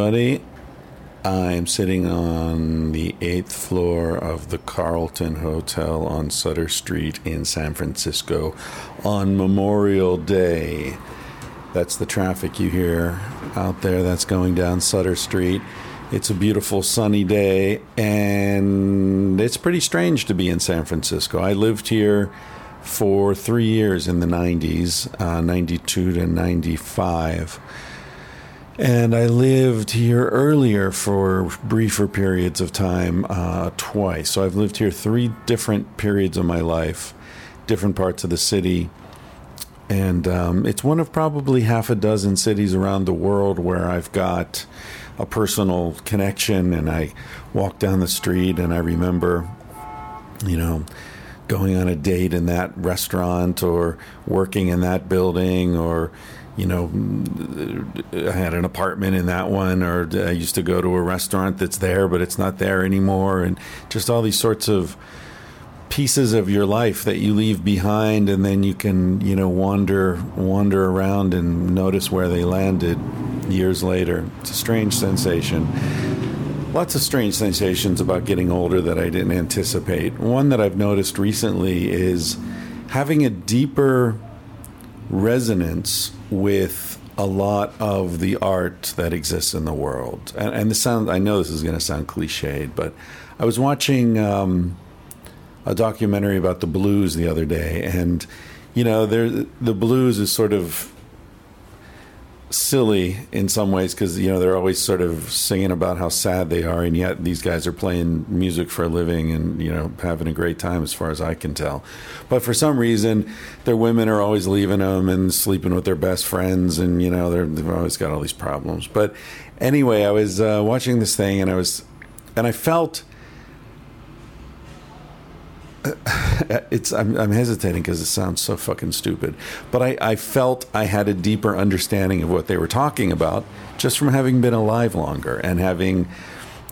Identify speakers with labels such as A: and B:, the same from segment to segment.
A: Everybody. I'm sitting on the eighth floor of the Carlton Hotel on Sutter Street in San Francisco on Memorial Day. That's the traffic you hear out there that's going down Sutter Street. It's a beautiful sunny day, and it's pretty strange to be in San Francisco. I lived here for three years in the 90s, uh, 92 to 95. And I lived here earlier for briefer periods of time uh, twice. So I've lived here three different periods of my life, different parts of the city. And um, it's one of probably half a dozen cities around the world where I've got a personal connection. And I walk down the street and I remember, you know, going on a date in that restaurant or working in that building or you know, I had an apartment in that one, or I used to go to a restaurant that's there, but it's not there anymore, and just all these sorts of pieces of your life that you leave behind, and then you can, you know, wander wander around and notice where they landed years later. It's a strange sensation. Lots of strange sensations about getting older that I didn't anticipate. One that I've noticed recently is having a deeper resonance with a lot of the art that exists in the world. And, and this sound I know this is going to sound cliched, but I was watching um, a documentary about the blues the other day, and you know, the blues is sort of silly in some ways because you know they're always sort of singing about how sad they are, and yet these guys are playing music for a living and you know having a great time, as far as I can tell. But for some reason, their women are always leaving them and sleeping with their best friends, and you know they've always got all these problems. But anyway, I was uh, watching this thing, and I was, and I felt it's I'm, I'm hesitating because it sounds so fucking stupid, but I, I felt I had a deeper understanding of what they were talking about just from having been alive longer and having,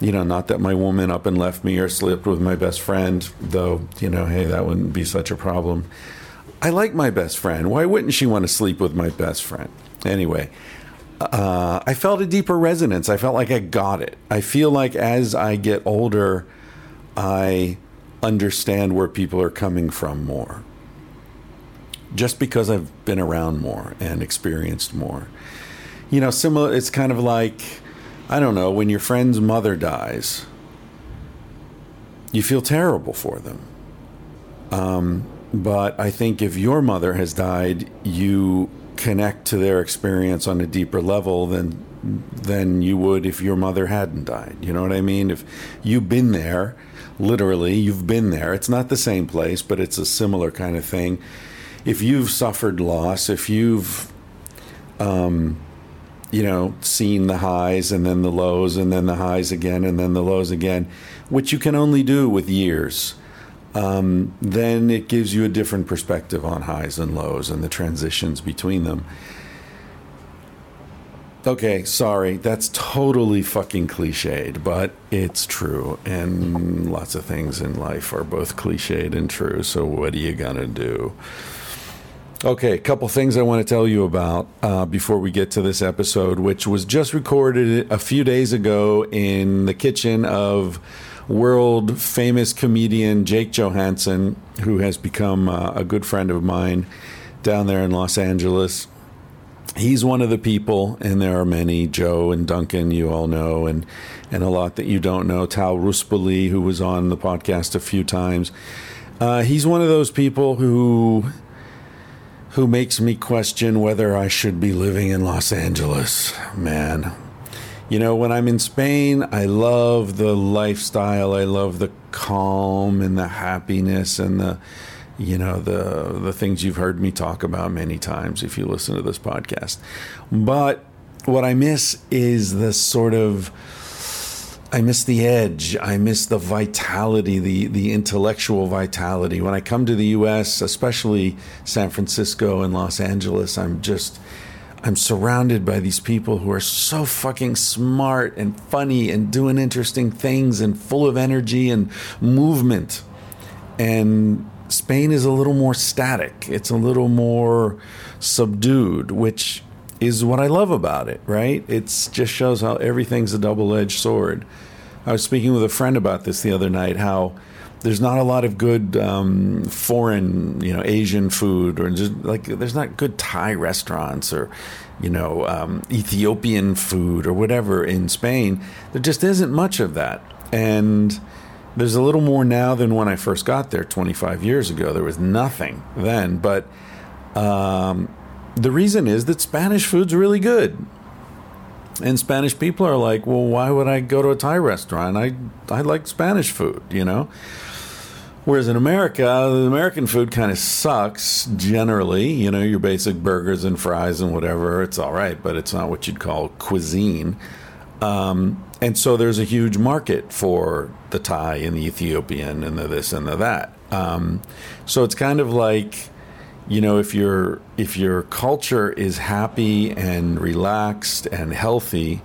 A: you know, not that my woman up and left me or slept with my best friend, though, you know, hey, that wouldn't be such a problem. I like my best friend. Why wouldn't she want to sleep with my best friend? Anyway, uh, I felt a deeper resonance. I felt like I got it. I feel like as I get older, I understand where people are coming from more. Just because I've been around more and experienced more. You know, similar, it's kind of like, I don't know, when your friend's mother dies, you feel terrible for them. Um, but I think if your mother has died, you connect to their experience on a deeper level than than you would if your mother hadn't died. You know what I mean? If you've been there literally, you've been there. It's not the same place, but it's a similar kind of thing. If you've suffered loss, if you've, um, you know, seen the highs and then the lows and then the highs again and then the lows again, which you can only do with years, um, then it gives you a different perspective on highs and lows and the transitions between them. Okay, sorry. That's totally fucking cliched, but it's true. And lots of things in life are both cliched and true. So, what are you going to do? Okay, a couple things I want to tell you about uh, before we get to this episode, which was just recorded a few days ago in the kitchen of world famous comedian Jake Johannsen, who has become uh, a good friend of mine down there in Los Angeles he's one of the people, and there are many. Joe and Duncan, you all know, and and a lot that you don't know. Tal Ruspoli, who was on the podcast a few times, uh, he's one of those people who who makes me question whether I should be living in Los Angeles. Man, you know, when I'm in Spain, I love the lifestyle. I love the calm and the happiness and the you know the the things you've heard me talk about many times if you listen to this podcast but what I miss is the sort of I miss the edge. I miss the vitality, the the intellectual vitality. When I come to the U.S., especially San Francisco and Los Angeles, I'm just I'm surrounded by these people who are so fucking smart and funny and doing interesting things and full of energy and movement. And Spain is a little more static. It's a little more subdued, which is what I love about it, right? It just shows how everything's a double edged sword. I was speaking with a friend about this the other night, how there's not a lot of good um, foreign, you know, Asian food, or just like there's not good Thai restaurants or, you know, um, Ethiopian food or whatever in Spain. There just isn't much of that. And there's a little more now than when I first got there 25 years ago. There was nothing then, but um, the reason is that Spanish food's really good. And Spanish people are like, well, why would I go to a Thai restaurant? I I like Spanish food, you know. Whereas in America, the American food kind of sucks generally. You know, your basic burgers and fries and whatever, it's all right, but it's not what you'd call cuisine. Um, and so there's a huge market for the Thai and the Ethiopian and the this and the that. Um, so it's kind of like you know if your if your culture is happy and relaxed and healthy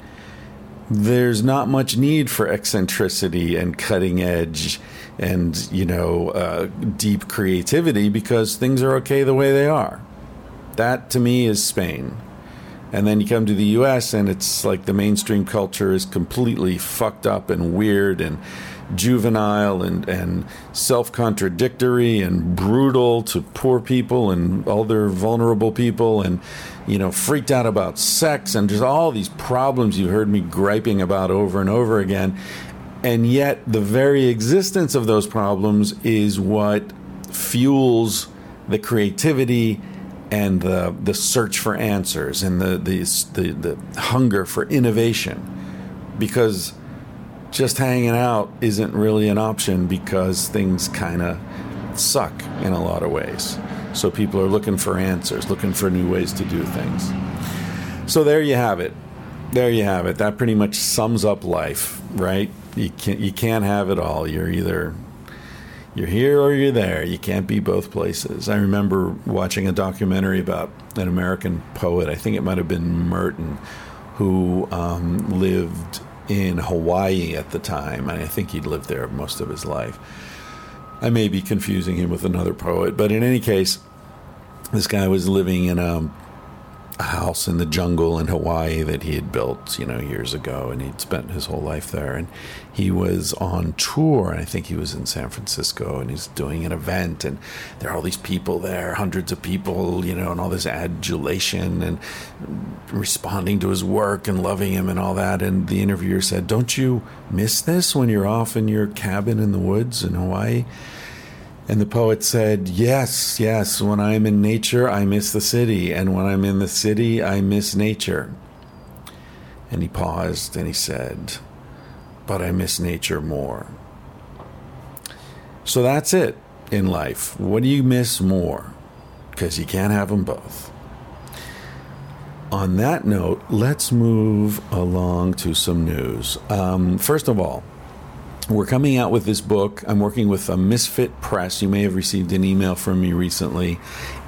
A: there's not much need for eccentricity and cutting edge and you know uh, deep creativity because things are okay the way they are that to me is spain and then you come to the us and it's like the mainstream culture is completely fucked up and weird and juvenile and, and self contradictory and brutal to poor people and other vulnerable people and you know freaked out about sex and just all these problems you've heard me griping about over and over again. And yet the very existence of those problems is what fuels the creativity and the the search for answers and the the the, the hunger for innovation because just hanging out isn't really an option because things kind of suck in a lot of ways. So people are looking for answers, looking for new ways to do things. So there you have it. There you have it. That pretty much sums up life, right? You can't you can't have it all. You're either you're here or you're there. You can't be both places. I remember watching a documentary about an American poet. I think it might have been Merwin, who um, lived in Hawaii at the time, and I think he'd lived there most of his life. I may be confusing him with another poet, but in any case, this guy was living in a a house in the jungle in Hawaii that he had built, you know, years ago, and he'd spent his whole life there. And he was on tour. I think he was in San Francisco, and he's doing an event, and there are all these people there, hundreds of people, you know, and all this adulation and responding to his work and loving him and all that. And the interviewer said, "Don't you miss this when you're off in your cabin in the woods in Hawaii?" And the poet said, Yes, yes, when I'm in nature, I miss the city. And when I'm in the city, I miss nature. And he paused and he said, But I miss nature more. So that's it in life. What do you miss more? Because you can't have them both. On that note, let's move along to some news. Um, first of all, we're coming out with this book. I'm working with a Misfit Press. You may have received an email from me recently.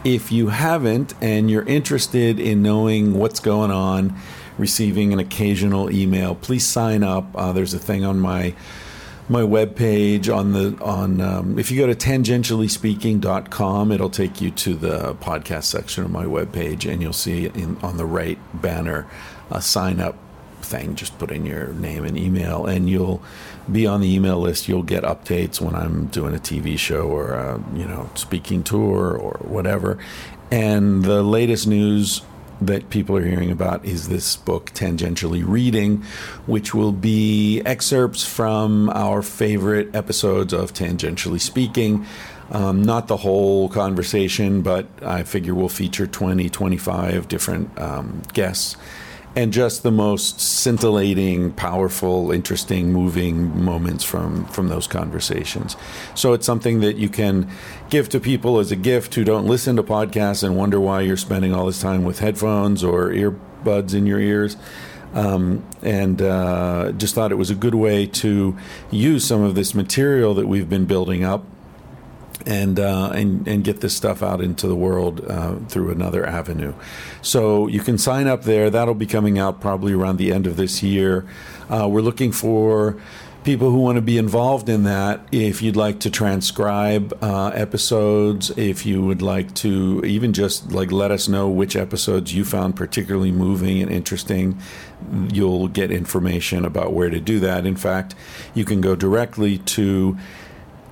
A: If you haven't and you're interested in knowing what's going on, receiving an occasional email, please sign up. Uh, there's a thing on my my webpage on the on um, if you go to tangentiallyspeaking.com it'll take you to the podcast section of my webpage and you'll see in, on the right banner a sign up thing just put in your name and email and you'll be on the email list. You'll get updates when I'm doing a TV show or a, you know speaking tour or whatever. And the latest news that people are hearing about is this book, Tangentially Reading, which will be excerpts from our favorite episodes of Tangentially Speaking. Um, not the whole conversation, but I figure we'll feature 20, 25 different um, guests and just the most scintillating, powerful, interesting, moving moments from from those conversations. So it's something that you can give to people as a gift who don't listen to podcasts and wonder why you're spending all this time with headphones or earbuds in your ears. Um, and uh, just thought it was a good way to use some of this material that we've been building up and uh, and and get this stuff out into the world uh, through another avenue. So you can sign up there. That'll be coming out probably around the end of this year. Uh, we're looking for people who want to be involved in that. If you'd like to transcribe uh, episodes, if you would like to even just like let us know which episodes you found particularly moving and interesting, you'll get information about where to do that. In fact, you can go directly to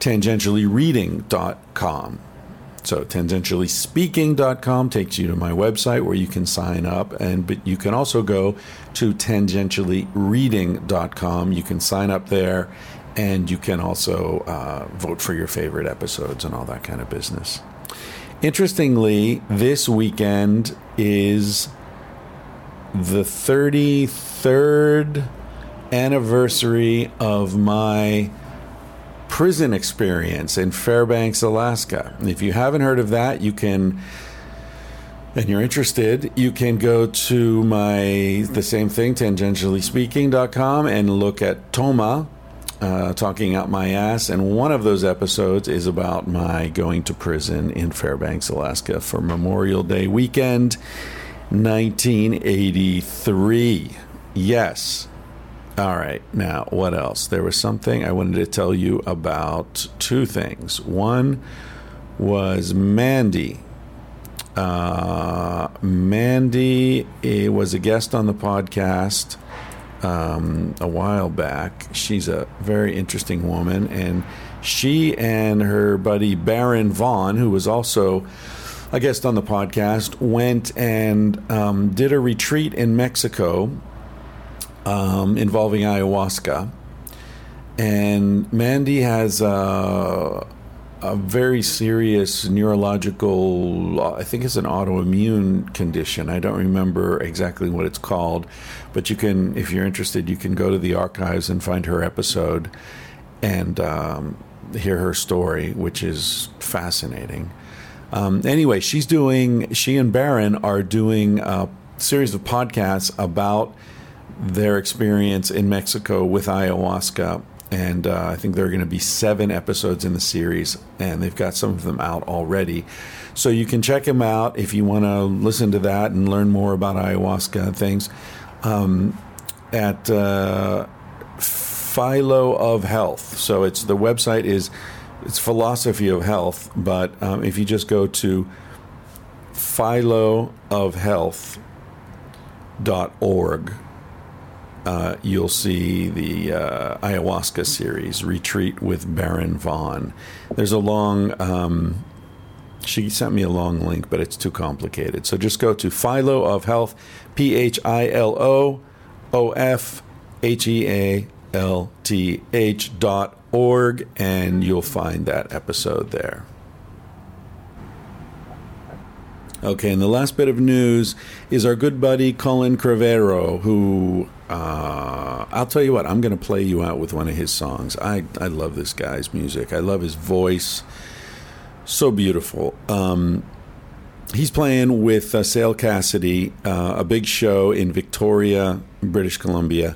A: tangentiallyreading.com. So tangentiallyspeaking.com takes you to my website where you can sign up and but you can also go to tangentiallyreading.com. You can sign up there and you can also uh, vote for your favorite episodes and all that kind of business. Interestingly, this weekend is the 33rd anniversary of my prison experience in Fairbanks, Alaska. If you haven't heard of that, you can and you're interested, you can go to my the same thing, tangentiallyspeaking.com, and look at Toma, uh, talking out my ass. And one of those episodes is about my going to prison in Fairbanks, Alaska for Memorial Day weekend, 1983. Yes, all right. Now, what else? There was something I wanted to tell you about two things. One was Mandy. Uh, Mandy eh, was a guest on the podcast um, a while back. She's a very interesting woman, and she and her buddy Baron Vaughn, who was also a guest on the podcast, went and um, did a retreat in Mexico um, involving ayahuasca. And Mandy has a, a, very serious neurological, I think it's an autoimmune condition. I don't remember exactly what it's called, but you can, if you're interested, you can go to the archives and find her episode and um, hear her story, which is fascinating. Um, anyway, she's doing, she and Baron are doing a series of podcasts about their experience in Mexico with ayahuasca. And uh, I think there are going to be seven episodes in the series, and they've got some of them out already. So you can check them out if you want to listen to that and learn more about ayahuasca and things um, at uh, Philo of Health. So it's the website is it's Philosophy of Health, but um, if you just go to philoofhealth.org, uh, you'll see the uh, ayahuasca series, Retreat with Baron Vaughn. There's a long, um, she sent me a long link, but it's too complicated. So just go to Philo of Health, P H I L O O F H E A L T H dot org, and you'll find that episode there. Okay, and the last bit of news is our good buddy Colin Crevero, who uh, I'll tell you what, I'm going to play you out with one of his songs. I, I love this guy's music, I love his voice. So beautiful. Um, he's playing with uh, Sale Cassidy, uh, a big show in Victoria, British Columbia.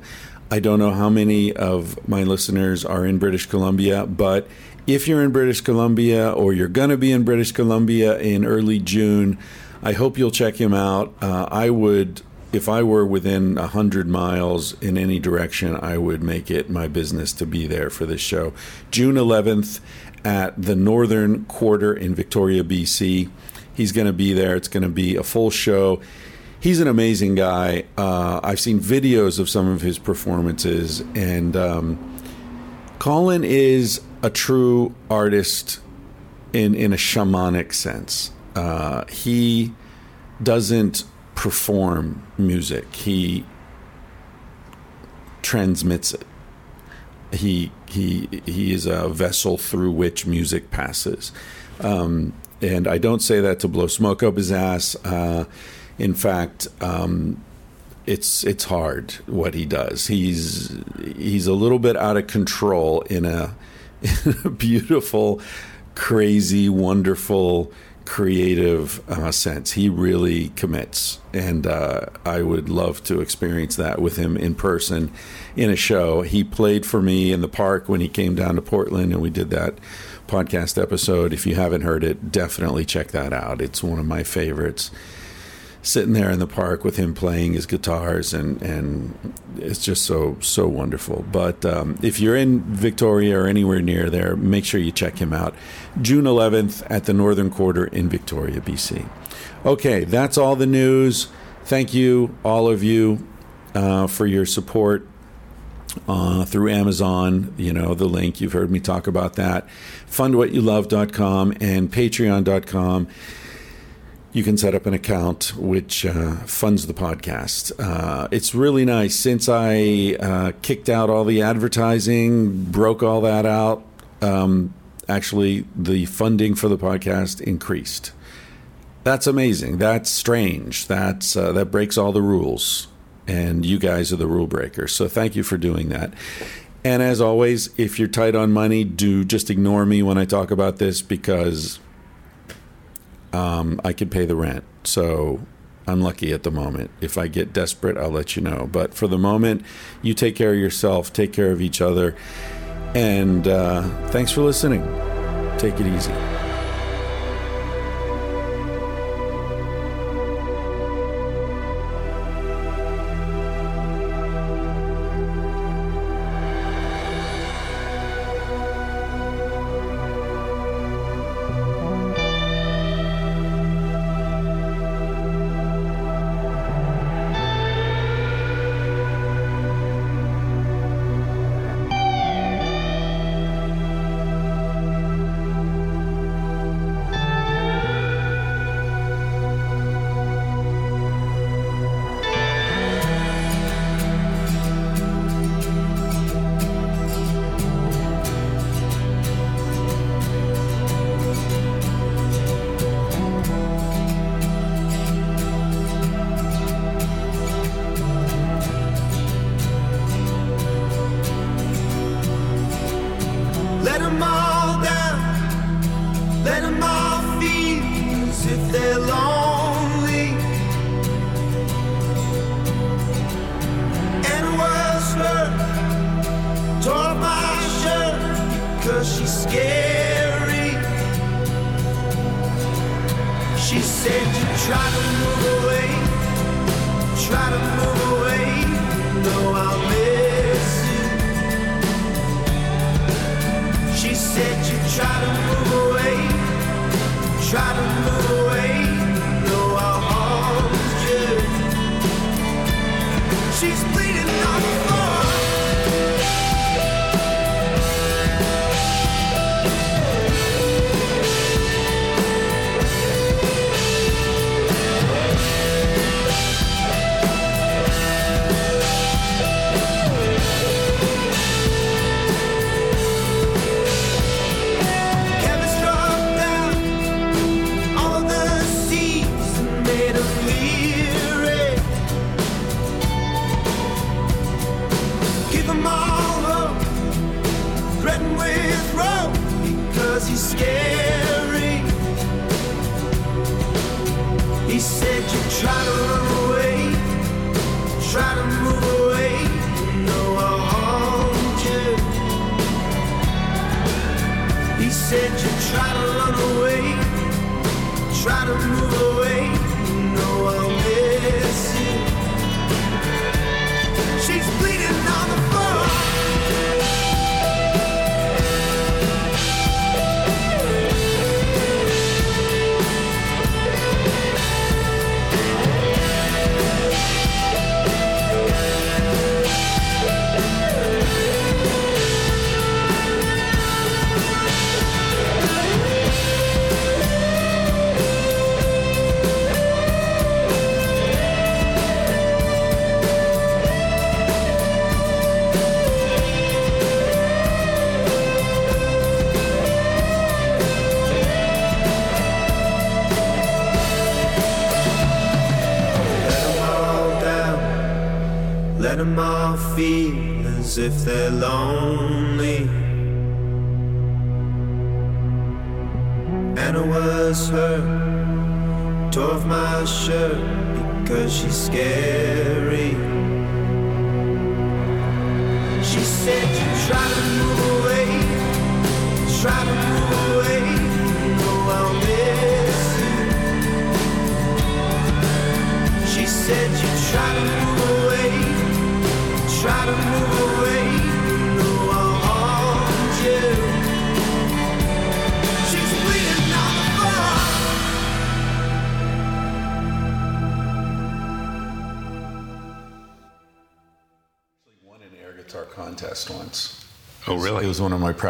A: I don't know how many of my listeners are in British Columbia, but if you're in British Columbia or you're going to be in British Columbia in early June, I hope you'll check him out. Uh, I would, if I were within 100 miles in any direction, I would make it my business to be there for this show. June 11th at the Northern Quarter in Victoria, BC. He's going to be there. It's going to be a full show. He's an amazing guy. Uh, I've seen videos of some of his performances, and um, Colin is a true artist in in a shamanic sense. Uh, he doesn't perform music; he transmits it. He he he is a vessel through which music passes. Um, and I don't say that to blow smoke up his ass. Uh, in fact, um, it's it's hard what he does. He's he's a little bit out of control in a, in a beautiful, crazy, wonderful, creative uh, sense. He really commits, and uh, I would love to experience that with him in person in a show. He played for me in the park when he came down to Portland, and we did that podcast episode. If you haven't heard it, definitely check that out. It's one of my favorites sitting there in the park with him playing his guitars and and it's just so so wonderful. But um, if you're in victoria or anywhere near there make sure you check him out. June 11th at the northern quarter in victoria bc okay that's all the news. Thank you all of you uh, for your support uh, through Amazon, you know, the link, you've heard me talk about that. Fundwhatyoulove.com and patreon.com you can set up an account which uh, funds the podcast. Uh, it's really nice. Since I uh, kicked out all the advertising, broke all that out, um, actually, the funding for the podcast increased. That's amazing. That's strange. That's uh, that breaks all the rules, and you guys are the rule breakers. So thank you for doing that. And as always, if you're tight on money, do just ignore me when I talk about this because um, I can pay the rent. So I'm lucky at the moment. If I get desperate, I'll let you know. But for the moment, you take care of yourself, take care of each other. And uh, thanks for listening. Take it easy.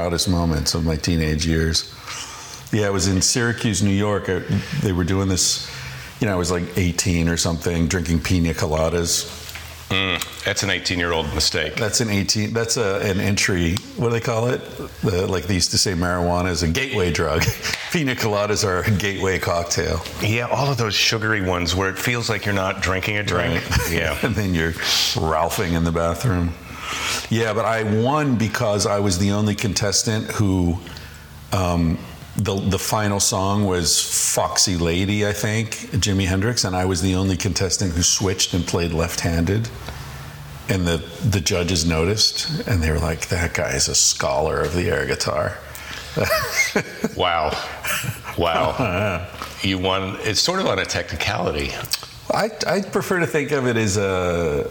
A: Proudest moments of my teenage years. Yeah, I was in Syracuse, New York. I, they were doing this, you know, I was like 18 or something, drinking pina coladas.
B: Mm, that's an 18 year old mistake.
A: That's an 18, that's a, an entry, what do they call it? The, like they used to say marijuana is a gateway drug. pina coladas are a gateway cocktail.
B: Yeah, all of those sugary ones where it feels like you're not drinking a drink. Yeah.
A: and then you're ralphing in the bathroom. Yeah, but I won because I was the only contestant who. Um, the, the final song was Foxy Lady, I think, Jimi Hendrix, and I was the only contestant who switched and played left handed. And the, the judges noticed, and they were like, that guy is a scholar of the air guitar.
B: Wow. Wow. you won. It's sort of on a technicality.
A: I, I prefer to think of it as a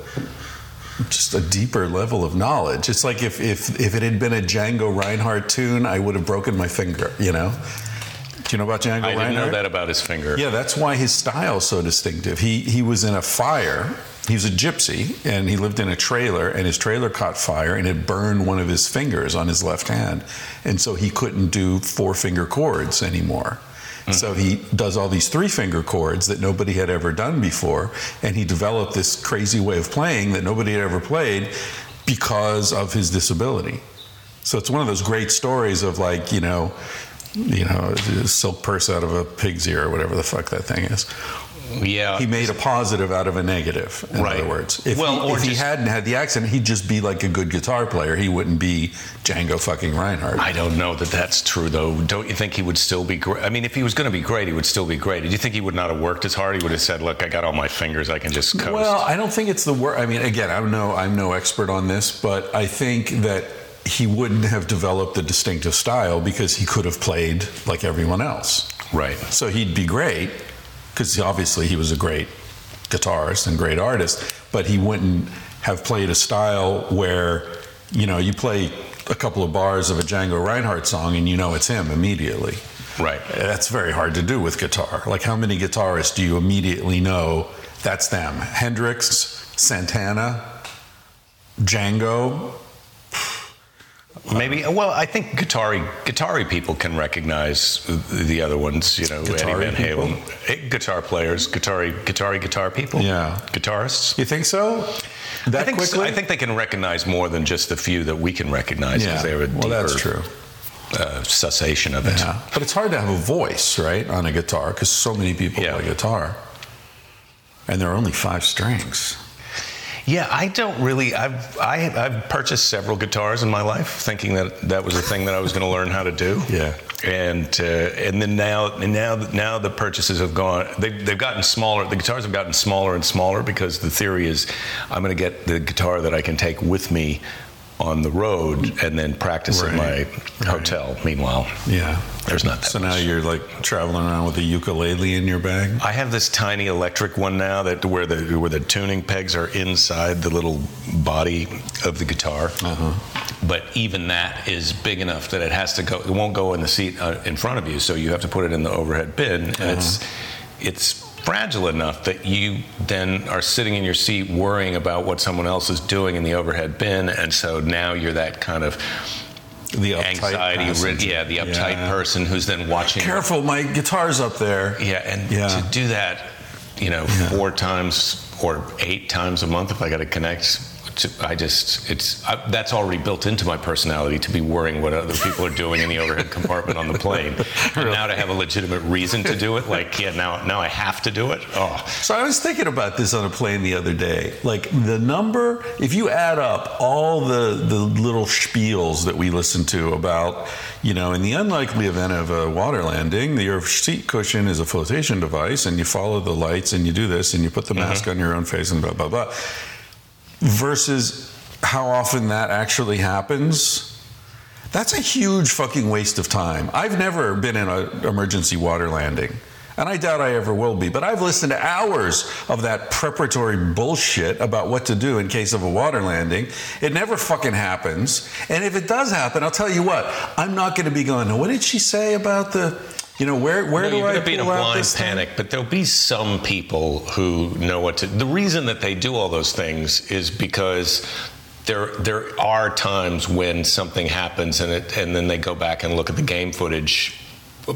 A: a deeper level of knowledge. It's like if, if, if it had been a Django Reinhardt tune, I would have broken my finger, you know? Do you know about Django
B: I
A: Reinhardt?
B: didn't know that about his finger.
A: Yeah, that's why his style is so distinctive. He he was in a fire. He was a gypsy, and he lived in a trailer, and his trailer caught fire, and it burned one of his fingers on his left hand, and so he couldn't do four finger chords anymore. Hmm. So he does all these three finger chords that nobody had ever done before, and he developed this crazy way of playing that nobody had ever played because of his disability. So it's one of those great stories of like, you know, you know, a silk purse out of a pig's ear or whatever the fuck that thing is.
B: Yeah.
A: He made a positive out of a negative, in
B: Right.
A: other words. If,
B: Well,
A: he, if he hadn't had the accident, he'd just be like a good guitar player. He wouldn't be Django fucking Reinhardt.
B: I don't know that that's true, though. Don't you think he would still be great? I mean, if he was going to be great, he would still be great. Do you think he would not have worked as hard? He would have said, "Look, I got all my fingers. I can just coast."
A: Well, I don't think it's the word. I mean, again, I'm no, I'm no expert on this, but I think that he wouldn't have developed the distinctive style because he could have played like everyone else.
B: right.
A: So he'd be great because obviously he was a great guitarist and great artist, but he wouldn't have played a style where, you know, you play a couple of bars of a Django Reinhardt song and you know it's him immediately.
B: Right.
A: That's very hard to do with guitar. Like, how many guitarists do you immediately know that's them? Hendrix, Santana, Django.
B: Maybe. Well, I think guitar guitar people can recognize the other ones. You know,
A: Guitar-y
B: Eddie Van? Halen, Eh, guitar players, guitar guitar guitar people.
A: Yeah.
B: guitarists.
A: You think so? That
B: I think so.
A: quickly?
B: I think they can recognize more than just the few that we can recognize.
A: Yeah.
B: because they have a
A: well, that's true.
B: Uh, cessation of it.
A: Yeah, but it's hard to have a voice, right, on a guitar because so many people
B: Yeah.
A: play guitar, and there are only five strings.
B: Yeah, I don't really. I've I, I've purchased several guitars in my life, thinking that that was a thing that I was going to learn how to do.
A: Yeah.
B: and uh, and then now and now now the purchases have gone. They, they've gotten smaller. The guitars have gotten smaller and smaller because the theory is I'm going to get the guitar that I can take with me on the road and then practice
A: Right.
B: in my
A: Right.
B: hotel. Meanwhile,
A: Yeah.
B: there's not that
A: So now you're like traveling around with a ukulele in your bag.
B: I have this tiny electric one now that where the where the tuning pegs are inside the little body of the guitar.
A: Uh-huh.
B: But even that is big enough that it has to go. It won't go in the seat uh, in front of you, so you have to put it in the overhead bin. And it's it's fragile enough that you then are sitting in your seat worrying about what someone else is doing in the overhead bin, and so now you're that kind of
A: The
B: anxiety, rid- yeah, the uptight
A: Yeah.
B: person who's then watching.
A: Careful, my guitar's up there.
B: Yeah, and
A: Yeah.
B: to do that, you know,
A: Yeah.
B: four times or eight times a month if I got to connect to, I just it's I, that's already built into my personality to be worrying what other people are doing in the overhead compartment on the plane. And now to have a legitimate reason to do it, like yeah, now now I have to do it. Oh,
A: So I was thinking about this on a plane the other day. Like the number, if you add up all the the little spiels that we listen to about, you know, in the unlikely event of a water landing, your seat cushion is a flotation device, and you follow the lights, and you do this, and you put the mm-hmm. mask on your own face, and blah blah blah. Versus how often that actually happens. That's a huge fucking waste of time. I've never been in an emergency water landing, and I doubt I ever will be, but I've listened to hours of that preparatory bullshit about what to do in case of a water landing. It never fucking happens. And if it does happen, I'll tell you what, I'm not going to be going, what did she say about the, you know, where, where
B: No,
A: do
B: you're
A: I
B: going to be in a blind
A: this thing?
B: panic, but there'll be some people who know what to. The reason that they do all those things is because there there are times when something happens and it and then they go back and look at the game footage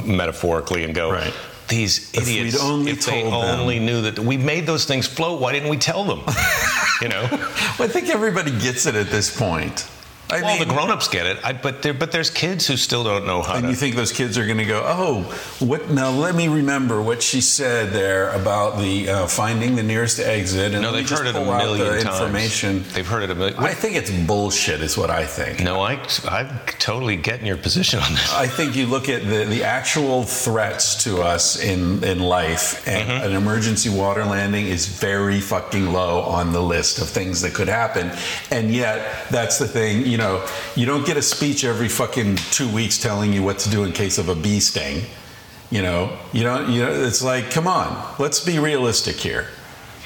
B: metaphorically and go.
A: Right.
B: These
A: If
B: idiots!
A: only
B: if they
A: them."
B: only knew that we made those things float, why didn't we tell them? you know,
A: Well, I think everybody gets it at this point. I
B: well,
A: mean,
B: the grown-ups get it, I, but there, but there's kids who still don't know how
A: And
B: to.
A: you think those kids are going to go, oh, what? Now let me remember what she said there about the uh, finding the nearest exit. And
B: no, they've heard it a million
A: the
B: times.
A: Information.
B: They've heard it a million.
A: I think it's bullshit. Is what I think.
B: No, I, I totally get in your position on this.
A: I think you look at the, the actual threats to us in, in life, and
B: Mm-hmm.
A: an emergency water landing is very fucking low on the list of things that could happen. And yet, that's the thing, you know, you don't get a speech every fucking two weeks telling you what to do in case of a bee sting. You know, you don't, you know, it's like, come on, let's be realistic here.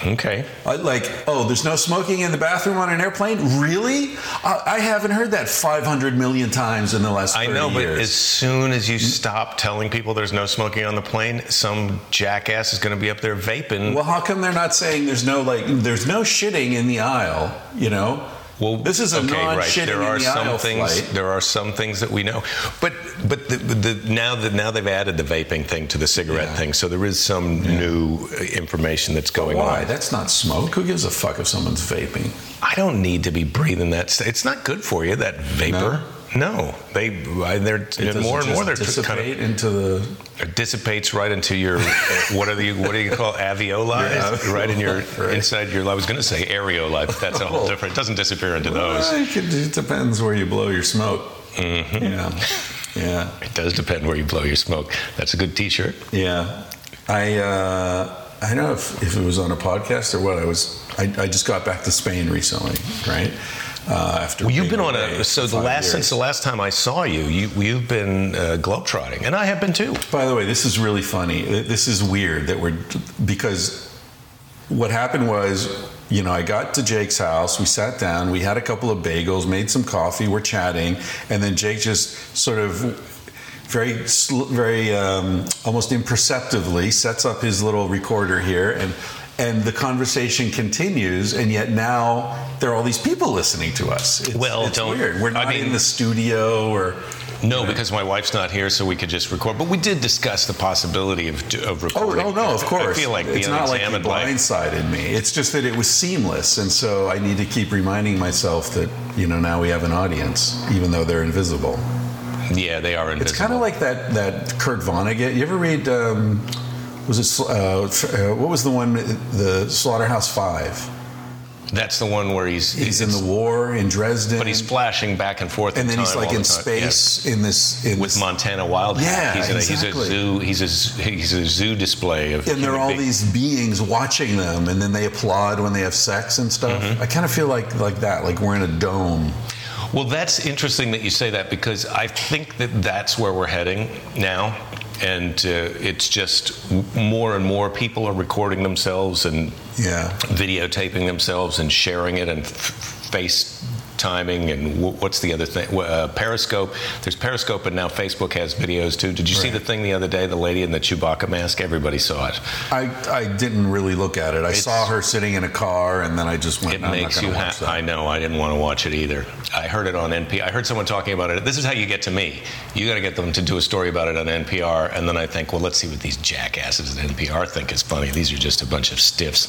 B: Okay.
A: I- Like, oh, there's no smoking in the bathroom on an airplane? Really? I, I haven't heard that 500 million times in the last 30
B: I know, but as soon as you stop telling people there's no smoking on the plane, some jackass is going to be up there vaping.
A: Well, how come they're not saying there's no like there's no shitting in the aisle? You know.
B: Well,
A: this is a
B: okay, right.
A: non-shitting
B: There are
A: the
B: some things.
A: flight.
B: There are some things that we know, but but the, the, now that now they've added the vaping thing to the cigarette
A: Yeah.
B: thing, so there is some new uh, information that's going
A: Why?
B: on. Why?
A: That's not smoke. Who gives a fuck if someone's vaping?
B: I don't need to be breathing that. st- It's not good for you. That vapor. No, they they're more and more. They're
A: just
B: kind of
A: dissipate into the.
B: It dissipates right into your what are the what do you call alveoli? Right in your
A: right.
B: inside your. I was going to say areoli, but that's a whole
A: Oh.
B: different. It doesn't disappear into those.
A: Well, it, it depends where you blow your smoke.
B: Mm-hmm.
A: Yeah, yeah,
B: It does depend where you blow your smoke. That's a good T-shirt.
A: yeah. I uh, I don't know if, if it was on a podcast or what. I was. I, I just got back to Spain recently, right? Uh, after
B: Well, you've been on a so the last
A: years.
B: since the last time I saw you, you you've been uh, globetrotting, and I have been too.
A: By the way, this is really funny. This is weird that we're because what happened was, you know, I got to Jake's house. We sat down. We had a couple of bagels, made some coffee. We're chatting, and then Jake just sort of very, very um, almost imperceptibly sets up his little recorder here and. And the conversation continues, and yet now there are all these people listening to us. It's,
B: Well,
A: it's
B: don't-
A: weird. We're
B: I
A: not
B: mean-
A: in the studio, or
B: No, because my wife's not here, so we could just record. But we did discuss the possibility of of
A: Oh,
B: recording.
A: oh no, of course.
B: I feel like
A: it's not like you
B: unexamined life.
A: blindsided me. It's just that it was seamless, and so I need to keep reminding myself that you know now we have an audience, even though they're invisible.
B: Yeah, they are invisible.
A: It's kind of like that that Kurt Vonnegut. You ever read? Um, was it uh, uh, what was the one? The Slaughterhouse Five.
B: that's the one where he's
A: He's in the war in Dresden,
B: but he's flashing back and forth,
A: and then he's like in
B: the time. Yes.
A: space in this in
B: with
A: this,
B: Montana Wild.
A: Yeah,
B: he's, in a,
A: exactly.
B: he's a zoo. He's a he's a zoo display of.
A: and there are all
B: beings.
A: these beings watching them, and then they applaud when they have sex and stuff.
B: Mm-hmm.
A: I kind of feel like like that, like we're in a dome.
B: Well, that's interesting that you say that because I think that that's where we're heading now. And uh, it's just more and more people are recording themselves and
A: Yeah.
B: videotaping themselves and sharing it and f- face timing and wh- what's the other thing? Uh, Periscope. There's Periscope, and now Facebook has videos too. Did you see the thing the other day? The lady in the Chewbacca mask. Everybody saw it.
A: I, I didn't really look at it. I
B: It's-
A: saw her sitting in a car, and then I just went.
B: It
A: "No, I'm
B: makes you
A: that."
B: I know. I didn't want to watch it either. I heard it on NPR. I heard someone talking about it. This is how you get to me. You got to get them to do a story about it on NPR, and then I think, well, let's see what these jackasses at NPR think is funny. These are just a bunch of stiffs.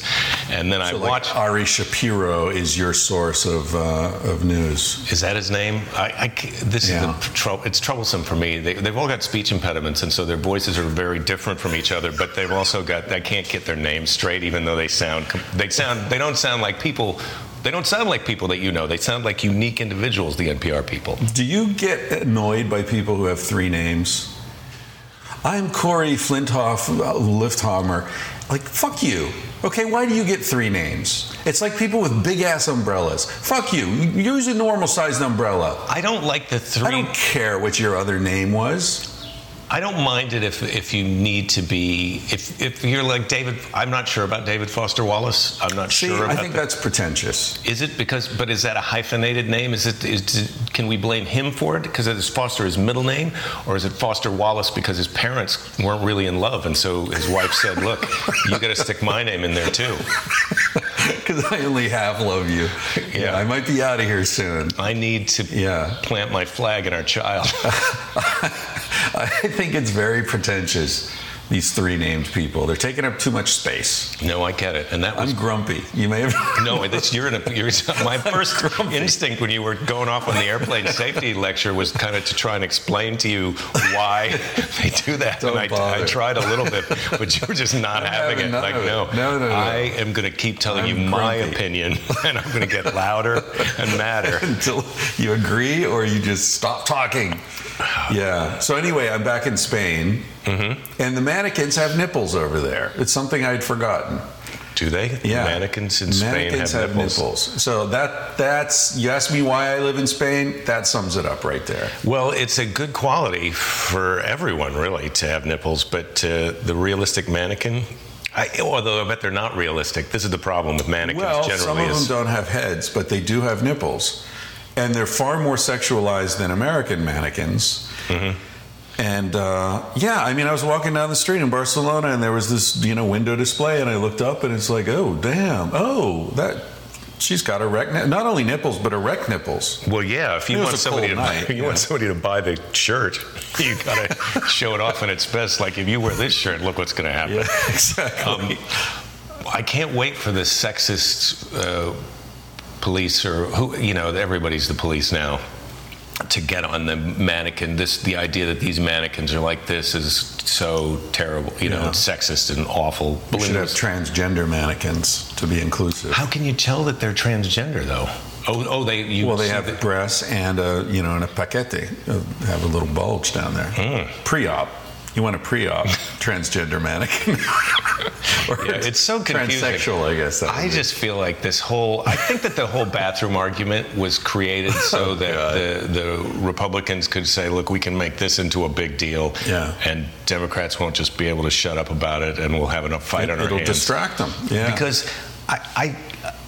B: And then I
A: So, like,
B: watch.
A: Ari Shapiro is your source of uh, of news.
B: Is that his name? I, I this
A: Yeah.
B: is the trouble. It's troublesome for me. They, they've all got speech impediments, and so their voices are very different from each other. But they've also got. I can't get their names straight, even though they sound. They sound. They don't sound like people. They don't sound like people that you know. They sound like unique individuals. The NPR people.
A: Do you get annoyed by people who have three names? I'm Corey Flintoff uh, Lifthammer. Like, fuck you. Okay, why do you get three names? It's like people with big ass umbrellas. Fuck you. Use a normal sized umbrella.
B: I don't like the three.
A: I don't care what your other name was.
B: I don't mind it if if you need to be if if you're like David. I'm not sure about David Foster Wallace. I'm not
A: See,
B: sure.
A: I think
B: that.
A: that's pretentious.
B: Is it because? But is that a hyphenated name? Is it? Is, can we blame him for it because it is Foster his middle name, or is it Foster Wallace because his parents weren't really in love, and so his wife said, "Look, you got to stick my name in there too."
A: Because I only half love you.
B: Yeah.
A: I might be out of here soon.
B: I need to
A: Yeah.
B: plant my flag in our child.
A: I think it's very pretentious, these three named people. They're taking up too much space.
B: no, I get it, and that was
A: I'm grumpy. You may have.
B: No, that's you're in a. You're, my first instinct when you were going off on the airplane safety lecture was kind of to try and explain to you why they do that.
A: Don't
B: and I, I tried a little bit, but you were just not having
A: having
B: it. Like
A: of it.
B: no,
A: No, no, no.
B: I am going to keep telling you
A: I'm
B: my
A: grumpy.
B: opinion, and I'm going to get louder and madder.
A: until you agree or you just stop talking. Yeah. So anyway, I'm back in Spain,
B: Mm-hmm.
A: and the mannequins have nipples over there. It's something I'd forgotten.
B: Do they?
A: Yeah.
B: Mannequins in Spain
A: Mannequins
B: have, nipples.
A: So that that's you ask me why I live in Spain. That sums it up right there.
B: Well, it's a good quality for everyone, really, to have nipples, but uh, the realistic mannequin. I, although I bet they're not realistic. This is the problem with mannequins
A: Well,
B: generally.
A: some of
B: is,
A: them don't have heads, but they do have nipples, and they're far more sexualized than American mannequins.
B: Mm-hmm.
A: And uh, yeah, I mean, I was walking down the street in Barcelona, and there was this you know window display, and I looked up, and it's like, oh damn, oh that she's got erect, ni- not only nipples but erect nipples.
B: Well, yeah. If you want somebody to
A: cold
B: buy, you
A: yeah.
B: want somebody to buy the shirt, you gotta show it off in its best. Like if you wear this shirt, look what's gonna happen.
A: Yeah, exactly.
B: Um, I can't wait for the sexist uh, police or who you know everybody's the police now to get on the mannequin. This the idea that these mannequins are like this is so terrible. You know,
A: Yeah.
B: it's sexist and awful.
A: we should have transgender mannequins to be inclusive.
B: How can you tell that they're transgender though? Oh, oh, they you
A: Well, they have
B: the-
A: breasts and a you know and a paquete, uh, have a little bulge down there.
B: Hmm.
A: Pre-op. You want a pre-op transgender mannequin? or
B: Yeah, it's so confusing.
A: Transsexual, I guess.
B: I just feel like this whole. I think that the whole bathroom argument was created oh, so that
A: Oh, God.
B: the, the Republicans could say, "Look, we can make this into a big deal,"
A: Yeah.
B: and Democrats won't just be able to shut up about it, and we'll have enough fight on our
A: it'll
B: hands.
A: distract them. Yeah.
B: Because I, I,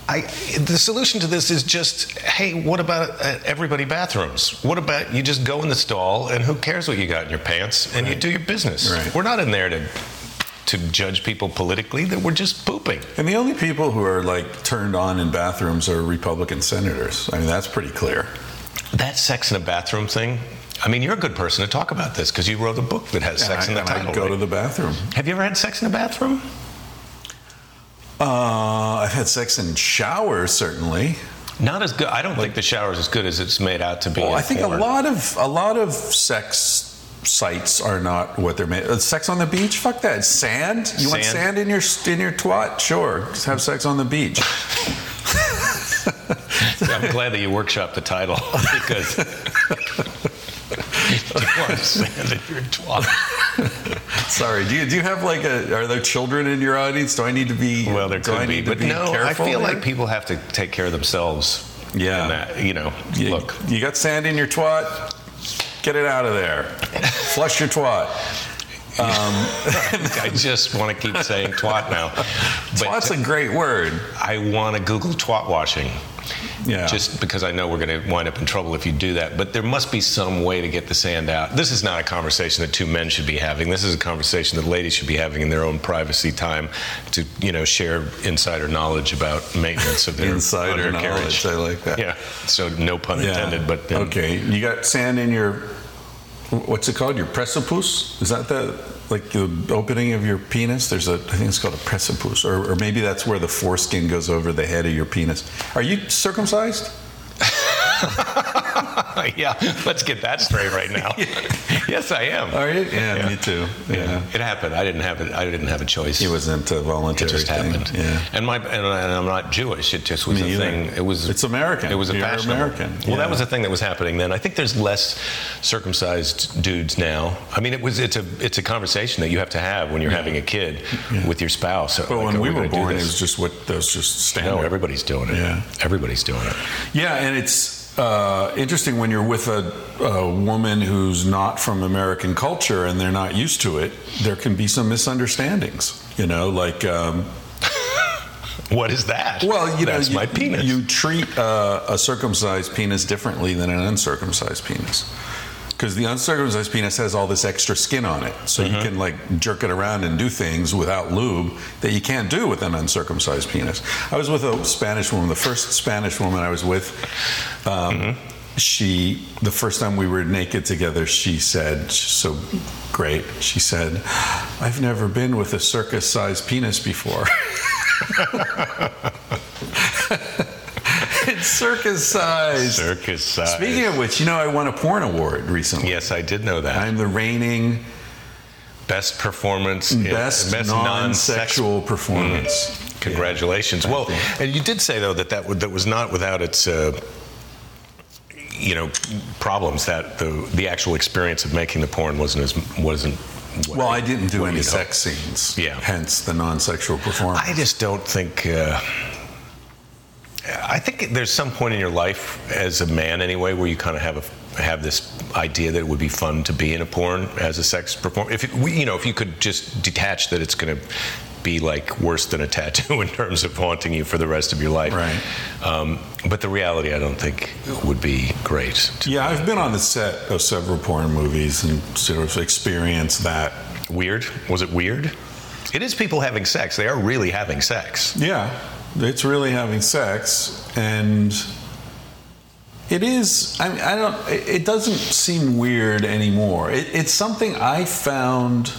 B: I, the solution to this is just, hey, what about uh, everybody bathrooms? What about you just go in the stall and who cares what you got in your pants and you do your business?
A: Right.
B: We're not in there to to judge people politically. That we're just pooping.
A: and the only people who are like turned on in bathrooms are Republican senators. I mean, that's pretty clear.
B: That sex in a bathroom thing. I mean, you're a good person to talk about this because you wrote a book that has sex
A: and
B: in
A: I,
B: the
A: and I go
B: right?
A: to the bathroom.
B: Have you ever had sex in a bathroom?
A: Uh, I've had sex in showers, certainly.
B: Not as good. I don't think the shower's as good as it's made out to be.
A: Well, I think
B: porn.
A: a lot of a lot of sex sites are not what they're made. Uh, sex on the beach? Fuck that. Sand? You want
B: Sand?
A: sand in your in your twat? Sure. Just have sex on the beach.
B: I'm glad that you workshop the title because you understand that you're a twat.
A: Sorry. Do you do you have like a? Are there children in your audience? Do I need to be?
B: Well, there could be, but no, I feel
A: here?
B: like people have to take care of themselves.
A: Yeah.
B: in that, you know,
A: You,
B: look.
A: you got sand in your twat. Get it out of there. Flush your twat.
B: Um, I just want to keep saying twat now. But
A: Twat's a great word.
B: I want to Google twat washing.
A: Yeah.
B: Just because I know we're going to wind up in trouble if you do that. But there must be some way to get the sand out. This is not a conversation that two men should be having. This is a conversation that ladies should be having in their own privacy time to, you know, share insider knowledge about maintenance of their
A: Insider knowledge. I like that.
B: Yeah. So no pun intended, but um,
A: okay, you got sand in your what's it called? Your precipice? Is that the like the opening of your penis? There's a I think it's called a precipice, or, or maybe that's where the foreskin goes over the head of your penis. Are you circumcised?
B: yeah, let's get that straight right now. yes, I am.
A: Are you? Yeah, me too. Yeah.
B: It happened. I didn't have it. I didn't have a choice.
A: It wasn't a voluntary
B: It just
A: thing.
B: happened.
A: Yeah.
B: And my and, I'm not Jewish. It just was
A: Me
B: a
A: either.
B: thing. It was.
A: It's American.
B: It was a
A: You're
B: fashion.
A: American.
B: Well, that was a thing that was happening then. I think there's less circumcised dudes now. I mean, it was. It's a. It's a conversation that you have to have when you're having a kid with your spouse.
A: But
B: Like,
A: when
B: are
A: we were born, it was just what that was just standard.
B: no. Everybody's doing it.
A: Yeah.
B: Everybody's doing it.
A: Yeah, and it's uh, interesting when you're with a, a woman who's not from American culture and they're not used to it. There can be some misunderstandings. You know, like um,
B: What is that?
A: well, you know,
B: that's
A: you,
B: my penis.
A: You treat uh, a circumcised penis differently than an uncircumcised penis. Because the uncircumcised penis has all this extra skin on it, so
B: Mm-hmm.
A: you can like jerk it around and do things without lube that you can't do with an uncircumcised penis. I was with a Spanish woman, the first Spanish woman I was with. Um,
B: Mm-hmm.
A: She, the first time we were naked together, she said, she's so great. She said, "I've never been with a circus-sized penis before." circus size.
B: circus size.
A: Speaking of which, you know, I won a porn award recently.
B: yes, I did know that.
A: I'm the reigning
B: best performance,
A: best,
B: non-sex-
A: non-sexual performance.
B: Congratulations.
A: Yeah.
B: well, and you did say though that that, would- that was not without its, uh, you know, problems. That the the actual experience of making the porn wasn't as wasn't. what-
A: Well, I didn't do any
B: hope.
A: sex scenes.
B: Yeah.
A: Hence the non-sexual performance.
B: I just don't think. Uh, I think there's some point in your life as a man, anyway, where you kind of have a have this idea that it would be fun to be in a porn as a sex performer. If it, you know, if you could just detach that it's going to be like worse than a tattoo in terms of haunting you for the rest of your life.
A: Right.
B: Um, but the reality, I don't think would be great.
A: yeah, I've been on the set of several porn movies and sort of experienced that.
B: Weird? Was it weird? It is people having sex. They are really having sex.
A: Yeah, it's really having sex, and it is. I, I don't. It it doesn't seem weird anymore. It, it's something I found.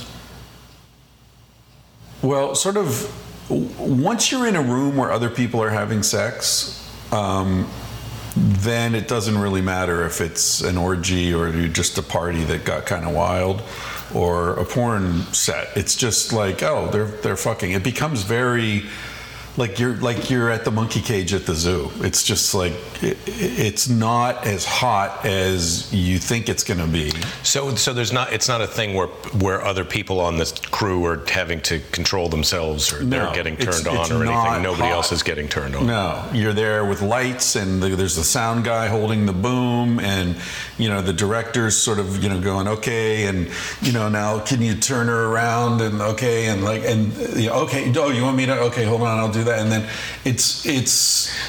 A: Well, sort of. Once you're in a room where other people are having sex, um, then it doesn't really matter if it's an orgy or just a party that got kind of wild or a porn set. It's just like, oh, they're they're fucking. It becomes very like you're like you're at the monkey cage at the zoo. It's just like it, it's not as hot as you think it's going to be.
B: So, so there's not. It's not a thing where where other people on this crew are having to control themselves, or
A: No,
B: they're getting
A: it's-
B: turned on,
A: it's
B: or anything. Nobody
A: hot.
B: else is getting turned on.
A: No, you're there with lights, and the, there's the sound guy holding the boom, and you know the director's sort of you know going okay, and you know now can you turn her around and okay, and like and you know, okay, oh you want me to okay, hold on, I'll do that, and then it's it's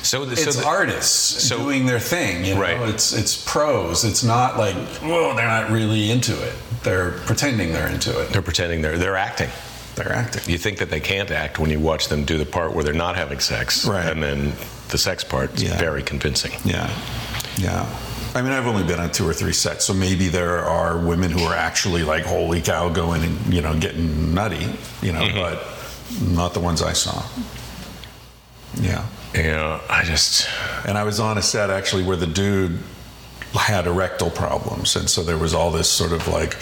B: So the- so
A: it's
B: the-
A: artists
B: so-
A: doing their thing, you know,
B: Right.
A: it's it's pros. It's not like whoa, they're not really into it. They're pretending they're into it.
B: They're pretending they're they're acting.
A: They're acting.
B: You think that they can't act when you watch them do the part where they're not having sex,
A: Right.
B: And then the sex part is
A: Yeah.
B: very convincing.
A: Yeah, yeah. I mean, I've only been on two or three sets, so maybe there are women who are actually like, "Holy cow!" going and you know getting nutty, you know, mm-hmm. but not the ones I saw. Yeah,
B: You know, I just
A: and I was on a set actually where the dude had erectile problems, and so there was all this sort of like,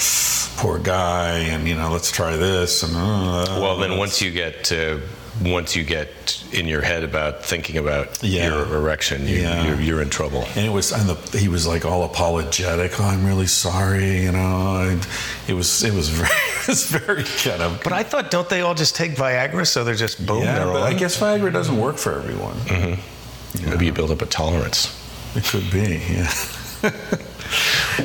A: poor guy, and you know, let's try this, and uh,
B: well, then once you get uh, once you get in your head about thinking about
A: Yeah.
B: your erection, you,
A: Yeah.
B: you're, you're in trouble.
A: And it was, and the, he was like all apologetic. Oh, I'm really sorry, you know. And it was, it was very, it was very kind of.
B: But I thought, don't they all just take Viagra so they're just boom?
A: yeah,
B: they're
A: but
B: on?
A: I guess Viagra doesn't work for everyone. Mm-hmm.
B: Maybe you build up a tolerance.
A: It could be, yeah.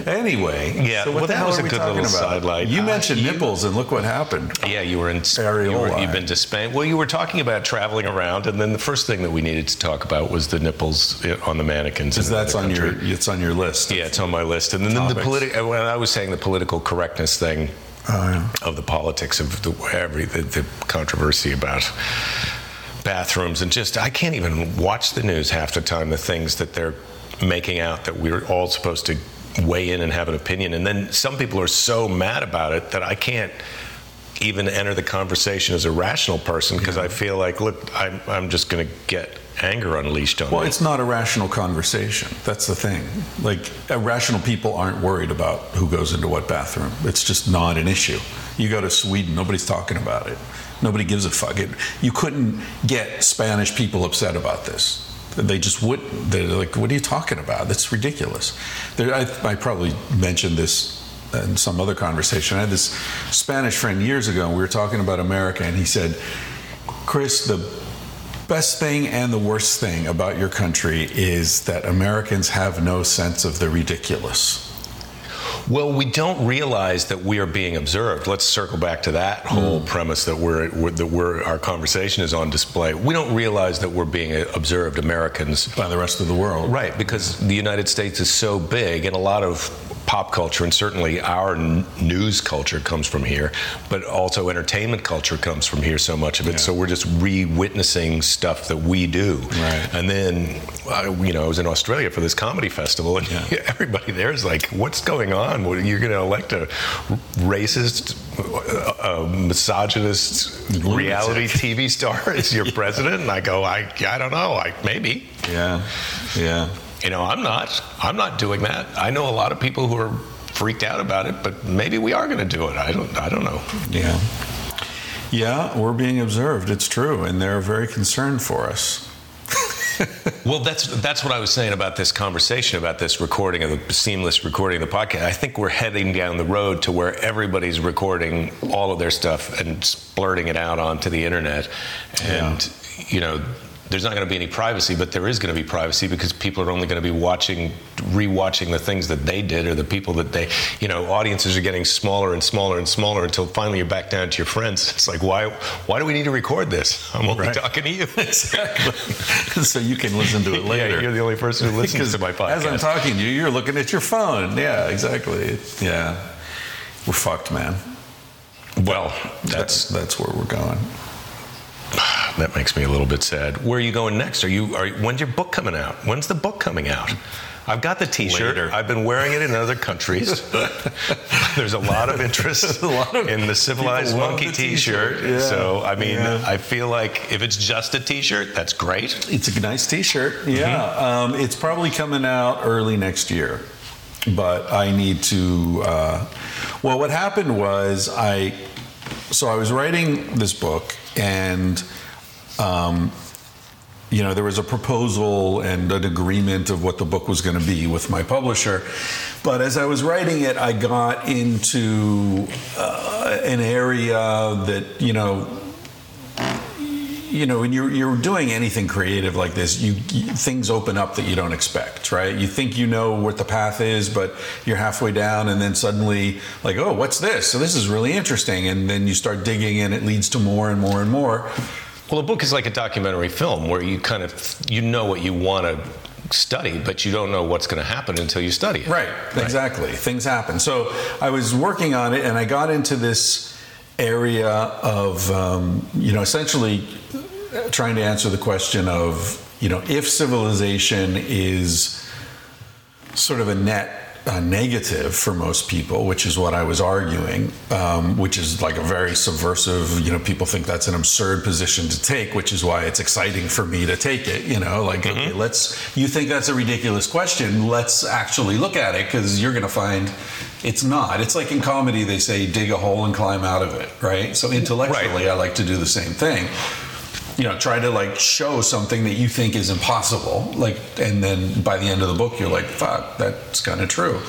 A: Anyway,
B: Yeah,
A: So what
B: well,
A: the
B: that
A: hell
B: was
A: are
B: a
A: we
B: good
A: talking
B: little
A: about?
B: sidelight.
A: You
B: Uh,
A: mentioned
B: you-
A: nipples, and look what happened.
B: Yeah, you were in you
A: Areola.
B: you've been to Spain. Well, you were talking about traveling around, and then the first thing that we needed to talk about was the nipples i- on the mannequins.
A: Because that's
B: the
A: on your it's on your list.
B: Yeah, it's on my list. And then the
A: Topics.
B: political. When I was saying the political correctness thing
A: Oh, yeah.
B: of the politics of the every the, the controversy about bathrooms and just I can't even watch the news half the time. The things that they're making out that we're all supposed to weigh in and have an opinion, and then some people are so mad about it that I can't even enter the conversation as a rational person because I feel like, look, I'm, I'm just going to get anger unleashed on
A: Well,
B: me.
A: it's not a rational conversation. That's the thing. Like, uh, rational people aren't worried about who goes into what bathroom. It's just not an issue. You go to Sweden, nobody's talking about it. Nobody gives a fuck. It, you couldn't get Spanish people upset about this. They just wouldn't. They're like, what are you talking about? That's ridiculous. There, I, I probably mentioned this in some other conversation. I had this Spanish friend years ago, and we were talking about America, and he said, Chris, the best thing and the worst thing about your country is that Americans have no sense of the ridiculous.
B: Well, we don't realize that we are being observed. Let's circle back to that mm. whole premise that we're, we're that we're our conversation is on display. We don't realize that we're being uh, observed, Americans,
A: By the rest of the world.
B: right? Because the United States is so big, and a lot of pop culture, and certainly our n- news culture comes from here, but also entertainment culture comes from here. So much of it,
A: Yeah.
B: so we're just re-witnessing stuff that we do.
A: Right.
B: And then, I, you know, I was in Australia for this comedy festival, and
A: Yeah.
B: everybody there is like, "What's going on? What, you're going to elect a racist, uh, uh, misogynist
A: Lunatic.
B: reality TV star as your president?" And I go, "I, I don't know. I maybe."
A: Yeah. Yeah.
B: You know, I'm not. I'm not doing that. I know a lot of people who are freaked out about it, but maybe we are going to do it. I don't. I don't know.
A: Yeah. Yeah, we're being observed. It's true. And they're very concerned for us.
B: Well, that's that's what I was saying about this conversation about this recording of the seamless recording of the podcast. I think we're heading down the road to where everybody's recording all of their stuff and splurting it out onto the internet, and you know. There's not going to be any privacy, but there is going to be privacy because people are only going to be watching, rewatching the things that they did or the people that they, you know, audiences are getting smaller and smaller and smaller until finally you're back down to your friends. It's like, why, why do we need to record this? I'm only
A: Right.
B: talking to you.
A: Exactly. so you can listen to it later.
B: Yeah, you're the only person who listens to my podcast.
A: As I'm talking to you, you're looking at your phone. Yeah, exactly. Yeah. We're fucked, man.
B: well, that's
A: that's where we're going.
B: that makes me a little bit sad. Where are you going next? Are you? Are when's your book coming out? When's the book coming out? I've got the T-shirt.
A: Later.
B: I've been wearing it in other countries. There's a lot of interest
A: lot of
B: in the civilized monkey
A: the
B: T-shirt.
A: T-shirt. Yeah.
B: So I mean,
A: Yeah.
B: I feel like if it's just a T-shirt, that's great.
A: It's a nice T-shirt. Yeah,
B: Mm-hmm.
A: um, it's probably coming out early next year, but I need to. Uh, well, what happened was I. So I was writing this book, and um, you know there was a proposal and an agreement of what the book was going to be with my publisher. But as I was writing it, I got into uh, an area that you know you know, when you're, you're doing anything creative like this, you, you things open up that you don't expect, right? You think you know what the path is, but you're halfway down, and then suddenly, like, oh, what's this? So this is really interesting, and then you start digging, and it leads to more and more and more.
B: Well, a book is like a documentary film where you kind of you know what you want to study, but you don't know what's going to happen until you study it.
A: Right, exactly. Things happen. So I was working on it, and I got into this area of, um, you know, essentially trying to answer the question of, you know, if civilization is sort of a net uh, negative for most people, which is what I was arguing, um, which is like a very subversive, you know, people think that's an absurd position to take, which is why it's exciting for me to take it, you know, like, okay, let's, you think that's a ridiculous question, let's actually look at it because you're going to find it's not. It's like in comedy, they say dig a hole and climb out of it, right? So intellectually, I like to do the same thing you know try to like show something that you think is impossible like and then by the end of the book you're like fuck that's kind of true.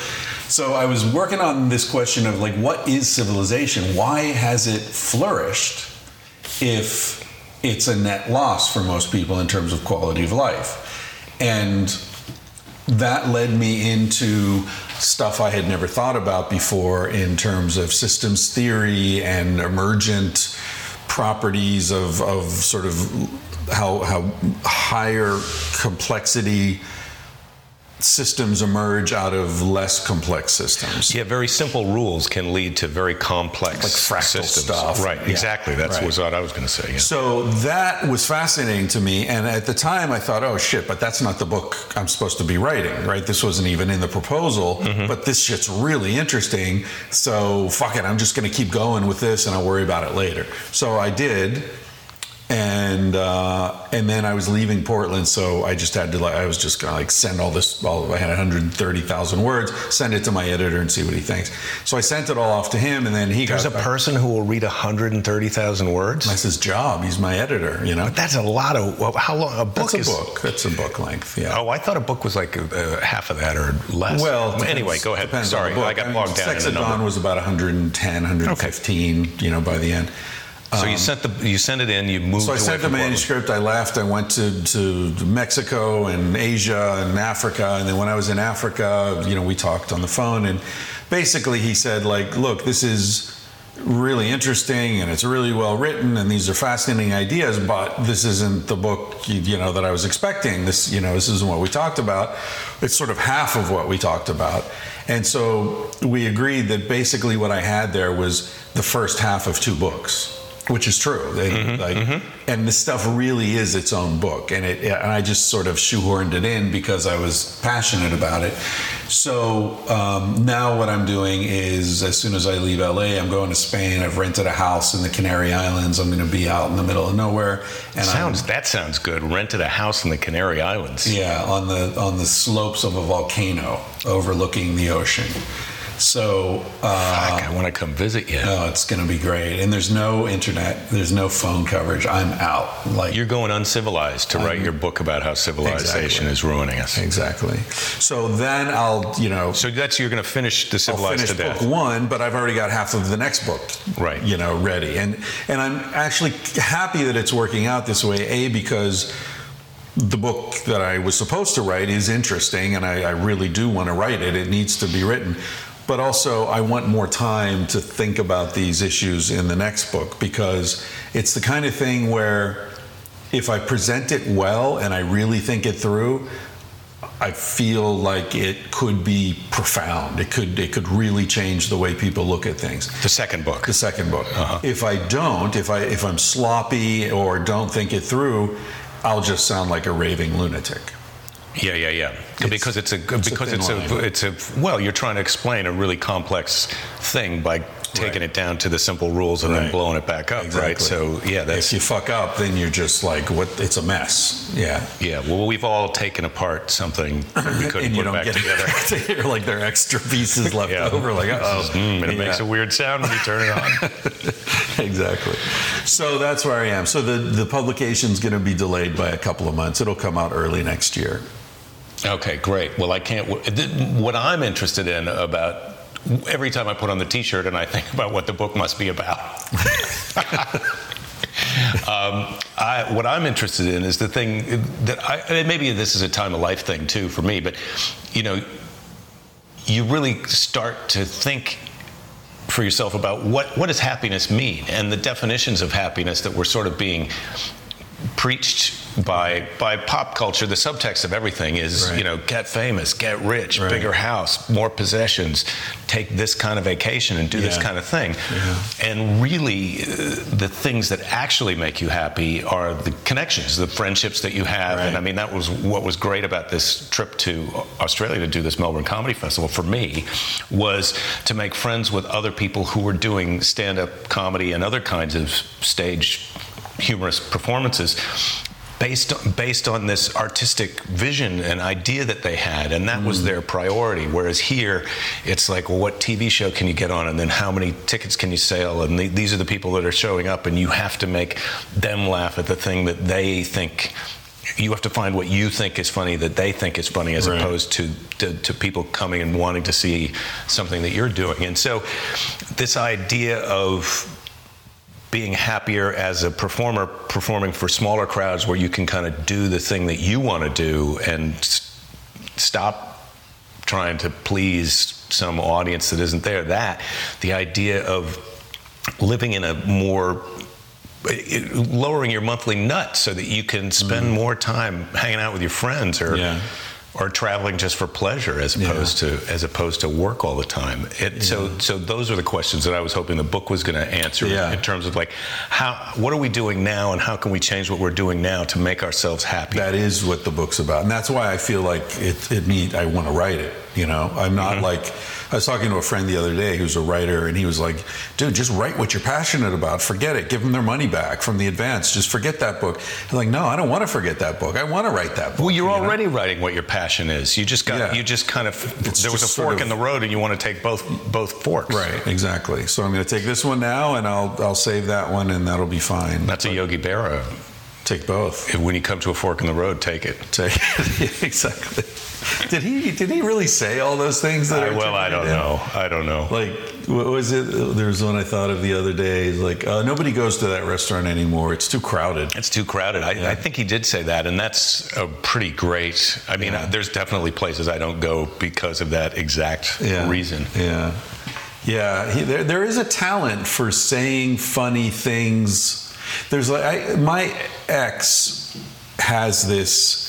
A: So i was working on this question of like what is civilization? Why has it flourished if it's a net loss for most people in terms of quality of life? And that led me into stuff I had never thought about before in terms of systems theory and emergent properties of, of sort of how, how higher complexity systems emerge out of less complex systems.
B: Yeah, very simple rules can lead to very complex
A: Like fractal
B: systems.
A: stuff.
B: Right,
A: Yeah.
B: exactly. That's
A: Right.
B: was what I was going to say. Yeah.
A: So that was fascinating to me. And at the time, I thought, oh shit, but that's not the book I'm supposed to be writing, right? This wasn't even in the proposal, mm-hmm. but this shit's really interesting. So fuck it, I'm just going to keep going with this and I'll worry about it later. So I did. And uh, and then I was leaving Portland, so I just had to like I was just gonna like send all this. All I had 130,000 words. Send it to my editor and see what he thinks. So I sent it all off to him, and then he
B: There's a
A: back-
B: person who will read 130,000 words.
A: That's his job. He's my editor. You know.
B: That's a lot of. Well, how long a book
A: That's a
B: is?
A: book. That's a book length. Yeah.
B: Oh, I thought a book was like uh, half of that or less.
A: Well, depends-
B: anyway, go ahead. Sorry. I got
A: mean,
B: bogged down
A: Sex
B: in the
A: Dawn was about 110, 115. You know, by the end.
B: So you sent the you sent it in. You moved.
A: So I sent the manuscript. I left. I went to, to Mexico and Asia and Africa. And then when I was in Africa, you know, we talked on the phone. And basically, he said, like, look, this is really interesting and it's really well written and these are fascinating ideas but this isn't the book you know that i was expecting this you know this isn't what we talked about it's sort of half of what we talked about and so we agreed that basically what i had there was the first half of two books which is true. They- like, and this stuff really is its own book and it and i just sort of shoehorned it in because i was passionate about it. So um, now what i'm doing is as soon as i leave la i'm going to spain. I've rented a house in the canary islands. I'm going to be out in the middle of nowhere and
B: Sounds
A: I'm,
B: that sounds good. Rented a house in the Canary Islands.
A: yeah on the on the slopes of a volcano overlooking the ocean so uh,
B: Fuck, I want to come visit you.
A: Oh, it's going to be great. And there's no internet, there's no phone coverage. I'm out. Like
B: You're going uncivilized to write your book about how civilization
A: Exactly.
B: is ruining us.
A: exactly. So then I'll, you know,
B: So that's you're going to finish the
A: I'll
B: civilized
A: finish
B: to death.
A: book one, but I've already got half of the next book,
B: Right.
A: You know, ready. And and I'm actually happy that it's working out this way. A because the book that I was supposed to write is interesting, and I, I really do want to write it. It needs to be written. But also, I want more time to think about these issues in the next book because it's the kind of thing where if I present it well and I really think it through, I feel like it could be profound. It could it could really change the way people look at things.
B: The second book.
A: The second book. Uh-huh. If I don't, if I if I'm sloppy or don't think it through, I'll just sound like a raving lunatic.
B: Yeah, yeah, yeah. because it's a
A: it's
B: because
A: thin
B: it's a it's a well, you're trying to explain a really complex thing by taking
A: Right.
B: it down to the simple rules and then blowing it back up, right? So yeah, that's
A: If you fuck up, then you're just like what? It's a mess. Yeah.
B: yeah. Well, we've all taken apart something that we couldn't
A: and you
B: put
A: don't
B: back
A: get
B: together.
A: together. like there are extra pieces left
B: Yeah.
A: over. Like oh,
B: Mm, and it makes a weird sound when you turn it on.
A: exactly. So that's where I am. So the the publication's going to be delayed by a couple of months. It'll come out early next year.
B: Okay, great. Well, I can't. What I'm interested in about every time I put on the T-shirt and I think about what the book must be about. um, I, what I'm interested in is the thing that I maybe this is a time of life thing too for me, but you know, you really start to think for yourself about what what does happiness mean and the definitions of happiness that we're sort of being preached by by pop culture the subtext of everything is
A: Right.
B: you know get famous get rich
A: Right.
B: bigger house more possessions take this kind of vacation and do this kind of thing. And really uh, the things that actually make you happy are the connections the friendships that you have. And i mean that was what was great about this trip to australia to do this melbourne comedy festival for me was to make friends with other people who were doing stand-up comedy and other kinds of stage humorous performances based on, based on this artistic vision and idea that they had and that was mm. their priority. Whereas here it's like well what TV show can you get on? And then how many tickets can you sell? And the, these are the people that are showing up and you have to make them laugh at the thing that they think you have to find what you think is funny that they think is funny as
A: Right.
B: opposed to, to to people coming and wanting to see something that you're doing. And so this idea of being happier as a performer performing for smaller crowds where you can kind of do the thing that you want to do and stop trying to please some audience that isn't there. That the idea of living in a more lowering your monthly nut so that you can spend more time hanging out with your friends or
A: Mm. Yeah.
B: Or traveling just for pleasure as
A: Yeah.
B: opposed to as opposed to work all the time. It, So so those are the questions that I was hoping the book was going to answer
A: Yeah.
B: in terms of like how what are we doing now and how can we change what we're doing now to make ourselves happy.
A: That is what the book's about, and that's why I feel like it. It need I want to write it. You know, I'm not mm-hmm. like I was talking to a friend the other day who's a writer, and he was like, "Dude, just write what you're passionate about. Forget it. Give them their money back from the advance. Just forget that book." I'm like, "No, I don't want to forget that book. I want to write that book."
B: well, you're
A: you know?
B: already writing what your passion is. You just got
A: Yeah.
B: you just kind of
A: It's
B: there was a fork
A: of-
B: in the road and you want to take both both forks.
A: right, exactly. So I'm going to take this one now, and I'll I'll save that one, and that'll be fine.
B: That's a Yogi Berra.
A: Take both.
B: When you come to a fork in the road, take it.
A: Take it. exactly. Did he did he really say all those things? That
B: I,
A: are
B: well, I don't know. I don't know.
A: Like, what was it? There was one I thought of the other day. Like, uh, nobody goes to that restaurant anymore. It's too crowded.
B: It's too crowded. I,
A: Yeah.
B: I think he did say that, and that's a pretty great. I mean,
A: Yeah.
B: there's definitely places I don't go because of that exact reason.
A: Yeah. Yeah. He, there, there is a talent for saying funny things. There's like, I, my ex has this.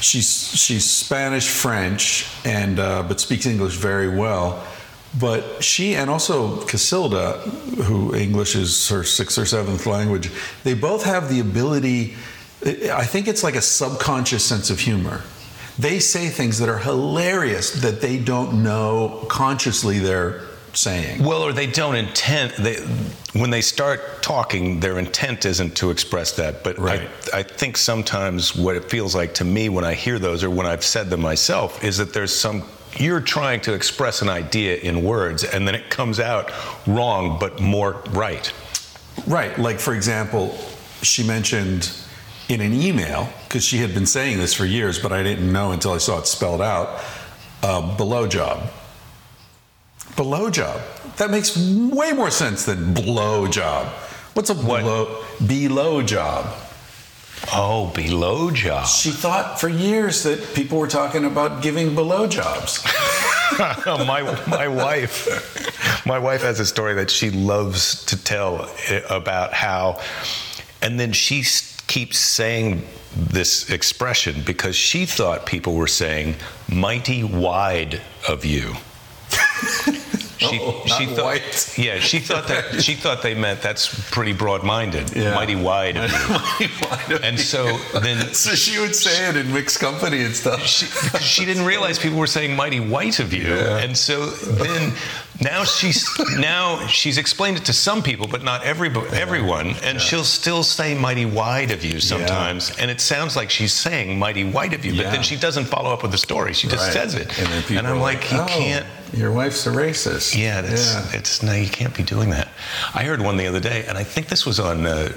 A: She's she's Spanish French and uh, but speaks English very well. But she and also Casilda, who English is her sixth or seventh language, they both have the ability. I think it's like a subconscious sense of humor. They say things that are hilarious that they don't know consciously they're saying.
B: Well, or they don't intend. They, when they start talking, their intent isn't to express that. But
A: Right.
B: I, I think sometimes what it feels like to me when I hear those, or when I've said them myself, is that there's some. You're trying to express an idea in words, and then it comes out wrong, but more right.
A: Right. Like, for example, she mentioned in an email, because she had been saying this for years, but I didn't know until I saw it spelled out uh, below job. Below job. That makes way more sense than blow job. What's a
B: What?
A: below, below job?
B: Oh, below job.
A: She thought for years that people were talking about giving below jobs.
B: my my wife my wife has a story that she loves to tell eh, about how and then she keeps saying this expression because she thought people were saying mighty wide of you she,
A: Uh-oh,
B: she thought,
A: white.
B: yeah, she thought that she thought they meant that's pretty broad-minded,
A: Yeah.
B: mighty wide of you. And so then
A: so she would say it in mixed company and stuff.
B: she, she didn't realize people were saying mighty white of you
A: Yeah.
B: and so then now she's now she's explained it to some people but not every, everyone and she'll still say mighty wide of you sometimes and it sounds like she's saying mighty white of you but
A: Yeah.
B: then she doesn't follow up with the story she just
A: Right.
B: says it
A: And then people
B: i'm
A: are
B: like, you
A: "Oh,
B: can't
A: Your wife's a racist.
B: yeah, that's
A: Yeah.
B: it's no, you can't be doing that. I heard one the other day, and I think this was on. Uh,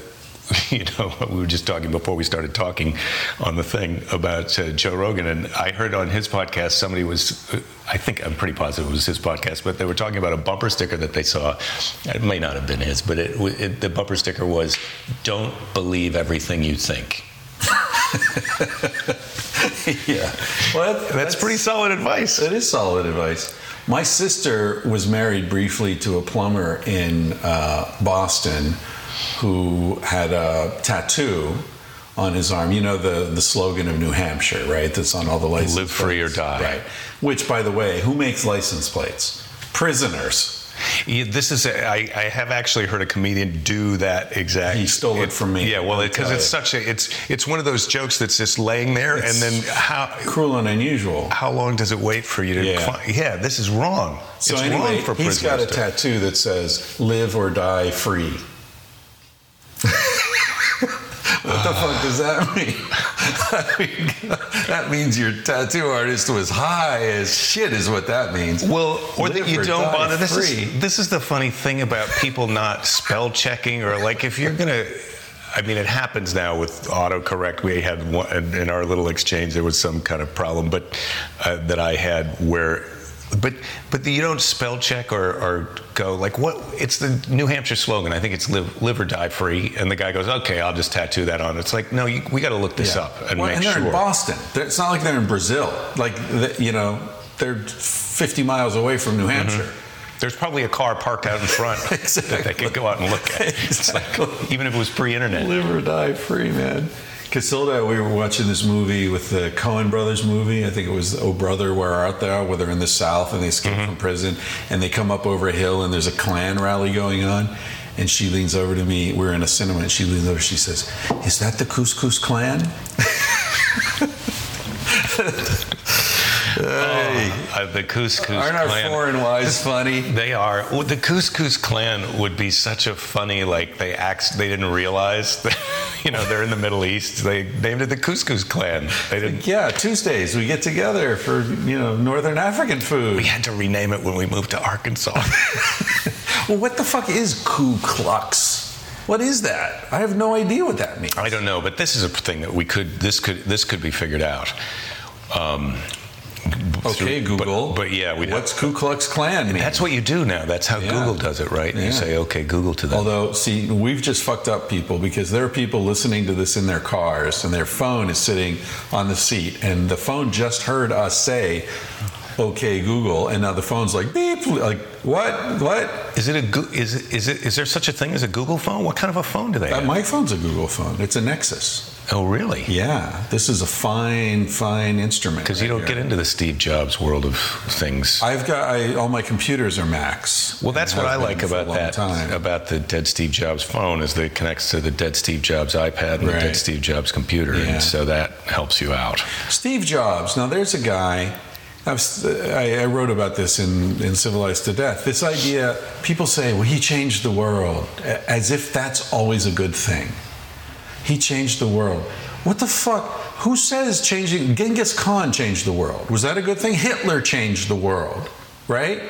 B: you know, we were just talking before we started talking on the thing about uh, Joe Rogan, and I heard on his podcast somebody was. Uh, I think I'm pretty positive it was his podcast, but they were talking about a bumper sticker that they saw. It may not have been his, but it, it, the bumper sticker was, "Don't believe everything you think."
A: yeah. Well, that-
B: That's, pretty solid advice.
A: That is solid advice. My sister was married briefly to a plumber in uh, Boston who had a tattoo on his arm. You know the, the slogan of New Hampshire, right? That's on all the license
B: Live free or die.
A: Right. Which, by the way, who makes license plates? Prisoners.
B: Yeah, this is. A, I, I have actually heard a comedian do that exact.
A: He stole it from me.
B: Yeah, well, because
A: tell
B: it's such a. It's it's one of those jokes that's just laying there,
A: It's-
B: and then how
A: Cruel and unusual.
B: how long does it wait for you to?
A: Yeah.
B: yeah this is wrong.
A: So
B: it's
A: anyway,
B: wrong for prisoners.
A: he's got a
B: to-
A: tattoo that says "Live or die free." what the fuck does that mean? I mean, that means your tattoo artist was high as shit, is what that means.
B: Well, or
A: Live
B: that you
A: or
B: don't bother. This
A: free.
B: is this is the funny thing about people not spell checking or like if you're gonna. I mean, it happens now with autocorrect. We had one in our little exchange. There was some kind of problem, but uh, that I had where But but you don't spell check or, or go like what? It's the New Hampshire slogan. I think it's live, live or die free. And the guy goes, okay, I'll just tattoo that on. It's like no, you, we got to look this
A: Yeah.
B: up and
A: Well,
B: make
A: and they're
B: sure.
A: in Boston. They're- it's not like they're in Brazil. Like the, you know, they're 50 miles away from New mm-hmm. Hampshire.
B: There's probably a car parked out in front that they could go out and look at. It's like, even if it was pre-internet.
A: Live or die free, man. Casilda, we were watching this movie with the Coen brothers movie. I think it was Oh Brother, Where Art Thou? Where they're in the South and they escape from prison and they come up over a hill and there's a Klan rally going on. And she leans over to me. We're in a cinema and she leans over. She says, "Is that the Couscous Klan?" Hey,
B: Uh, the Couscous
A: aren't our
B: Clan.
A: foreign wives funny?
B: They are. Well, the Couscous Clan would be such a funny, like they act, they didn't realize that, you know, they're in the Middle East. They named it the Couscous Clan. They didn't.
A: Yeah, Tuesdays we get together for you know Northern African food.
B: We had to rename it when we moved to Arkansas.
A: Well, what the fuck is Ku Klux? What is that? I have no idea what that means.
B: I don't know, but this is a thing that we could. This could. This could be figured out. Um,
A: Okay,
B: through-
A: Google.
B: But, yeah, we.
A: What's Ku Klux Klan mean?
B: That's what you do now. That's how
A: Yeah.
B: Google does it, right?
A: Yeah.
B: You say, okay, Google to them.
A: Although, see, we've just fucked up people because there are people listening to this in their cars and their phone is sitting on the seat and the phone just heard us say, okay, Google, and now the phone's like, beep, like, what? What?
B: is it a? Is it? Is it? Is there such a thing as a Google phone? What kind of a phone do they
A: Uh,
B: have?
A: my phone's a Google phone. It's a Nexus.
B: oh, really?
A: Yeah, this is a fine, fine instrument.
B: Because you don't
A: here.
B: get into the Steve Jobs world of things.
A: I've got I, all my computers are Macs.
B: Well, that's what I like about that
A: time.
B: about the dead Steve Jobs phone is that it connects to the dead Steve Jobs iPad and the dead Steve Jobs computer,
A: Yeah.
B: and so that helps you out.
A: Steve Jobs. Now, there's a guy. I, I wrote about this in, in Civilized to Death. This idea, people say, well, he changed the world, as if that's always a good thing. He changed the world. What the fuck? Who says changing? Genghis Khan changed the world. Was that a good thing? Hitler changed the world, right?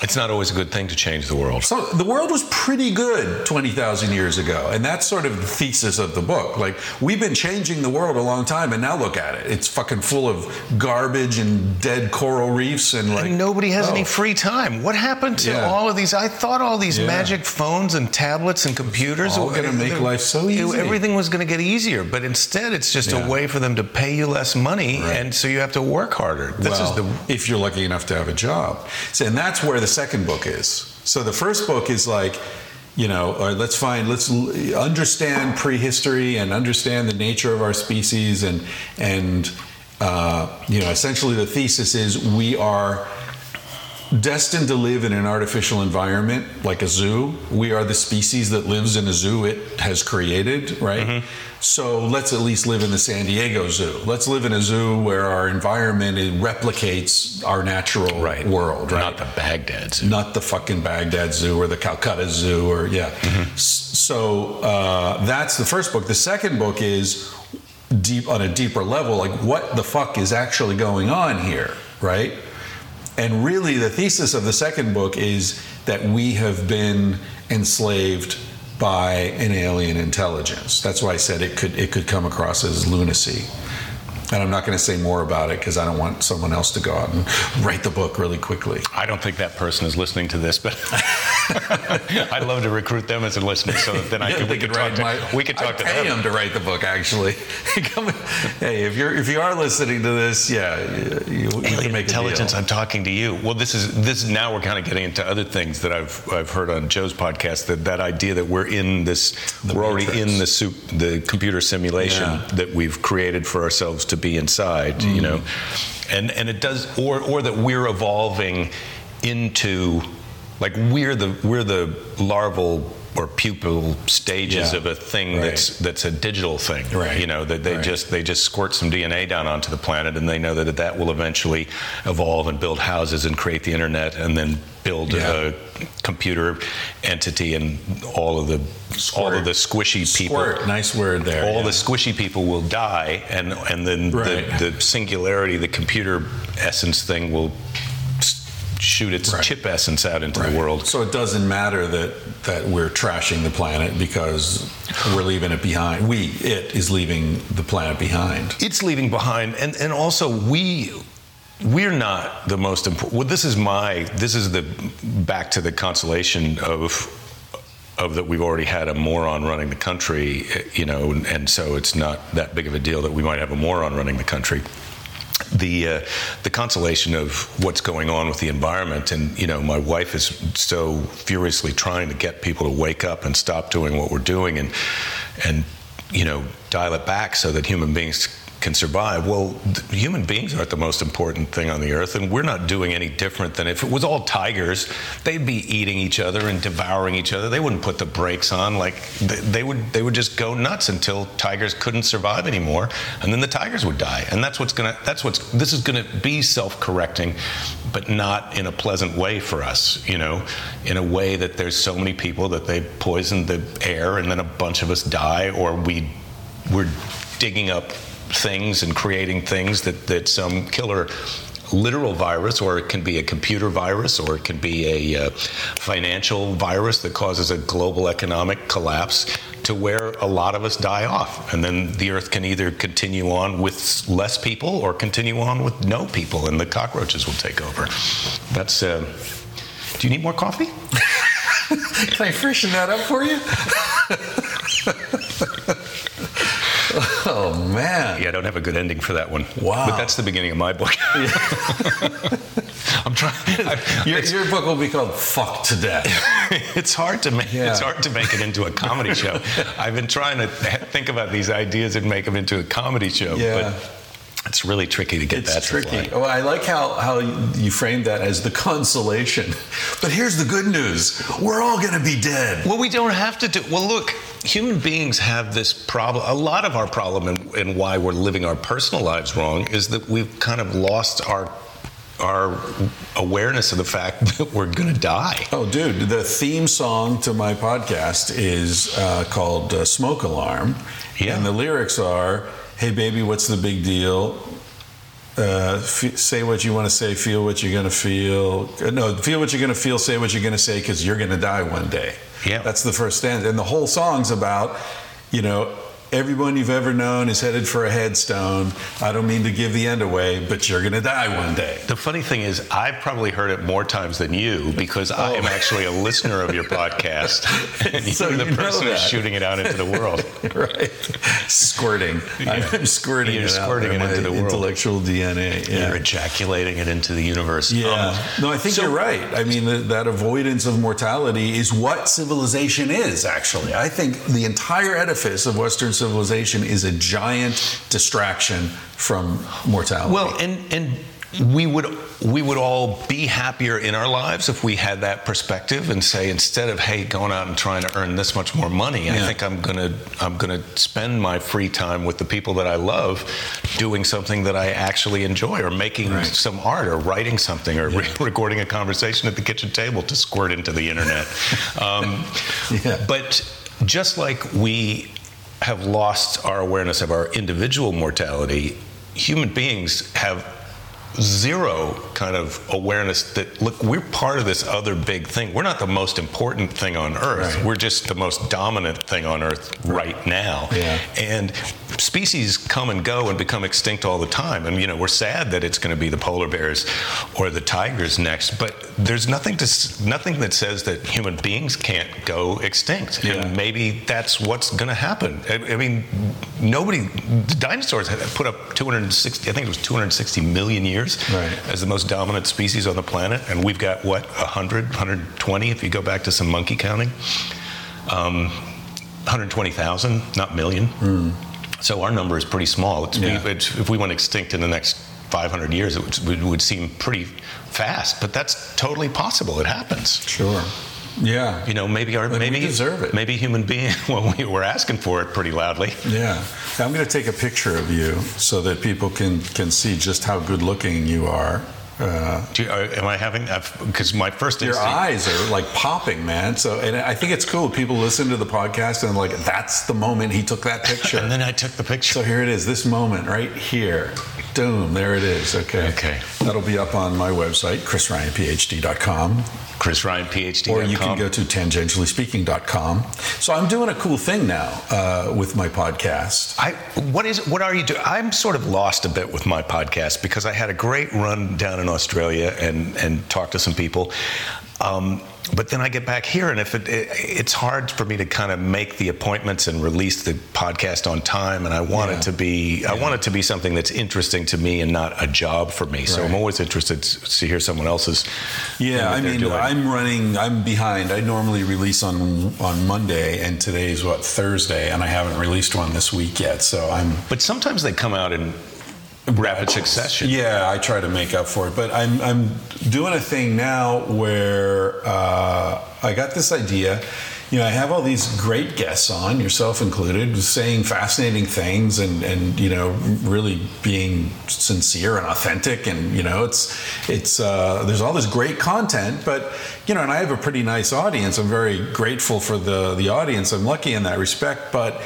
B: It's not always a good thing to change the world.
A: So the world was pretty good 20,000 years ago. And that's sort of the thesis of the book. Like, we've been changing the world a long time, and now look at it. It's fucking full of garbage and dead coral reefs and like.
B: And nobody has
A: oh.
B: any free time. What happened to
A: Yeah.
B: all of these? I thought all these
A: Yeah.
B: magic phones and tablets and computers
A: were gonna make life so
B: it-
A: easy.
B: Everything was going to get easier, but instead, it's just
A: Yeah.
B: a way for them to pay you less money,
A: Right.
B: and so you have to work harder. This
A: well,
B: is the
A: if you're lucky enough to have a job. So, and that's where the second book is. So the first book is like, you know, right, let's find, let's understand prehistory and understand the nature of our species, and and uh, you know, essentially the thesis is we are destined to live in an artificial environment like a zoo. We are the species that lives in a zoo it has created, right?
B: Mm-hmm.
A: So let's at least live in the San Diego Zoo. Let's live in a zoo where our environment it replicates our natural
B: right
A: world, right?
B: Not the Baghdad Zoo.
A: not the fucking Baghdad Zoo or the Calcutta Zoo or yeah. S- So uh, that's the first book. The second book is deep on a deeper level, like what the fuck is actually going on here, right? And really, the thesis of the second book is that we have been enslaved by an alien intelligence. That's why I said it could it could come across as lunacy. And I'm not going to say more about it because I don't want someone else to go out and write the book really quickly.
B: I don't think that person is listening to this, but I'd love to recruit them as a listener, so that then I
A: Yeah,
B: could, we could talk
A: write
B: to
A: my-
B: we could talk
A: I'd
B: to
A: pay
B: them.
A: him to write the book. Actually, hey, if you're if you are listening to this, yeah, you, you can
B: Alien
A: make
B: intelligence. I'm talking to you. Well, this is this. Now we're kind of getting into other things that I've I've heard on Joe's podcast. That that idea that we're in this,
A: The
B: we're already in the soup, the computer simulation
A: Yeah.
B: that we've created for ourselves to be inside. You know,
A: Mm.
B: and and it does, or or that we're evolving into, like we're the we're the larval or pupal stages
A: Yeah.
B: of a thing
A: Right.
B: that's that's a digital thing.
A: Right.
B: You know that they
A: Right.
B: just they just squirt some DNA down onto the planet, and they know that that will eventually evolve and build houses and create the internet, and then build
A: Yeah.
B: a computer entity, and all of the all of the squishy people.
A: Squirt, nice word there.
B: All
A: yeah.
B: the squishy people will die, and and then the, the singularity, the computer essence thing will shoot its
A: Right.
B: chip essence out into
A: Right.
B: the world.
A: So it doesn't matter that that we're trashing the planet because we're leaving it behind. We, it, is leaving the planet behind.
B: it's leaving behind and and also we we're not the most important. Well, this is my. This is the back to the consolation of of that we've already had a moron running the country, eh, you know, and, and so it's not that big of a deal that we might have a moron running the country. The uh, the consolation of what's going on with the environment, and you know, my wife is so furiously trying to get people to wake up and stop doing what we're doing, and and you know, dial it back so that human beings can survive. Well, human beings aren't the most important thing on the earth, and we're not doing any different than if it was all tigers, they'd be eating each other and devouring each other. They wouldn't put the brakes on. Like th- they would, they would just go nuts until tigers couldn't survive anymore, and then the tigers would die. And that's what's gonna. That's what's. This is gonna be self-correcting, but not in a pleasant way for us. You know, in a way that there's so many people that they poison the air, and then a bunch of us die, or we we're digging up things and creating things that, that some killer literal virus, or it can be a computer virus, or it can be a uh, financial virus that causes a global economic collapse to where a lot of us die off. And then the earth can either continue on with less people or continue on with no people, and the cockroaches will take over. That's. Uh, do you need more coffee?
A: Can I freshen that up for you? oh man.
B: Yeah, I don't have a good ending for that one.
A: Wow.
B: But that's the beginning of my book. I'm trying. I,
A: Your, your book will be called "Fuck to Death."
B: it's hard to make.
A: Yeah.
B: It's hard to make it into a comedy show. I've been trying to think about these ideas and make them into a comedy show,
A: Yeah.
B: but it's really tricky to get
A: It's
B: that
A: tricky. Oh, I like how, how you framed that as the consolation. But here's the good news we're all going to be dead.
B: Well, we don't have to do. Well, look, human beings have this problem. A lot of our problem and, and why we're living our personal lives wrong is that we've kind of lost our our awareness of the fact that we're going to die.
A: Oh, dude, the theme song to my podcast is uh, called uh, Smoke Alarm.
B: Yeah.
A: And the lyrics are Hey, baby, what's the big deal? Uh, f- say what you want to say, feel what you're going to feel. Uh, No, feel what you're going to feel, say what you're going to say, because you're going to die one day.
B: Yeah.
A: That's the first stanza. And the whole song's about, you know, everyone you've ever known is headed for a headstone. I don't mean to give the end away, but you're going to die one day.
B: The funny thing is, I've probably heard it more times than you because I am
A: Oh.
B: actually a listener of your podcast, and you're the
A: you
B: person who's shooting it out into the world.
A: right. Squirting. I'm squirting
B: You're
A: it
B: squirting it into the world.
A: Intellectual DNA. Yeah.
B: You're ejaculating it into the universe.
A: Yeah.
B: Um,
A: no, I think
B: so-
A: you're right. I mean, that, that avoidance of mortality is what civilization is, actually. I think the entire edifice of Western civilization is a giant distraction from mortality.
B: Well, and and we would we would all be happier in our lives if we had that perspective and say instead of hey going out and trying to earn this much more money, I think I'm gonna I'm gonna spend my free time with the people that I love, doing something that I actually enjoy, or making
A: Right.
B: some art, or writing something, or re- recording a conversation at the kitchen table to squirt into the internet. Um,
A: Yeah.
B: But just like we have lost our awareness of our individual mortality, human beings have zero kind of awareness that look we're part of this other big thing. We're not the most important thing on earth.
A: Right.
B: we're just the most dominant thing on earth right. now.
A: Yeah.
B: and species come and go and become extinct all the time. And you know we're sad that it's going to be the polar bears or the tigers next but there's nothing to nothing that says that human beings can't go extinct.
A: Yeah.
B: and maybe that's what's going to happen. I, I mean nobody the dinosaurs had put up 260 i think it was 260 million years
A: Right.
B: as the most dominant species on the planet and we've got what 100 120 if you go back to some monkey counting um, 120,000 not million so our number is pretty small. It's,
A: Yeah.
B: we, it's, if we went extinct in the next 500 years, it would, it would seem pretty fast. But that's totally possible. It happens.
A: sure. Yeah.
B: You know, maybe our maybe
A: deserve it.
B: Maybe human being. Well, we were asking for it pretty loudly.
A: Yeah. I'm going to take a picture of you so that people can, can see just how good looking you are. Uh,
B: Do you, are, am I having? Because my first
A: your
B: instinct.
A: eyes are like popping, man. So, and I think it's cool. People listen to the podcast and like, that's the moment he took that picture.
B: And then I took the picture.
A: So here it is, this moment right here. Boom, there it is. Okay.
B: Okay.
A: That'll be up on my website, chrisryanphd.com.
B: Chris Ryan, PhD.
A: Or you can go to tangentiallyspeaking.com. So I'm doing a cool thing now uh, with my podcast.
B: I, what is what are you doing? I'm sort of lost a bit with my podcast because I had a great run down in Australia and and talked to some people. Um, but then I get back here, and if it, it, it's hard for me to kind of make the appointments and release the podcast on time, and I want
A: Yeah.
B: it to be, I want it to be something that's interesting to me and not a job for me. So I'm always interested to hear someone else's.
A: Yeah, I mean,
B: doing.
A: I'm running. I'm behind. I normally release on on Monday, and today's what Thursday, and I haven't released one this week yet. So I'm
B: But sometimes they come out in rapid succession.
A: Yeah, I try to make up for it, but I'm I'm doing a thing now where uh, I got this idea. You know, I have all these great guests on, yourself included, saying fascinating things and and you know really being sincere and authentic, and you know it's it's uh, there's all this great content, but you know, and I have a pretty nice audience. I'm very grateful for the the audience. I'm lucky in that respect, but.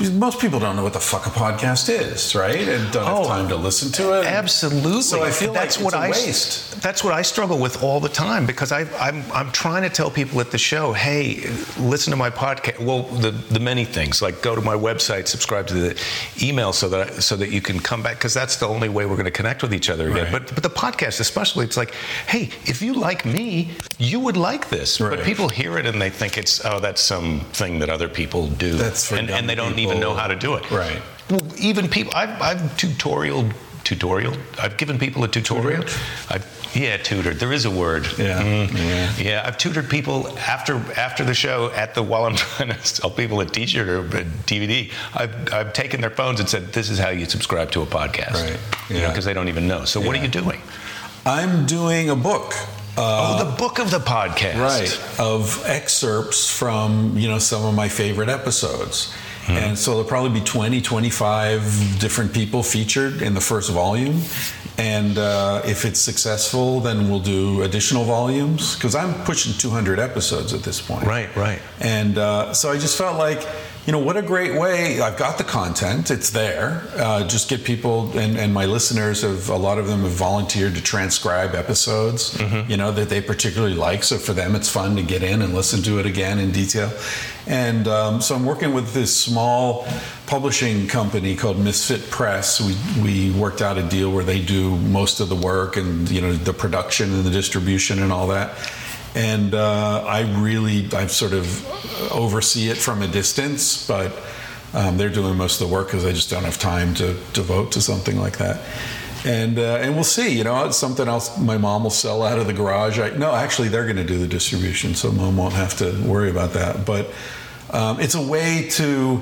A: Most people don't know what the fuck a podcast is, right? And don't
B: Oh,
A: have time to listen to it.
B: Absolutely.
A: So I feel
B: that's
A: like
B: what I
A: waste.
B: that's what I struggle with all the time because I, I'm I'm trying to tell people at the show, hey, listen to my podcast. Well, the the many things like go to my website, subscribe to the email so that I, so that you can come back because that's the only way we're going to connect with each other again.
A: Right.
B: But but the podcast especially, it's like, hey, if you like me, you would like this. But people hear it and they think it's oh, that's something that other people do,
A: That's for
B: and, and they don't
A: people.
B: Even know how to do it.
A: Right.
B: Well, even people, I've, I've tutorial, tutorial. I've given people a tutorial.
A: Tutored?
B: I've, yeah, tutored. There is a word.
A: Yeah,
B: Mm.
A: yeah.
B: yeah. I've tutored people after after the show at the while I'm trying to sell people a T-shirt or a DVD. I've I've taken their phones and said, "This is how you subscribe to a podcast."
A: Right,
B: You know,
A: yeah.
B: because they don't even know. So what are you doing?
A: I'm doing a book. Uh,
B: oh, the book of the podcast.
A: right of excerpts from you know some of my favorite episodes and so there'll probably be 20 25 different people featured in the first volume. And uh, if it's successful then we'll do additional volumes because i'm pushing 200 episodes at this point.
B: Right, right.
A: And uh, so I just felt like, you know, what a great way. I've got the content, it's there. Uh, just get people, and, and my listeners have, a lot of them have volunteered to transcribe episodes, you know, that they particularly like. So for them, it's fun to get in and listen to it again in detail. And um, so I'm working with this small publishing company called Misfit Press. We, we worked out a deal where they do most of the work and, you know, the production and the distribution and all that and uh, I really I sort of oversee it from a distance, but um, they're doing most of the work because I just don't have time to devote to something like that. And uh, and we'll see. You know, it's something else my mom will sell out of the garage. I, no, actually, they're going to do the distribution, so mom won't have to worry about that. But um, it's a way to.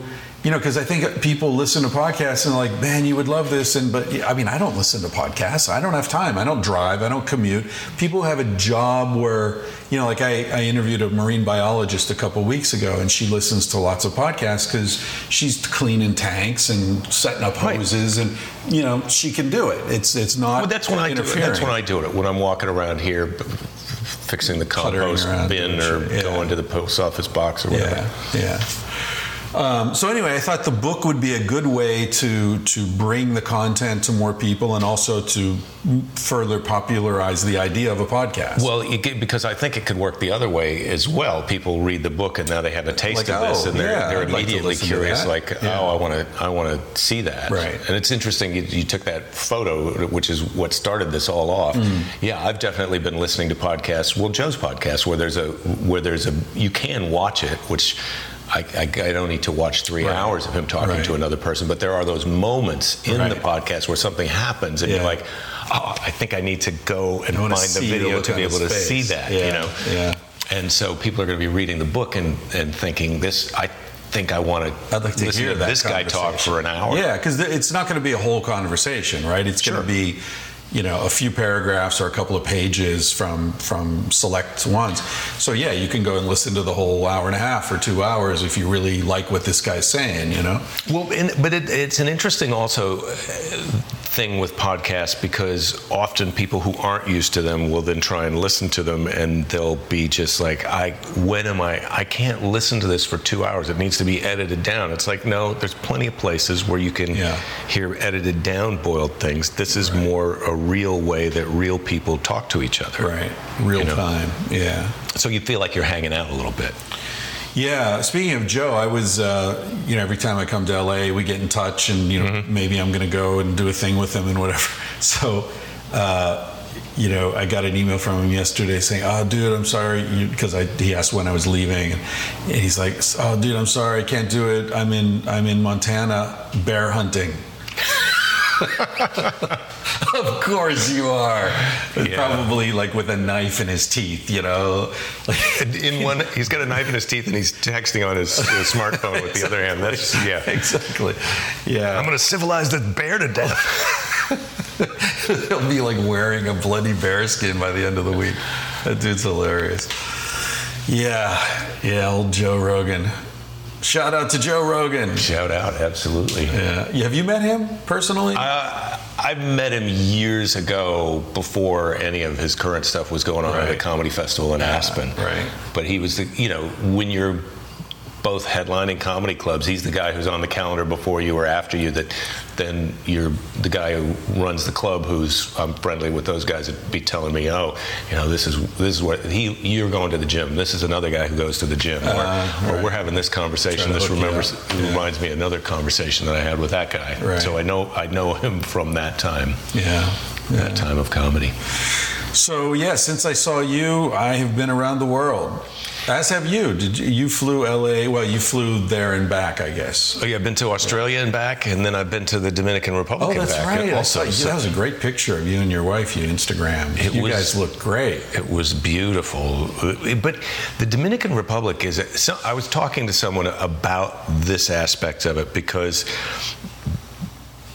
A: You know, because I think people listen to podcasts and like, man, you would love this, and but I mean, I don't listen to podcasts. I don't have time. I don't drive. I don't commute. People have a job where, you know, like I, I interviewed a marine biologist a couple weeks ago, and she listens to lots of podcasts because she's cleaning tanks and setting up
B: Right.
A: hoses, and you know, she can do it. It's it's not.
B: Well, that's when I do it. That's when I do it. When I'm walking around here, fixing the compost bin or
A: yeah.
B: going to the post office box or whatever.
A: Yeah, yeah. Um, so anyway, I thought the book would be a good way to to bring the content to more people and also to further popularize the idea of a podcast.
B: Well, get, because I think it could work the other way as well. People read the book and now they have a taste
A: Like,
B: of this,
A: oh,
B: and they're,
A: yeah,
B: they're
A: I'd like
B: immediately curious. Like,
A: Yeah.
B: oh, I want to, I want to see that.
A: Right.
B: And it's interesting you, you took that photo, which is what started this all off.
A: Mm.
B: Yeah, I've definitely been listening to podcasts. Well, Joe's podcast, where there's a, where there's a, you can watch it, which. I, I, I don't need to watch three
A: Right.
B: hours of him talking
A: Right.
B: to another person, but there are those moments in the podcast where something happens, and
A: Yeah.
B: you're like, "Oh, I think I need to go and find the video to be able to see that."
A: Yeah,
B: You know,
A: yeah.
B: and so people are going to be reading the book and, and thinking this. I think I want to.
A: I'd like to
B: listen
A: hear
B: to
A: that
B: this guy talk for an hour.
A: Yeah, because it's not going to be a whole conversation, right? It's going to be, you know a few paragraphs or a couple of pages from from select ones. So yeah, you can go and listen to the whole hour and a half or two hours if you really like what this guy's saying. You know.
B: Well, and, but it, it's an interesting also uh, thing with podcasts because often people who aren't used to them will then try and listen to them and they'll be just like, I when am I? I can't listen to this for two hours. It needs to be edited down. It's like no, there's plenty of places where you can
A: Yeah.
B: hear edited down boiled things. This is more a real way that real people talk to each other.
A: Right. Real
B: You know.
A: time. Yeah.
B: So you feel like you're hanging out a little bit.
A: Yeah. Speaking of Joe, I was, uh, you know, every time I come to LA, we get in touch, and you know, maybe I'm going to go and do a thing with him and whatever. So, uh, you know, I got an email from him yesterday saying, "Oh, dude, I'm sorry," because he asked when I was leaving, and, and he's like, "Oh, dude, I'm sorry, I can't do it. I'm in I'm in Montana bear hunting." of course you are.
B: Yeah.
A: Probably like with a knife in his teeth, you know.
B: In one, he's got a knife in his teeth and he's texting on his, his smartphone with the other hand. That's yeah.
A: exactly. Yeah.
B: I'm gonna civilize the bear to death.
A: He'll be like wearing a bloody bear skin by the end of the week. That dude's hilarious. Yeah, yeah, old Joe Rogan. Shout out to Joe Rogan.
B: Shout out, absolutely.
A: Yeah. Have you met him personally?
B: Uh, I met him years ago before any of his current stuff was going on at the comedy festival in Aspen.
A: right.
B: But he was the, you know, when you're both headlining comedy clubs, he's the guy who's on the calendar before you or after you. That then you're the guy who runs the club, who's I'm friendly with those guys would be telling me, oh, you know, this is this is what he you're going to the gym. This is another guy who goes to the gym, or,
A: Uh,
B: or we're having this conversation. This remembers.
A: Yeah.
B: reminds me of another conversation that I had with that guy.
A: Right.
B: So I know I know him from that time,
A: yeah.
B: that time of comedy.
A: So yeah, since I saw you, I have been around the world. As have you. Did you, you flew LA? Well, you flew there and back, I guess.
B: Oh yeah, I've been to Australia and back, and then I've been to the Dominican Republic
A: Oh,
B: and
A: that's
B: back.
A: right.
B: Also,
A: you.
B: so
A: that was a great picture of you and your wife. You Instagram.
B: It
A: you
B: was-
A: guys looked great.
B: It was beautiful, but the Dominican Republic is. So I was talking to someone about this aspect of it because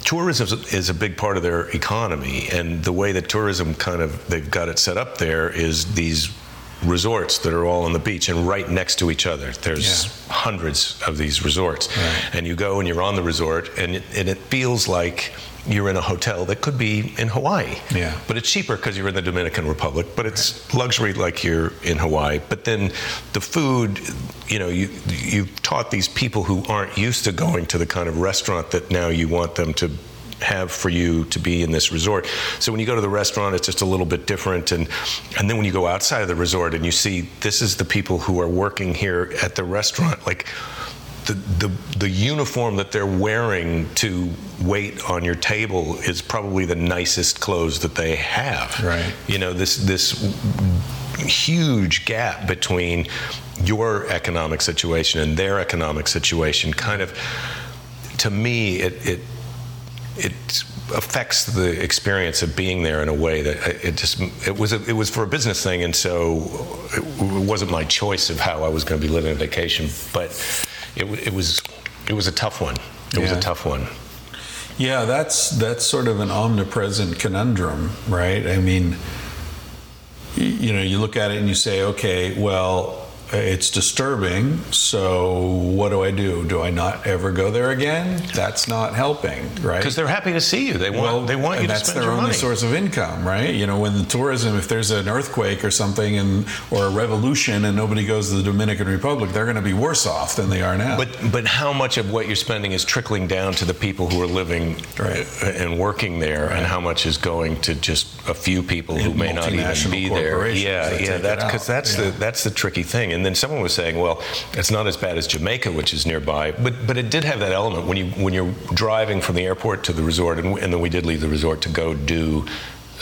B: tourism is- is a big part of their economy, and the way that tourism kind of they've got it set up there is these resorts that are all on the beach and right next to each other. There's
A: Yeah.
B: hundreds of these resorts,
A: Right.
B: and you go and you're on the resort, and it, and it feels like you're in a hotel that could be in Hawaii.
A: Yeah.
B: But it's cheaper because you're in the Dominican Republic, but it's luxury like you're in Hawaii. But then the food, you know, you you've taught these people who aren't used to going to the kind of restaurant that now you want them to have for you to be in this resort. So when you go to the restaurant, it's just a little bit different, and and then when you go outside of the resort and you see this is the people who are working here at the restaurant, like the, the the uniform that they're wearing to wait on your table is probably the nicest clothes that they have.
A: Right.
B: You know this this huge gap between your economic situation and their economic situation kind of to me it it it affects the experience of being there in a way that it just it was a, it was for a business thing and so it, wasn't my choice of how I was going to be living a vacation but it, it was it was a tough one. It was a tough one.
A: Yeah, that's that's sort of an omnipresent conundrum, right? I mean, you know, you look at it and you say, okay, well, it's disturbing. So what do I do? Do I not ever go there again? That's not helping, right?
B: because they're happy to see you they want
A: well,
B: they want you to
A: that's
B: spend
A: their
B: your
A: only
B: money
A: source of income, right? You know, when the tourism, if there's an earthquake or something, and or a revolution, and nobody goes to the Dominican Republic, they're going to be worse off than they are now.
B: But but how much of what you're spending is trickling down to the people who are living
A: Right.
B: uh, and working there, and how much is going to just a few people who may not even be there? Yeah,
A: that
B: yeah, that's because that's
A: Yeah.
B: the that's the tricky thing. And then someone was saying, well, it's not as bad as Jamaica, which is nearby, but but it did have that element when you when you're driving from the airport to the resort, and, and then we did leave the resort to go do.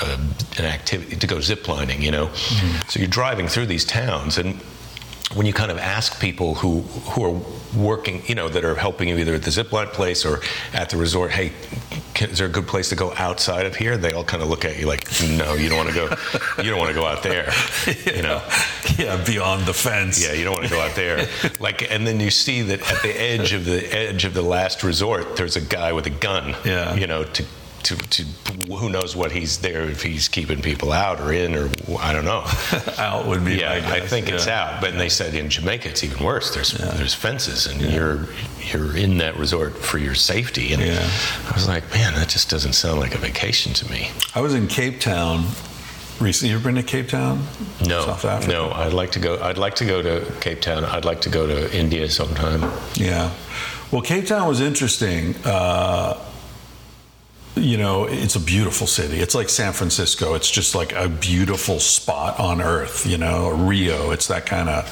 B: Uh, an activity to go zip lining, you know.
A: Mm-hmm.
B: So you're driving through these towns, and when you kind of ask people who who are working, you know, that are helping you either at the zipline place or at the resort, hey, can, is there a good place to go outside of here? They all kind of look at you like, no, you don't want to go, you don't want to go out there, you know.
A: yeah, beyond the fence.
B: Yeah, you don't want to go out there. Like, and then you see that at the edge of the edge of the last resort, there's a guy with a gun.
A: Yeah.
B: You know, to to, to who knows what he's there if he's keeping people out or in or I don't know.
A: Out would be.
B: Yeah, I think it's out. But they said in Jamaica it's even worse. There's there's fences, and you're you're in that resort for your safety. And
A: Yeah.
B: I was like, man, that just doesn't sound like a vacation to me.
A: I was in Cape Town recently. You ever been to Cape Town?
B: No,
A: South Africa.
B: no. I'd like to go. I'd like to go to Cape Town. I'd like to go to India sometime.
A: Yeah. Well, Cape Town was interesting. Uh, you know, it's a beautiful city. It's like San Francisco. It's just like a beautiful spot on earth, you know, Rio. It's that kind of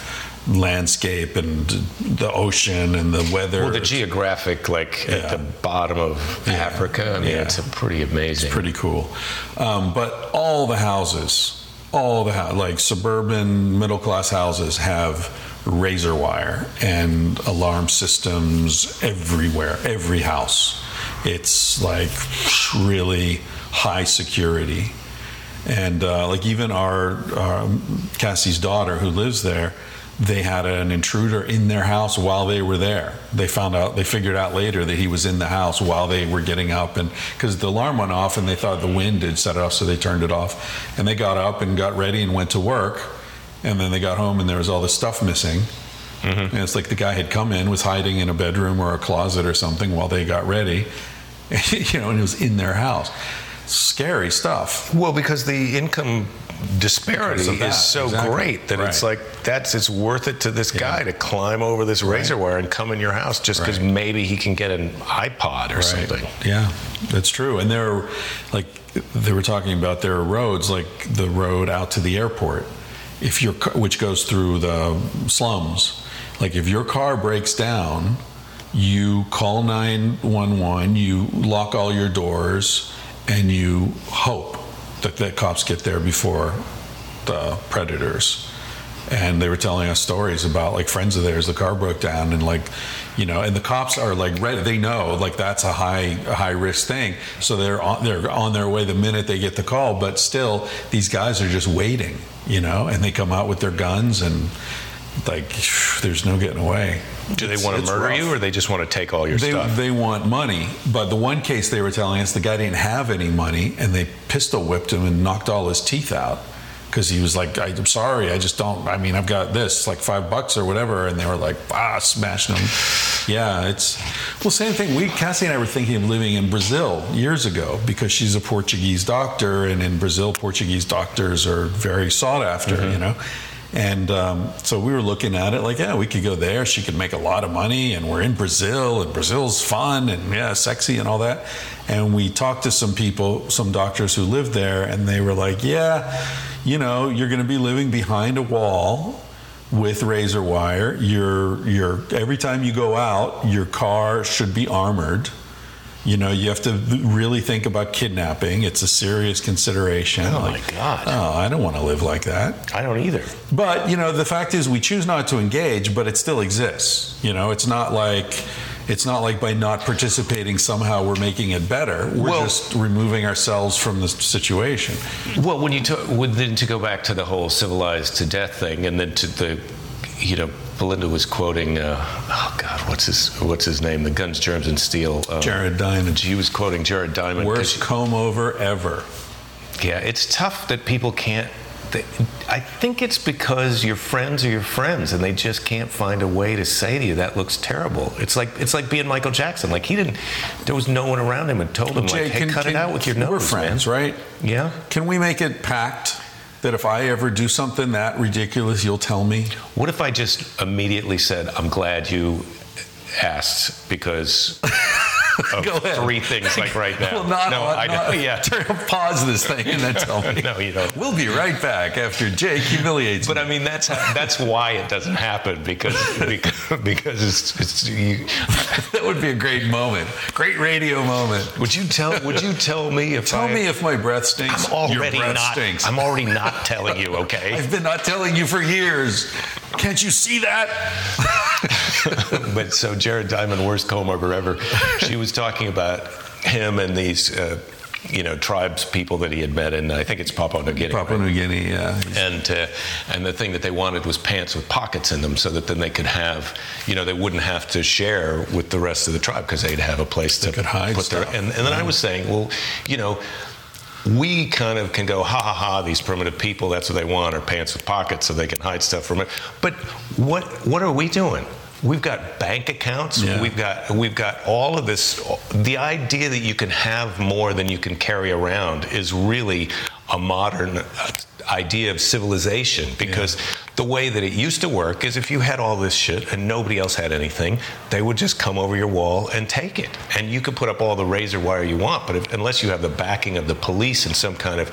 A: landscape and the ocean and the weather.
B: Well, the geographic, like
A: Yeah.
B: at the bottom of Africa. I mean,
A: Yeah.
B: it's a pretty amazing.
A: pretty cool. Um, but all the houses, all the like suburban middle class houses have razor wire and alarm systems everywhere, every house. It's like really high security. And uh, like even our Cassie's daughter who lives there, they had an intruder in their house while they were there. They found out, they figured out later that he was in the house while they were getting up, and because the alarm went off and they thought the wind had set it off, so they turned it off. And they got up and got ready and went to work, and then they got home and there was all this stuff missing. And it's like the guy had come in, was hiding in a bedroom or a closet or something while they got ready, you know, and it was in their house. Scary stuff.
B: Well, because the income disparity
A: Because of that,
B: is so
A: exactly.
B: great that it's like that's it's worth it to this guy to climb over this razor wire and come in your house just because
A: Right.
B: maybe he can get an iPod or something.
A: Yeah, that's true. And there, are, like they were talking about, there are roads like the road out to the airport, if your which goes through the slums. Like if your car breaks down, you call nine one one, you lock all your doors, and you hope that the cops get there before the predators. And they were telling us stories about like friends of theirs the car broke down and like you know and the cops are like ready. They know like that's a high high risk thing. So they're on they're on their way the minute they get the call but still these guys are just waiting you know and they come out with their guns and like there's no getting away
B: Do they want to murder
A: rough.
B: you or they just want to take all your
A: They,
B: stuff?
A: they want money, but the one case they were telling us, the guy didn't have any money, and they pistol whipped him and knocked all his teeth out because he was like, "I'm sorry, I just don't. I mean, I've got this, like five bucks or whatever," and they were like, "Ah, smashing him." Yeah, it's well, same thing. We Cassie and I were thinking of living in Brazil years ago because she's a Portuguese doctor, and in Brazil, Portuguese doctors are very sought after. You know. And um, so we were looking at it like, yeah, we could go there. She could make a lot of money, and we're in Brazil, and Brazil's fun and yeah, sexy and all that. And we talked to some people, some doctors who lived there, and they were like, yeah, you know, you're going to be living behind a wall with razor wire. You're, you're every time you go out, your car should be armored. You know, you have to really think about kidnapping. It's a serious consideration.
B: Oh, my God.
A: Oh, I don't want to live like that.
B: I don't either.
A: But you know, the fact is, we choose not to engage, but it still exists. You know, it's not like it's not like by not participating somehow we're making it better. We're
B: Well-
A: just removing ourselves from the situation.
B: Well, when you to, when, then to go back to the whole civilized to death thing, and then to the, you know, Belinda was quoting, uh, oh God, what's his what's his name? The Guns, Germs, and Steel. Uh,
A: Jared Diamond,
B: She was quoting Jared Diamond.
A: worst comb over ever.
B: Yeah, it's tough that people can't. They, I think it's because your friends are your friends, and they just can't find a way to say to you that looks terrible. It's like it's like being Michael Jackson. Like he didn't. There was no one around him and told him
A: Jay,
B: like, "Hey,
A: can-
B: cut it out with your nose."
A: We're friends, right?
B: Yeah.
A: Can we make it pact that if I ever do something that ridiculous, you'll tell me?
B: What if I just immediately said, "I'm glad you asked because
A: Go ahead.
B: three things like right now."
A: Well, not,
B: no, know.
A: not-
B: Yeah.
A: Turn, pause this thing and then tell me.
B: No, you don't.
A: We'll be right back after Jake humiliates
B: But
A: me.
B: I mean, that's how, that's why it doesn't happen because because, because it's, it's you,
A: that would be a great moment. Great radio moment.
B: Would you tell? Would you tell me if
A: Tell
B: I,
A: me if my breath stinks.
B: I'm already
A: Your breath
B: not?
A: stinks.
B: I'm already not telling you. Okay.
A: I've been not telling you for years. Can't you see that?
B: but so Jared Diamond, worst comb over ever. She was talking about him and these uh, you know tribes people that he had met in I think it's Papua New Guinea.
A: Papua
B: right?
A: New Guinea, yeah.
B: and uh, and the thing that they wanted was pants with pockets in them, so that then they could have, you know, they wouldn't have to share with the rest of the tribe because they'd have a place to
A: could hide
B: put their. And, and then I was saying, well, you know. We kind of can go, ha ha ha, these primitive people, that's what they want, are pants with pockets so they can hide stuff from it. But what what are we doing? We've got bank accounts.
A: Yeah.
B: We've got we've got all of this. The idea that you can have more than you can carry around is really a modern uh, idea of civilization because the way that it used to work is if you had all this shit and nobody else had anything, they would just come over your wall and take it. And you could put up all the razor wire you want, but if, unless you have the backing of the police and some kind of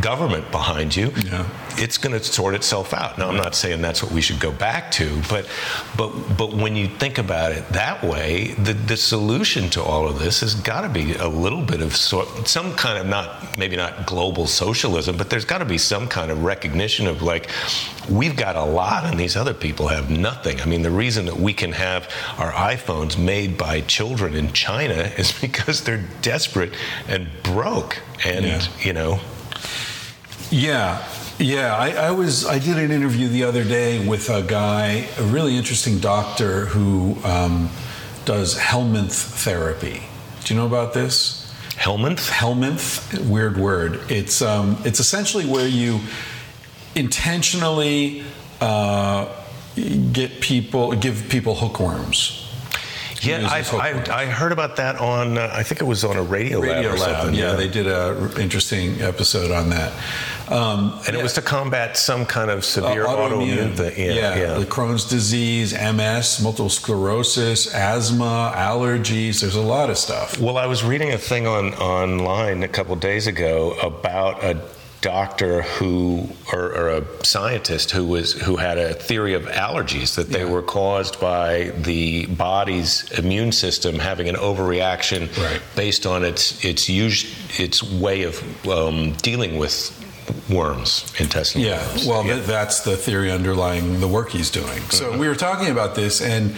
B: government behind you,
A: Yeah.
B: it's going to sort itself out. Now, I'm not saying that's what we should go back to, but but but when you think about it that way, the the solution to all of this has got to be a little bit of sort some kind of not maybe not global socialism, but there's got to be some kind of recognition of like we've got a lot and these other people have nothing. I mean, the reason that we can have our iPhones made by children in China is because they're desperate and broke, and
A: Yeah.
B: you know.
A: Yeah, yeah. I, I was. I did an interview the other day with a guy, a really interesting doctor who um, does Helminth therapy. Do you know about this?
B: Helminth?
A: Helminth, weird word. It's um, it's essentially where you intentionally uh, get people, give people hookworms.
B: Yeah, I. I, I heard about that on, uh, I think it was on a radio,
A: Radio
B: lab or
A: Lab,
B: something.
A: yeah, they did a r- interesting episode on that. Um,
B: And it was to combat some kind of severe
A: Uh,
B: autoimmune thing. Yeah, yeah.
A: the Crohn's disease, MS, multiple sclerosis, asthma, allergies. There's a lot of stuff.
B: Well, I was reading a thing on online a couple days ago about a doctor who, or, or a scientist who was who had a theory of allergies that they
A: Yeah.
B: were caused by the body's immune system having an overreaction
A: Right.
B: based on its its us, its way of um, dealing with worms, intestinal
A: Yeah,
B: worms.
A: well, th- that's the theory underlying the work he's doing. So
B: Mm-hmm.
A: we were talking about this, and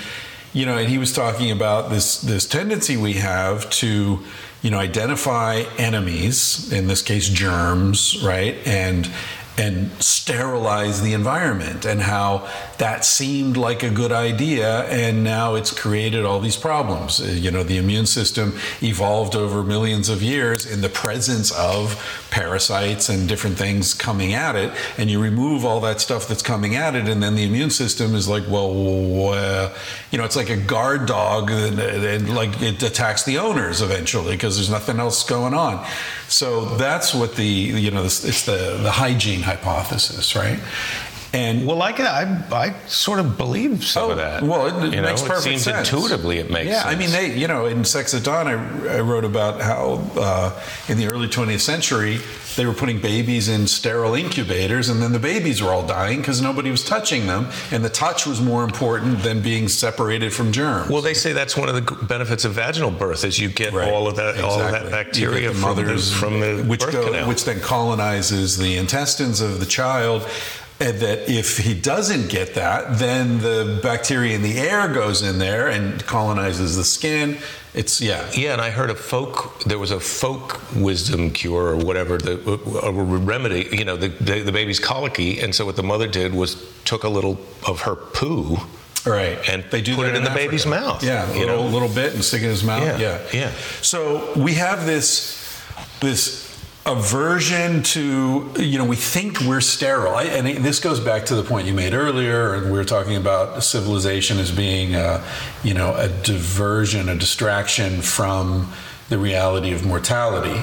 A: you know, and he was talking about this this tendency we have to, you know, identify enemies, in this case, germs, right, and and sterilize the environment, and how that seemed like a good idea, and now it's created all these problems. Uh, You know, the immune system evolved over millions of years in the presence of parasites and different things coming at it, and you remove all that stuff that's coming at it, and then the immune system is like, well, uh, you know, it's like a guard dog, and, and like it attacks the owners eventually because there's nothing else going on. So that's what the you know it's the the hygiene hypothesis, right? And
B: Well, I, I, I sort of believe some of that.
A: Oh, Well, it, it
B: you
A: makes
B: know,
A: perfect
B: it seems
A: sense.
B: intuitively it makes sense.
A: yeah,
B: sense.
A: I mean, they, you know, in Sex at Dawn, I, I wrote about how uh, in the early 20th century they were putting babies in sterile incubators, and then the babies were all dying because nobody was touching them, and the touch was more important than being separated from germs.
B: Well, they say that's one of the benefits of vaginal birth is you get
A: Right.
B: all of that all of that bacteria
A: the
B: from
A: mothers
B: the, from the
A: which go, which then colonizes the intestines of the child. And that if he doesn't get that, then the bacteria in the air goes in there and colonizes the skin. It's yeah,
B: yeah, and I heard a folk. There was a folk wisdom cure or whatever, the, a remedy. You know, the, the the baby's colicky, and so what the mother did was took a little of her poo,
A: right.
B: and
A: they do
B: put it in the
A: Africa.
B: baby's mouth,
A: Yeah, a
B: you
A: little,
B: know?
A: little bit and stick it in his mouth.
B: Yeah,
A: Yeah,
B: yeah.
A: So we have this this aversion to you know we think we're sterile. I, and this goes back to the point you made earlier and we were talking about civilization as being a, you know a diversion a distraction from the reality of mortality.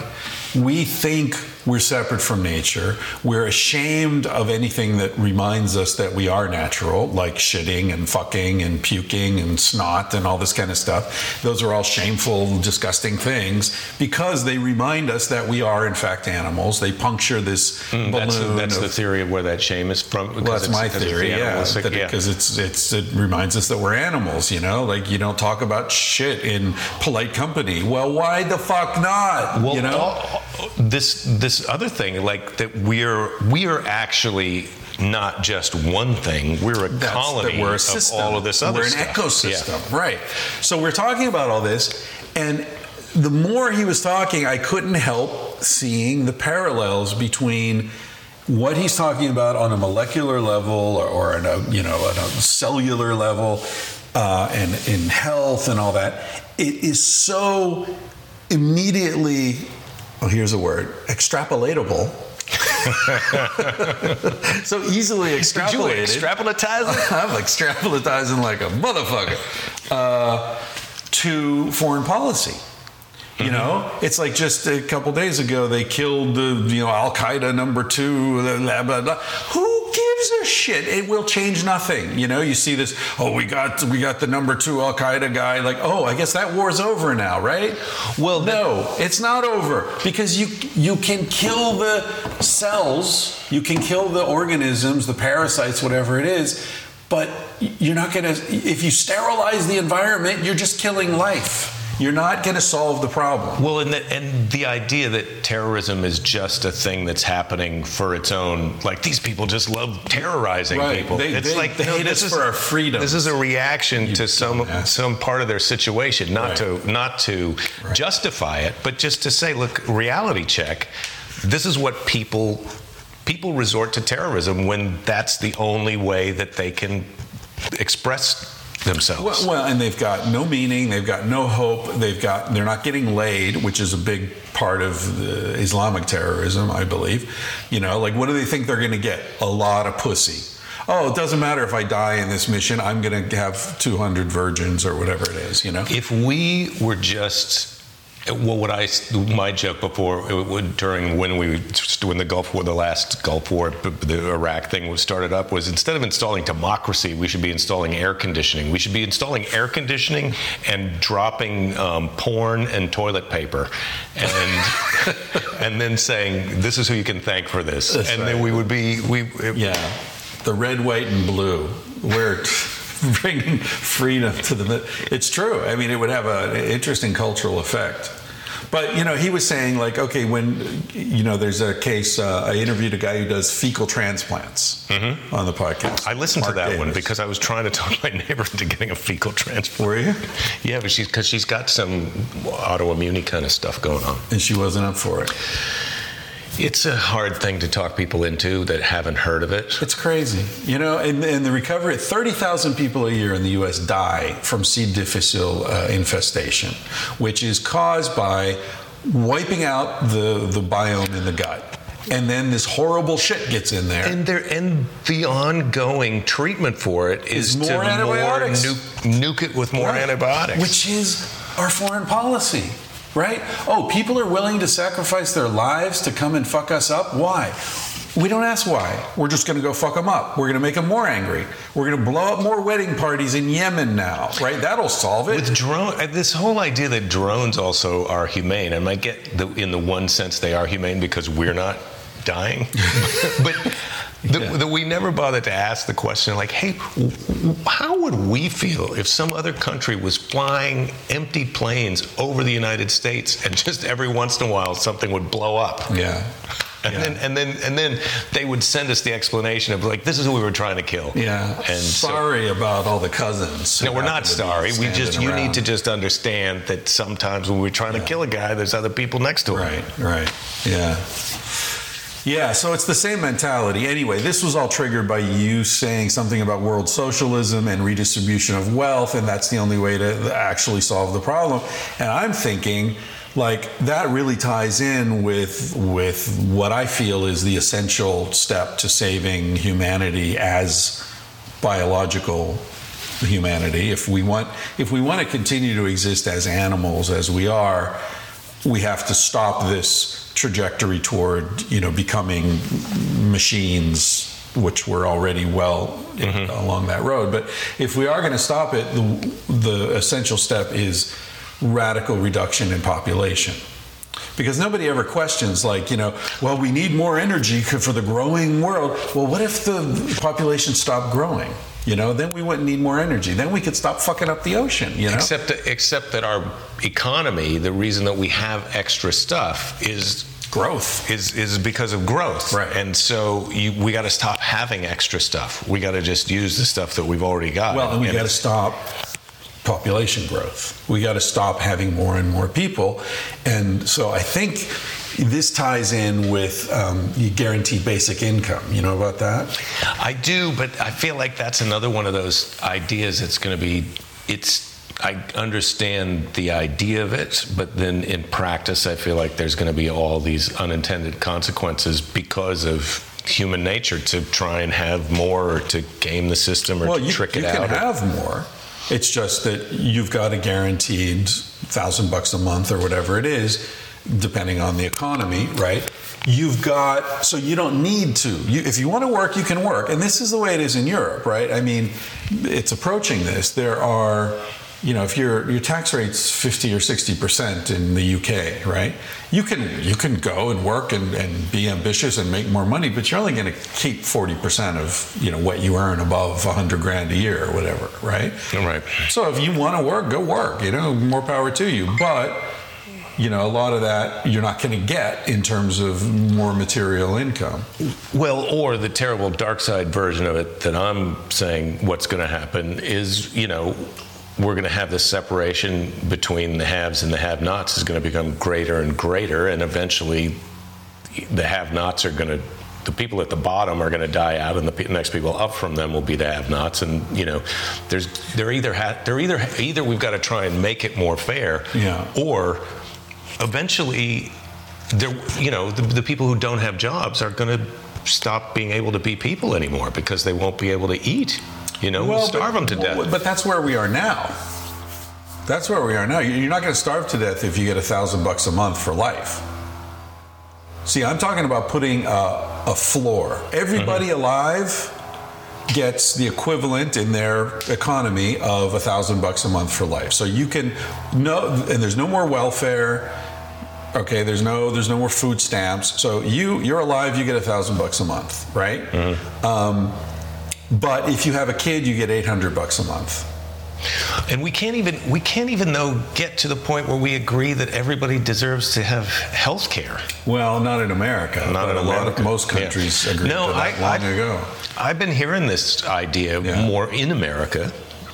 A: We think we're separate from nature we're ashamed of anything that reminds us that we are natural like shitting and fucking and puking and snot and all this kind of stuff those are all shameful disgusting things because they remind us that we are in fact animals they puncture this balloon
B: Mm, that's the, that's
A: of,
B: the theory of where that shame is from.
A: well,
B: because
A: that's
B: it's-
A: my
B: because it's
A: theory,
B: the
A: yeah. Because it's it's it reminds us that we're animals, you know. Like you don't talk about shit in polite company. Well, why the fuck not?
B: Well,
A: you know.
B: all- this this other thing, like that, we're we are actually not just one thing. We're a
A: That's
B: colony
A: we're a
B: of
A: system.
B: all of this other
A: We're an
B: stuff.
A: ecosystem,
B: Yeah.
A: right? So we're talking about all this, and the more he was talking, I couldn't help seeing the parallels between what he's talking about on a molecular level or, or on a you know on a cellular level uh, and in health and all that. It is so immediately. Well, here's a word: extrapolatable. so easily extrapolated.
B: extrapolatize
A: I'm extrapolating like a motherfucker uh, to foreign policy. You mm-hmm. know, it's like just a couple days ago they killed the you know Al Qaeda number two. Blah, blah, blah. Who gives a shit? It will change nothing. You know, you see this. Oh, we got we got the number two Al Qaeda guy. Like, oh, I guess that war's over now, right?
B: Well,
A: no, it's not over because you you can kill the cells, you can kill the organisms, the parasites, whatever it is, but you're not going to. If you sterilize the environment, you're just killing life. You're not going to solve the problem.
B: Well, and the, and the idea that terrorism is just a thing that's happening for its own, like these people just love terrorizing
A: Right.
B: people.
A: They-
B: it's
A: they-
B: like
A: they
B: no,
A: hate
B: this
A: us
B: is
A: for our freedom.
B: This is a reaction to some
A: dumbass.
B: some part of their situation, not
A: Right.
B: to not to justify it, but just to say, look, reality check. This is what people people resort to terrorism when that's the only way that they can express themselves.
A: Well, well, and they've got no meaning. They've got no hope. They've got. They're not getting laid, which is a big part of the Islamic terrorism, I believe. You know, like what do they think they're going to get? A lot of pussy. Oh, it doesn't matter if I die in this mission. I'm going to have 200 virgins or whatever it is. You know.
B: If we were just well, what I my joke before it would, during when we when the Gulf War, the last Gulf War, the Iraq thing was started up was instead of installing democracy, we should be installing air conditioning. We should be installing air conditioning and dropping um, porn and toilet paper, and and then saying this is who you can thank for this,
A: That's
B: and
A: right.
B: then we would be we
A: Yeah, the red, white, and blue. We're bringing freedom to the. It's true. I mean, it would have an interesting cultural effect. But you know, he was saying like, okay, when you know, there's a case. Uh, I interviewed a guy who does fecal transplants on the podcast.
B: I listened
A: Mark
B: to that one because I was trying to talk my neighbor into getting a fecal transplant.
A: were you?
B: Yeah, but she's because she's got some autoimmune kind of stuff going on.
A: And she wasn't up for it.
B: It's a hard thing to talk people into that haven't heard of it.
A: It's crazy, you know. And, and the recovery, thirty thousand people a year in the U.S. die from C. difficile uh, infestation, which is caused by wiping out the the biome in the gut, and then this horrible shit gets in there.
B: And there, and the ongoing treatment for it is,
A: Is
B: to
A: more antibiotics.
B: nuke, nuke it with more
A: Right.
B: antibiotics.
A: Which is our foreign policy, right? Oh, people are willing to sacrifice their lives to come and fuck us up. Why? We don't ask why. We're just going to go fuck them up. We're going to make them more angry. We're going to blow up more wedding parties in Yemen now, right? That'll solve it.
B: with drone, uh, this whole idea that drones also are humane, and I get the, in the one sense they are humane because we're not dying, but
A: Yeah.
B: the, we never bothered to ask the question like, hey, how would we feel if some other country was flying empty planes over the United States and just every once in a while something would blow up?
A: yeah.
B: And
A: Yeah.
B: then and then and then they would send us the explanation of like this is who we were trying to kill.
A: Yeah.
B: And so-
A: sorry about all the cousins.
B: no, we're not sorry. We just you need to just understand that sometimes when we're trying to kill a guy, there's other people next to him.
A: Right, right. Yeah. Yeah, so it's the same mentality. Anyway, this was all triggered by you saying something about world socialism and redistribution of wealth, and that's the only way to actually solve the problem. And I'm thinking, like, that really ties in with with what I feel is the essential step to saving humanity as biological humanity. If we want if we want to continue to exist as animals as we are, we have to stop this trajectory toward you know becoming machines which we're already well mm-hmm. along that road. But if we are going to stop it the, the essential step is radical reduction in population. Because nobody ever questions like you know well we need more energy for the growing world. Well what if the population stopped growing you know then we wouldn't need more energy then we could stop fucking up the ocean you know
B: Except that, except that our economy, the reason that we have extra stuff is
A: growth
B: is is because of growth.
A: Right.
B: And so you, we got to stop having extra stuff. We got to just use the stuff that we've already got.
A: Well, and we got to stop population growth. We got to stop having more and more people. And so I think this ties in with um, you guaranteed basic income. You know about that?
B: I do, but I feel like that's another one of those ideas that's going to be. It's. I understand the idea of it, but then in practice, I feel like there's going to be all these unintended consequences because of human nature to try and have more or to game the system or
A: well,
B: to
A: you,
B: trick
A: you
B: it
A: can
B: out.
A: have more. It's just that you've got a guaranteed thousand bucks a month or whatever it is, depending on the economy, right? You've got so you don't need to. You, if you want to work, you can work, and this is the way it is in Europe, right? I mean, it's approaching this. There are you know, if your your tax rate's fifty or sixty percent in the UK, right? You can you can go and work and, and be ambitious and make more money, but you're only going to keep forty percent of you know what you earn above hundred grand a year or whatever, right?
B: Right.
A: So if you want to work, go work. You know, more power to you. But you know, a lot of that you're not going to get in terms of more material income.
B: Well, or the terrible dark side version of it that I'm saying what's going to happen is, you know, we're going to have this separation between the haves and the have nots is going to become greater and greater, and eventually the have nots are going to. The people at the bottom are going to die out, and the next people up from them will be the have-nots. And you know, there's they're either ha- they're either either we've got to try and make it more fair,
A: Yeah.
B: or eventually there you know the, the people who don't have jobs are going to stop being able to be people anymore because they won't be able to eat you know we'll starve them to death
A: But, but that's where we are now. That's where we are now. You're not going to starve to death if you get a thousand bucks a month for life. See, I'm talking about putting a, a floor. Everybody
B: Mm-hmm.
A: alive gets the equivalent in their economy of a thousand bucks a month for life. So you can no, and there's no more welfare. Okay, there's no there's no more food stamps. So you you're alive, you get a thousand bucks a month, right?
B: Mm-hmm.
A: Um, but if you have a kid, you get 800 bucks a month.
B: and we can't even we can't even though get to the point where we agree that everybody deserves to have health care
A: Well, not in America.
B: Not in
A: a lot of most
B: Yeah.
A: countries
B: No,
A: to that
B: I-
A: long
B: I-
A: ago.
B: i've been hearing this idea
A: Yeah.
B: more in america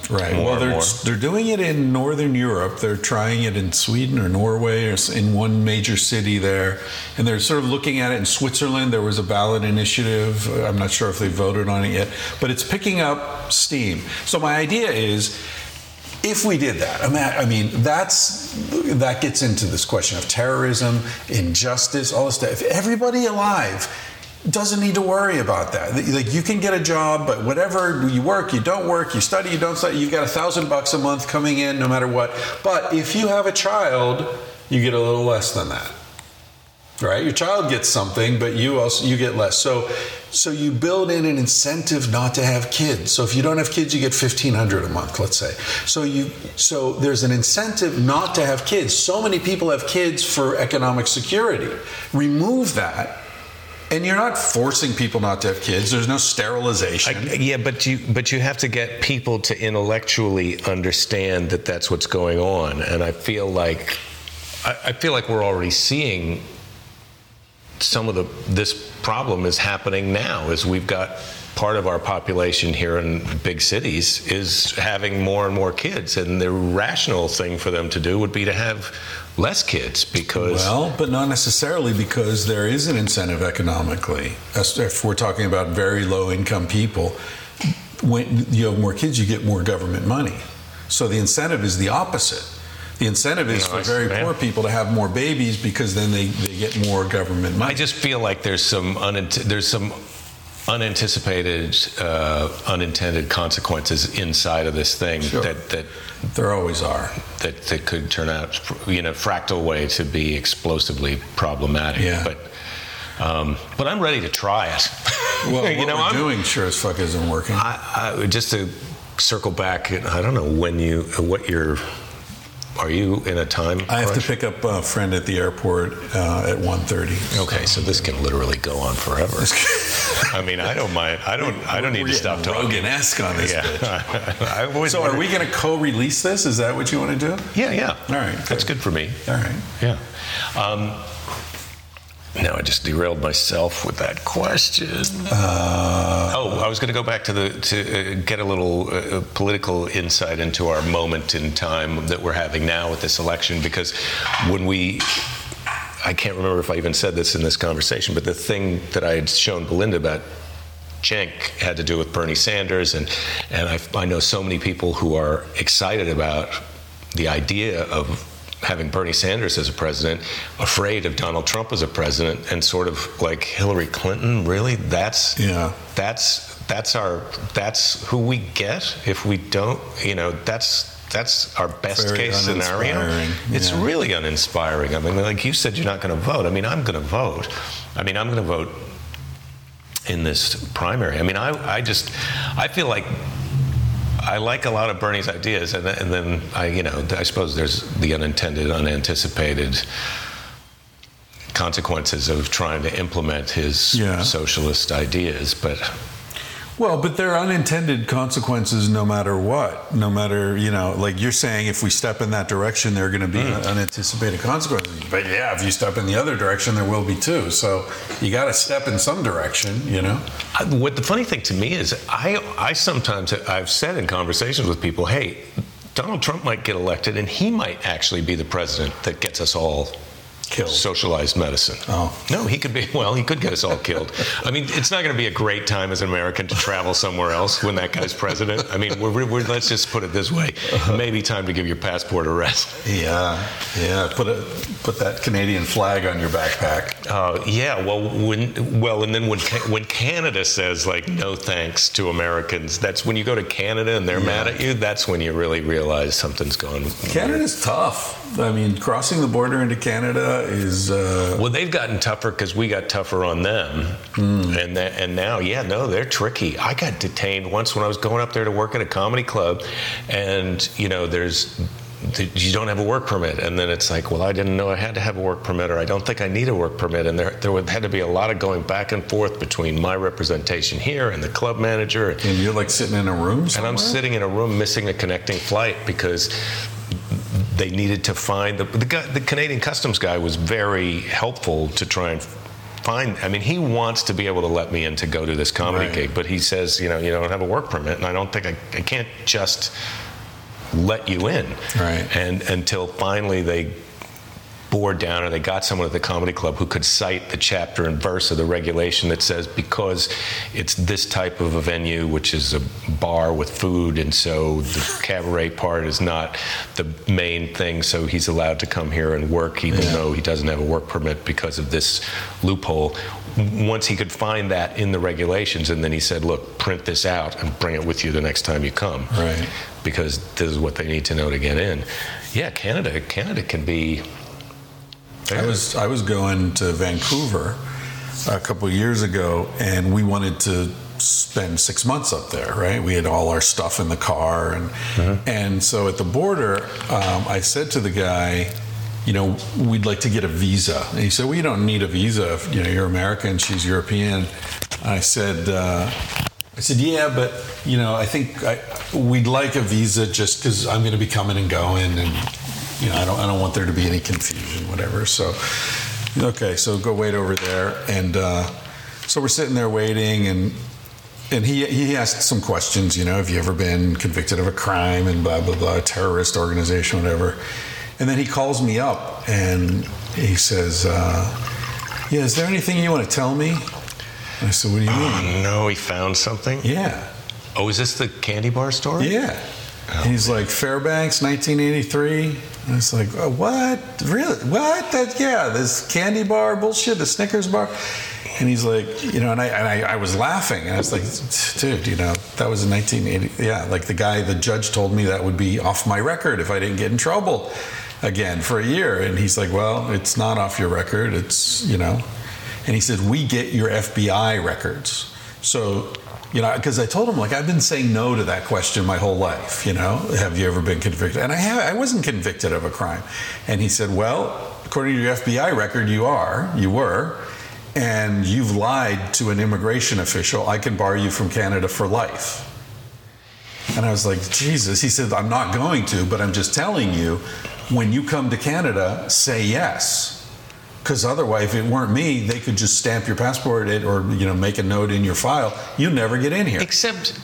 A: Right.
B: more
A: well, they're
B: more.
A: they're doing it in northern Europe. They're trying it in Sweden or Norway or in one major city there, and they're sort of looking at it in Switzerland. There was a ballot initiative. Uh, I'm not sure if they voted on it yet, but it's picking up steam. So my idea is. If we did that, ima- I mean, that's that gets into this question of terrorism, injustice, all this stuff. If everybody alive doesn't need to worry about that. Like you can get a job, but whatever you work, you don't work, you study, you don't study, you've got a thousand bucks a month coming in no matter what. But if you have a child, you get a little less than that. Right? Your child gets something, but you also you get less. So so you build in an incentive not to have kids. So if you don't have kids, you get fifteen hundred a month, let's say. So you so there's an incentive not to have kids. So many people have kids for economic security. Remove that and you're not forcing people not to have kids. There's no sterilization.
B: I, yeah, but you but you have to get people to intellectually understand that that's what's going on, and I feel like I, I feel like we're already seeing some of the this problem is happening now. Is we've got part of our population here in big cities is having more and more kids, and the rational thing for them to do would be to have less kids because
A: Well, but not necessarily because there is an incentive economically. If we're talking about very low income people, when you have more kids, you get more government money. So the incentive is the opposite. The incentive is
B: No,
A: for very poor people to have more babies because then they, they get more government money.
B: I just feel like there's some unant- there's some unanticipated, uh, unintended consequences inside of this thing
A: Sure.
B: that that
A: there always are.
B: that that could turn out, in a fractal way, to be explosively problematic.
A: Yeah.
B: But um, but I'm ready to try it.
A: Well, what
B: you know,
A: we're
B: I'm,
A: doing sure as fuck isn't working.
B: I, I, just to circle back. I don't know when you what your are you in a time?
A: I have to pick up a friend at the airport uh, at 1.30.
B: Okay, so this can literally go on forever. I mean, I don't mind. I don't. I don't need to stop talking.
A: Rogan-esque on this
B: Yeah.
A: bitch.
B: I always
A: So are we going to co-release this? Is that what you want to do?
B: Yeah, yeah.
A: All right,
B: That's
A: good.
B: good for me.
A: All right.
B: Yeah. Um, now I just derailed myself with that question.
A: Uh,
B: oh, I was going to go back to the to uh, get a little uh, political insight into our moment in time that we're having now with this election because when we I can't remember if I even said this in this conversation, but the thing that I had shown Belinda about Cenk had to do with Bernie Sanders, and and I, I know so many people who are excited about the idea of having Bernie Sanders as a president, afraid of Donald Trump as a president, and sort of like Hillary Clinton. Really, that's
A: Yeah.
B: that's that's our that's who we get if we don't. You know, that's. That's our best
A: Very
B: case scenario.
A: uninspiring,
B: It's
A: yeah.
B: really uninspiring. I mean, like you said, you're not going to vote. I mean, I'm going to vote. I mean, I'm going to vote in this primary. I mean, I, I just, I feel like I like a lot of Bernie's ideas, and, then- and then I, you know, I suppose there's the unintended, unanticipated consequences of trying to implement his
A: Yeah.
B: socialist ideas. But
A: Well, but there are unintended consequences no matter what. No matter, you know, like you're saying, if we step in that direction, there are going to be mm-hmm. unanticipated consequences. But yeah, if you step in the other direction, there will be too. So you got to step in some direction, you know?
B: I- what the funny thing to me is, I, I sometimes I've said in conversations with people, hey, Donald Trump might get elected, and he might actually be the president that gets us all
A: Killed.
B: socialized medicine.
A: Oh.
B: No, he could be, well, he could get us all killed. I mean, it's not going to be a great time as an American to travel somewhere else when that guy's president. I mean, we're, we're, let's just put it this way maybe time to give your passport a rest.
A: Yeah, yeah. Put a put that Canadian flag on your backpack.
B: Uh, yeah, well, when well, and then when when Canada says like no thanks to Americans, that's when you go to Canada and they're mad at you. That's when you really realize something's gone.
A: Canada's tough. I mean, crossing the border into Canada is. Uh,
B: Well, they've gotten tougher because we got tougher on them, and that, and now, yeah, no, they're tricky. I got detained once when I was going up there to work at a comedy club, and you know, there's you don't have a work permit, and then it's like, well, I didn't know I had to have a work permit, or I don't think I need a work permit, and there there would, had to be a lot of going back and forth between my representation here and the club manager,
A: and you're like sitting in a room.
B: and I'm sitting in a room missing a connecting flight because they needed to find the the, guy, the Canadian customs guy was very helpful to try and find. I mean, he wants to be able to let me in to go to this comedy
A: Right.
B: gig, but he says, you know, you don't have a work permit, and I don't think I, I can't just let you in.
A: Right.
B: And until finally they bore down or they got someone at the comedy club who could cite the chapter and verse of the regulation that says because it's this type of a venue which is a bar with food and so the cabaret part is not the main thing so he's allowed to come here and work even
A: Yeah.
B: though he doesn't have a work permit because of this loophole once he could find that in the regulations and then he said look print this out and bring it with you the next time you come
A: Right.
B: because this is what they need to know to get in yeah canada canada can be
A: I was I was going to Vancouver a couple of years ago, and we wanted to spend six months up there. Right, we had all our stuff in the car, and and so at the border, um, I said to the guy. You know, we'd like to get a visa. And he said, "Well, you don't need a visa. If, you know, you're American. She's European." I said, uh, "I said, yeah, but you know, I think I, we'd like a visa just because I'm going to be coming and going, and you know, I don't, I don't want there to be any confusion, whatever. So, okay, so go wait over there, and uh, so we're sitting there waiting, and and he he asked some questions. You know, have you ever been convicted of a crime and blah blah blah, terrorist organization, whatever. And then he calls me up and he says, uh, "Yeah, is there anything you want to tell me?" And I said, "What do you mean?"
B: no he found something
A: Yeah,
B: oh is this the candy bar story
A: yeah. And he's like, Fairbanks, 1983. And it's like, oh, what? Really? What? That? Yeah, this candy bar bullshit, the Snickers bar. And he's like, you know, and I, and I, I was laughing. And I was like, dude, you know, that was in 1980. Yeah, like the guy, the judge told me that would be off my record if I didn't get in trouble again for a year. And he's like, well, it's not off your record. It's, you know. And he said, we get your FBI records. So, you know, because I told him, like, I've been saying no to that question my whole life, you know, have you ever been convicted? And I, have, I wasn't convicted of a crime. And he said, well, according to your FBI record, you are, you were, and you've lied to an immigration official. I can bar you from Canada for life. And I was like, Jesus. He said, I'm not going to, but I'm just telling you, when you come to Canada, say yes. Because otherwise, if it weren't me, they could just stamp your passport it or you know make a note in your file. You never get in here.
B: Except,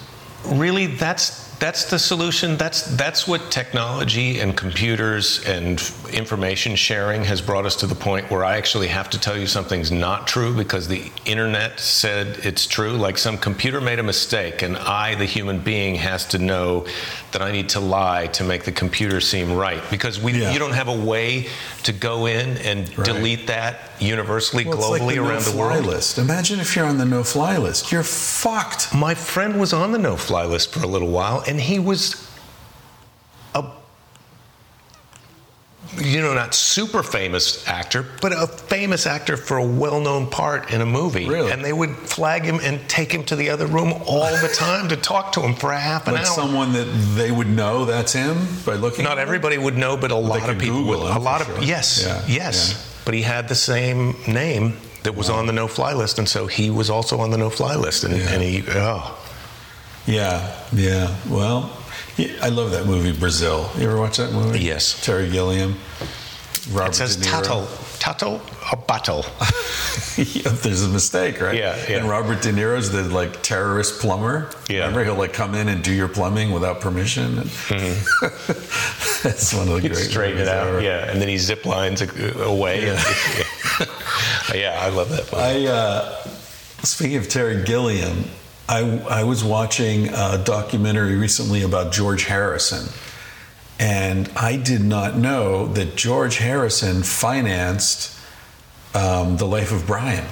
B: really, that's that's the solution. That's that's what technology and computers and information sharing has brought us to the point where I actually have to tell you something's not true because the internet said it's true. Like some computer made a mistake, and I, the human being, has to know that I need to lie to make the computer seem right because we
A: Yeah.
B: you don't have a way to go in and
A: Right.
B: delete that universally
A: Well,
B: globally
A: like the
B: around the
A: no-fly
B: world.
A: list. Imagine if you're on the no-fly list. You're fucked.
B: My friend was on the no-fly list for a little while, and he was you know not super famous actor, but a famous actor for a well-known part in a movie.
A: Really?
B: And they would flag him and take him to the other room all the time to talk to him for a half an
A: Like
B: hour.
A: someone that they would know that's him by looking.
B: Not everybody would know, but a lot of people
A: Google
B: would.
A: him
B: A lot
A: for
B: of
A: sure.
B: yes,
A: Yeah,
B: yes.
A: yeah.
B: But he had the same name that was on the no-fly list, and so he was also on the no-fly list, and,
A: Yeah.
B: and he oh.
A: Yeah, yeah. Well, I love that movie Brazil. You ever watch that movie?
B: Yes.
A: Terry Gilliam. Robert
B: It says. Tuttle, Tuttle or Buttle.
A: Yeah, There's a mistake, right?
B: Yeah, yeah.
A: And Robert De Niro's the like terrorist plumber.
B: Yeah.
A: Remember, he'll like come in and do your plumbing without permission. And That's one of the great
B: Mm-hmm. straighten it out,
A: ever.
B: yeah, and then he zip lines a- away. Yeah, yeah I love that. Movie.
A: I uh, speaking of Terry Gilliam, I I was watching a documentary recently about George Harrison, and I did not know that George Harrison financed um, the Life of Brian.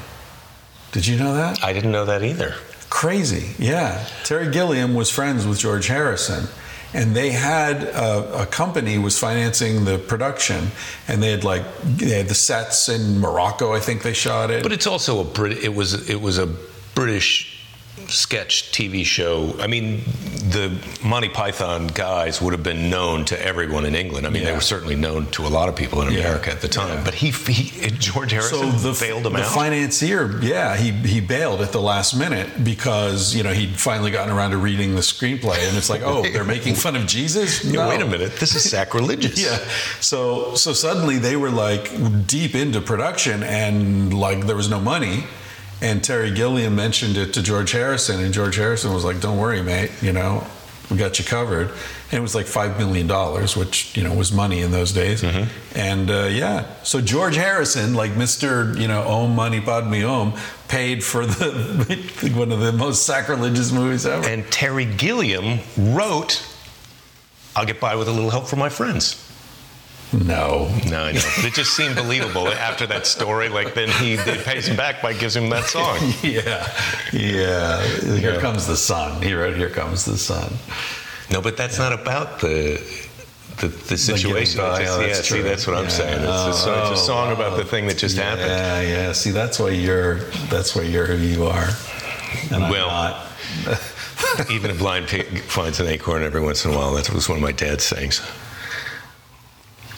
A: Did you know that?
B: I didn't know that either.
A: Crazy, yeah. Terry Gilliam was friends with George Harrison, and they had a, a company was financing the production, and they had like they had the sets in Morocco. I think they shot it.
B: But it's also a Brit. It was it was a British sketch TV show. I mean, the Monty Python guys would have been known to everyone in England. I mean, they were certainly known to a lot of people in
A: Yeah.
B: America at the time.
A: Yeah.
B: But he, he George Harrison
A: so the,
B: bailed him
A: the
B: out.
A: financier, yeah, he he bailed at the last minute because you know he'd finally gotten around to reading the screenplay, and it's like, oh, they're making fun of Jesus.
B: Yeah,
A: No.
B: Wait a minute, this is sacrilegious.
A: Yeah. So so suddenly they were like deep into production and like there was no money. And Terry Gilliam mentioned it to George Harrison, and George Harrison was like, "Don't worry, mate. You know, we got you covered." And it was like five million dollars, which you know was money in those days. And uh, yeah, so George Harrison, like Mister, you know, Om Mani Padme Om, paid for the one of the most sacrilegious movies ever.
B: And Terry Gilliam wrote, "I'll get by with a little help from my friends."
A: No,
B: No, I know, but it just seemed believable after that story. Like then he, pays him back by gives him that song.
A: Yeah, yeah. Here
B: Yeah.
A: comes the sun. He wrote, "Here comes the sun."
B: No, but that's not about the the, the situation. Just-
A: oh,
B: yeah, see, that's what I'm saying. It's, a, song, it's a
A: Oh,
B: song about the thing that just
A: yeah,
B: happened.
A: Yeah, yeah. See, that's why you're. That's why you're who you are. And I'm
B: Well. Even a blind pig finds an acorn every once in a while. That was one of my dad's sayings.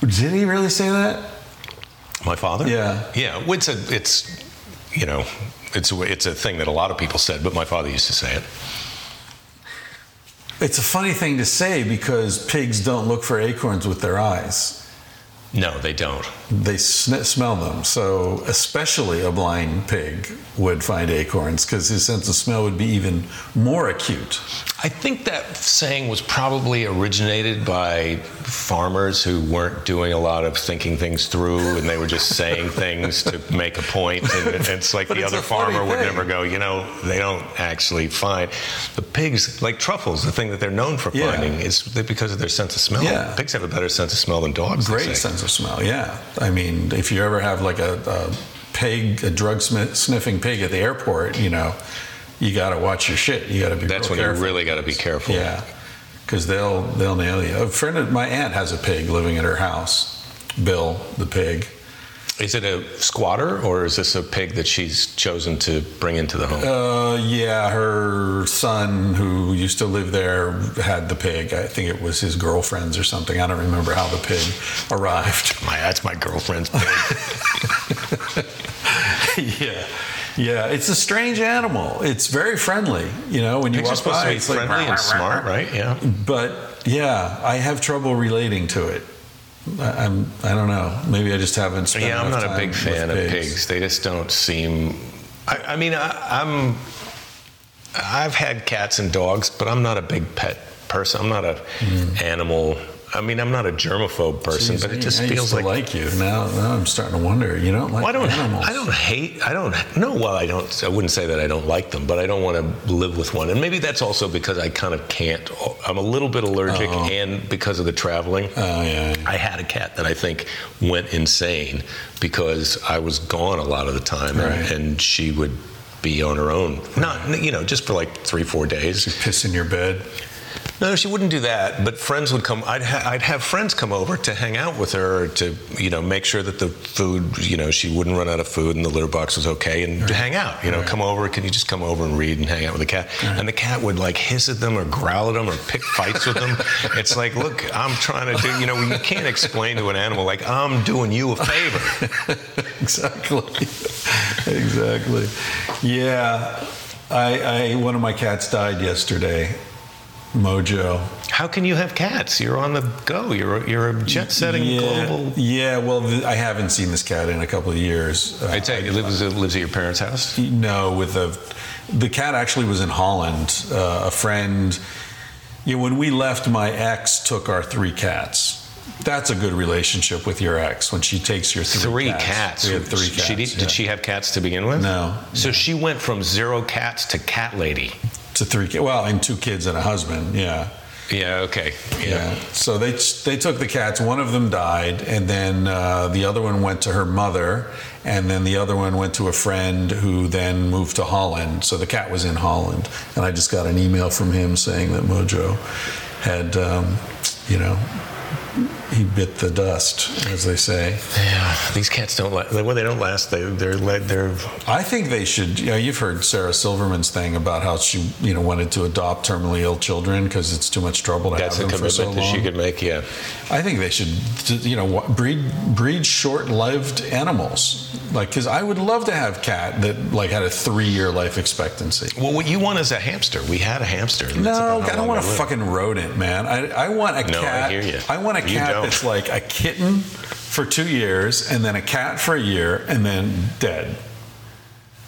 A: Did he really say that?
B: My father?
A: Yeah.
B: Yeah. It's a, it's, you know, it's a, it's a thing that a lot of people said, but my father used to say it.
A: It's a funny thing to say because pigs don't look for acorns with their eyes.
B: No, they don't.
A: They sn- smell them. So, especially a blind pig would find acorns because his sense of smell would be even more acute.
B: I think that saying was probably originated by farmers who weren't doing a lot of thinking things through and they were just saying things to make a point. And it's like the
A: it's
B: other farmer would never go, you know, they don't actually find. The pigs, like truffles, the thing that they're known for
A: Yeah.
B: finding is because of their sense of smell.
A: Yeah.
B: Pigs have a better sense of smell than dogs.
A: Great
B: say.
A: Sense of smell, yeah. I mean, if you ever have like a, a pig, a drug sniffing pig at the airport, you know, you got to watch your shit. You got to be.
B: That's when
A: careful.
B: you really got to be careful.
A: Yeah, because they'll they'll nail you. A friend of my aunt has a pig living at her house. Bill, the pig.
B: Is it a squatter or is this a pig that she's chosen to bring into the home?
A: Uh, yeah, her son who used to live there had the pig. I think it was his girlfriend's or something. I don't remember how the pig arrived.
B: my, that's my girlfriend's pig.
A: yeah. Yeah, it's a strange animal. It's very friendly, you know, when you
B: Pigs are
A: walk
B: supposed
A: by.
B: to be
A: it's like,
B: friendly and smart, right? Yeah.
A: But yeah, I have trouble relating to it. I, I'm I don't know. Maybe I just haven't spent.
B: Yeah, I'm not a big fan of pigs. They just don't seem. I, I mean, I, I'm. I've had cats and dogs, but I'm not a big pet person. I'm not a mm. animal. I mean, I'm not a germaphobe person,
A: Jeez,
B: but it just
A: I
B: feels like.
A: like you. Now, now I'm starting to wonder. You don't like
B: Well, I don't.
A: animals.
B: I don't hate. I don't. No, well, I don't. I wouldn't say that I don't like them, but I don't want to live with one. And maybe that's also because I kind of can't. I'm a little bit allergic, oh. and because of the traveling.
A: Oh yeah.
B: I had a cat that I think went insane because I was gone a lot of the time, and,
A: Right.
B: and she would be on her own. Not, you know, just for like three, four days.
A: Piss in your bed.
B: No, she wouldn't do that. But friends would come. I'd, ha- I'd have friends come over to hang out with her to, you know, make sure that the food, you know, she wouldn't run out of food and the litter box was okay, and to hang out. You know, come over. Can you just come over and read and hang out with the cat? And the cat would like hiss at them or growl at them or pick fights with them. It's like, look, I'm trying to do. You know, you can't explain to an animal like I'm doing you a favor.
A: exactly. exactly. Yeah. I, I one of my cats died yesterday. Mojo.
B: How can you have cats? You're on the go. You're a, you're a jet-setting
A: yeah,
B: global.
A: Yeah, well, th- I haven't seen this cat in a couple of years. Uh,
B: I tell you, it lives, it lives at your parents' house.
A: No, with the the cat actually was in Holland. Uh, a friend, you know, when we left, my ex took our three cats. That's a good relationship with your ex when she takes your three,
B: Three
A: cats.
B: cats.
A: We had three cats.
B: She did,
A: yeah.
B: did she have cats to begin with?
A: No.
B: So she went from zero cats to cat lady.
A: To three? kids. Well, and two kids and a husband. Yeah.
B: Yeah. Okay.
A: Yeah. So they they took the cats. One of them died, and then uh, the other one went to her mother, and then the other one went to a friend who then moved to Holland. So the cat was in Holland, and I just got an email from him saying that Mojo had, um, you know, he bit the dust, as they say.
B: Yeah. These cats don't last. Well, they don't last. They they're like they're.
A: I think they should. You know, you've heard Sarah Silverman's thing about how she, you know, wanted to adopt terminally ill children because it's too much trouble to
B: That's a
A: have them for
B: commitment
A: so
B: that
A: long.
B: she could make. Yeah.
A: I think they should, you know, breed breed short-lived animals. Like, because I would love to have cat that like had a three-year life expectancy.
B: Well, what you want is a hamster. We had a hamster.
A: No, I don't want a fucking rodent, man. I, I want a
B: No, I
A: cat.
B: hear you.
A: I want a
B: You
A: cat
B: don't.
A: That's like a kitten for two years, and then a cat for a year, and then dead.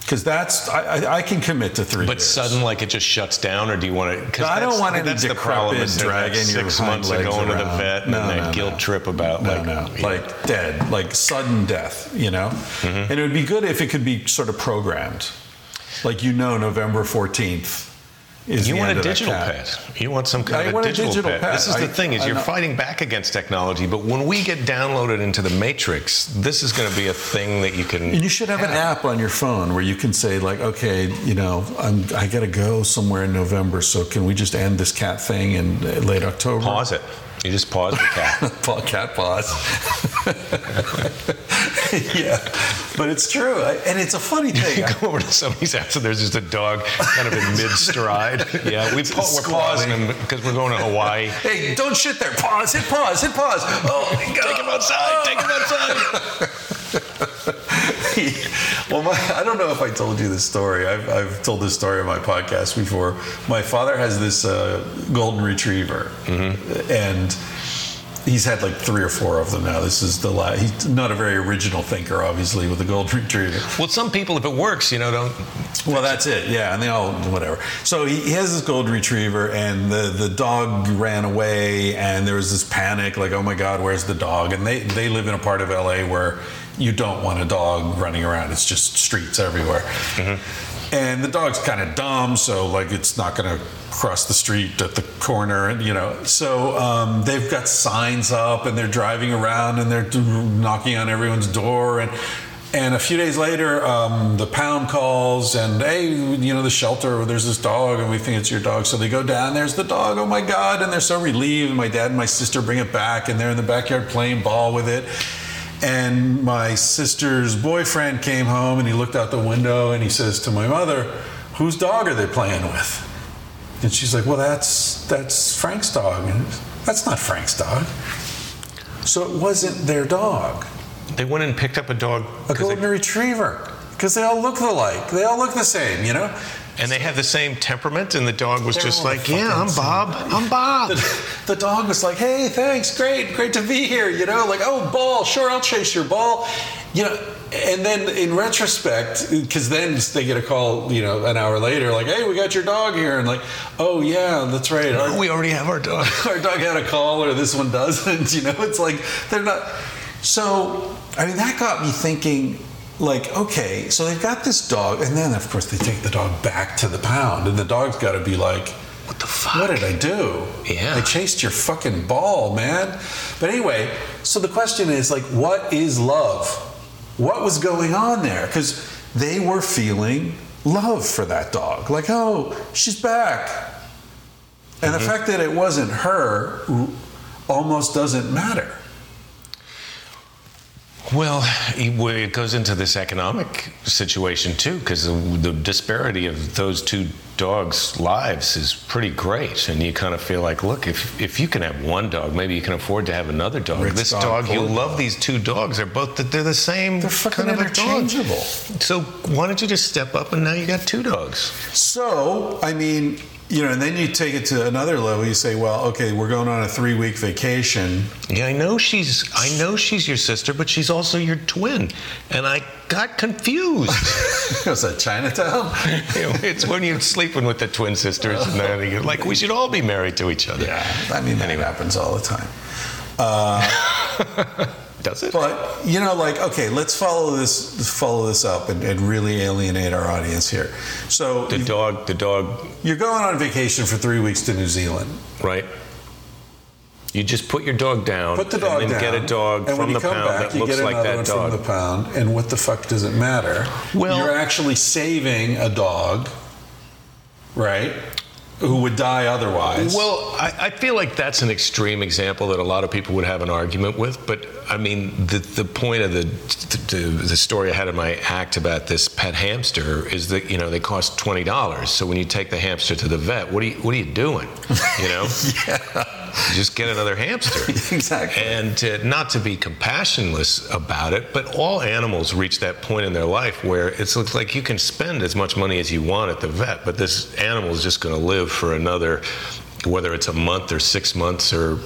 A: Because that's I, I, I can commit to three.
B: But
A: years.
B: sudden, like it just shuts down, or do you want to? Because
A: I don't want any
B: that's the problem.
A: decrepit
B: Is
A: dragging your
B: six months of going to the vet and
A: No,
B: then that
A: no,
B: guilt trip about
A: No,
B: like
A: no,
B: yeah.
A: like dead, like sudden death, you know?
B: Mm-hmm.
A: And it would be good if it could be sort of programmed. Like, you know, November 14th is
B: You want a digital pet. You want some kind
A: I
B: of a
A: want a
B: digital,
A: digital
B: pet.
A: pet.
B: This is the thing: is
A: I
B: you're fighting back against technology, but when we get downloaded into the matrix, this is going to be a thing that you can.
A: And you should have an app on your phone where you can say, like, okay, you know, I'm, I got to go somewhere in November, so can we just end this cat thing in uh, late October?
B: Pause it. You just pause the cat.
A: Cat pause. yeah, but it's true, I- and it's a funny thing.
B: you go over to somebody's house and there's just a dog kind of in mid stride. Yeah, we pa- we're pausing him because we're going to Hawaii.
A: Hey, don't shit there. Pause. Hit pause. Hit pause. Oh.
B: Take him outside. Take him outside. Oh.
A: well, my, I don't know if I told you this story. I've, I've told this story on my podcast before. My father has this uh, golden retriever, and he's had like three or four of them now. This is the last. He's not a very original thinker, obviously, with the golden retriever.
B: Well, some people, if it works, you know, don't.
A: Well, that's it. Yeah, and they all whatever. So he, has this golden retriever, and the the dog ran away, and there was this panic, like, oh my God, where's the dog? And they they live in a part of LA where you don't want a dog running around. It's just streets everywhere. Mm-hmm. And the dog's kind of dumb, so like it's not going to cross the street at the corner, and you know. So um, they've got signs up, and they're driving around, and they're knocking on everyone's door, and and a few days later, um, the pound calls, and hey, you know, the shelter, there's this dog, and we think it's your dog. So they go down, there's the dog, oh my God, and they're so relieved. My dad and my sister bring it back, and they're in the backyard playing ball with it. And my sister's boyfriend came home, and he looked out the window, and he says to my mother, Whose dog are they playing with? And she's like, Well, that's, that's Frank's dog. And that's not Frank's dog. So it wasn't their dog
B: They went and picked up a dog.
A: a
B: 'cause they-
A: golden retriever because they all look alike. They all look the same, you know.
B: And they have the same temperament, and the dog was
A: They're
B: just like, "Yeah, I'm
A: same."
B: Bob. I'm Bob."
A: the, the dog was like, "Hey, thanks, great, great to be here." You know, like, "Oh, ball, sure, I'll chase your ball." You know, and then in retrospect, because then they get a call, you know, an hour later, like, "Hey, we got your dog here," and like, "Oh yeah, that's right." Our,
B: we already have our dog.
A: our dog had a call, or this one doesn't. You know, it's like they're not. So, I mean, that got me thinking. Like, okay, so they've got this dog, and then of course they take the dog back to the pound, and the dog's got to be like,
B: What the fuck?
A: what did I do?
B: Yeah.
A: I chased your fucking ball, man. But anyway, so the question is like, what is love? What was going on there? Because they were feeling love for that dog. Like, oh, she's back. And the mm-hmm. fact that it wasn't her almost doesn't matter.
B: Well, it goes into this economic situation too, because the, the disparity of those two dogs' lives is pretty great, and you kind of feel like, look, if if you can have one dog, maybe you can afford to have another dog.
A: Rich
B: this
A: dog,
B: dog, you love
A: dog.
B: these two dogs. They're both they're the same
A: They're fucking
B: kind of a dog.
A: interchangeable.
B: So why don't you just step up and now you got two dogs?
A: So, I mean, you know, and then you take it to another level. You say, well, okay, we're going on a three week vacation.
B: Yeah, I know she's I know she's your sister, but she's also your twin, and I got confused.
A: Was that Chinatown?
B: It's when you're sleeping with the twin sisters, and then you're like, we should all be married to each other.
A: Yeah, I mean, that happens all the time. Uh,
B: Does it?
A: but you know, like, okay, let's follow this, follow this up, and, and really alienate our audience here. So
B: the
A: you-
B: dog, the dog,
A: you're going on vacation for three weeks to New Zealand.
B: right? You just put your dog down,
A: Put the dog
B: and then
A: down.
B: get a dog
A: and
B: from the pound
A: back,
B: that
A: you
B: looks
A: get
B: like
A: another
B: that
A: one
B: dog.
A: from the pound. And what the fuck does it matter?
B: Well-
A: you're actually saving a dog, right? Who would die otherwise?
B: Well, I, I feel like that's an extreme example that a lot of people would have an argument with. But I mean, the, the point of the, the the story I had in my act about this pet hamster is that you know they cost twenty dollars. So when you take the hamster to the vet, what are you what are you doing? You know, just get another hamster.
A: Exactly.
B: And uh, not to be compassionless about it, but all animals reach that point in their life where it's looks like you can spend as much money as you want at the vet, but this animal is just going to live for another, whether it's a month or six months or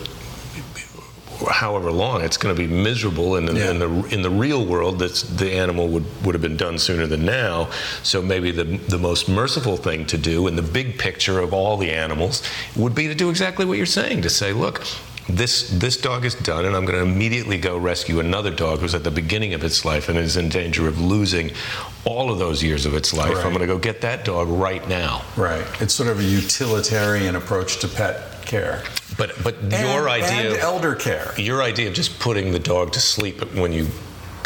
B: however long, it's going to be miserable. And in,
A: Yeah.
B: in the in the real world, that's the animal would would have been done sooner than now. So maybe the the most merciful thing to do in the big picture of all the animals would be to do exactly what you're saying. To say, look. This this dog is done, and I'm going to immediately go rescue another dog who's at the beginning of its life and is in danger of losing all of those years of its life.
A: Right.
B: I'm going to go get that dog right now.
A: right. It's sort of a utilitarian approach to pet care.
B: But but
A: And-
B: your idea
A: and elder care.
B: Your idea of just putting the dog to sleep when you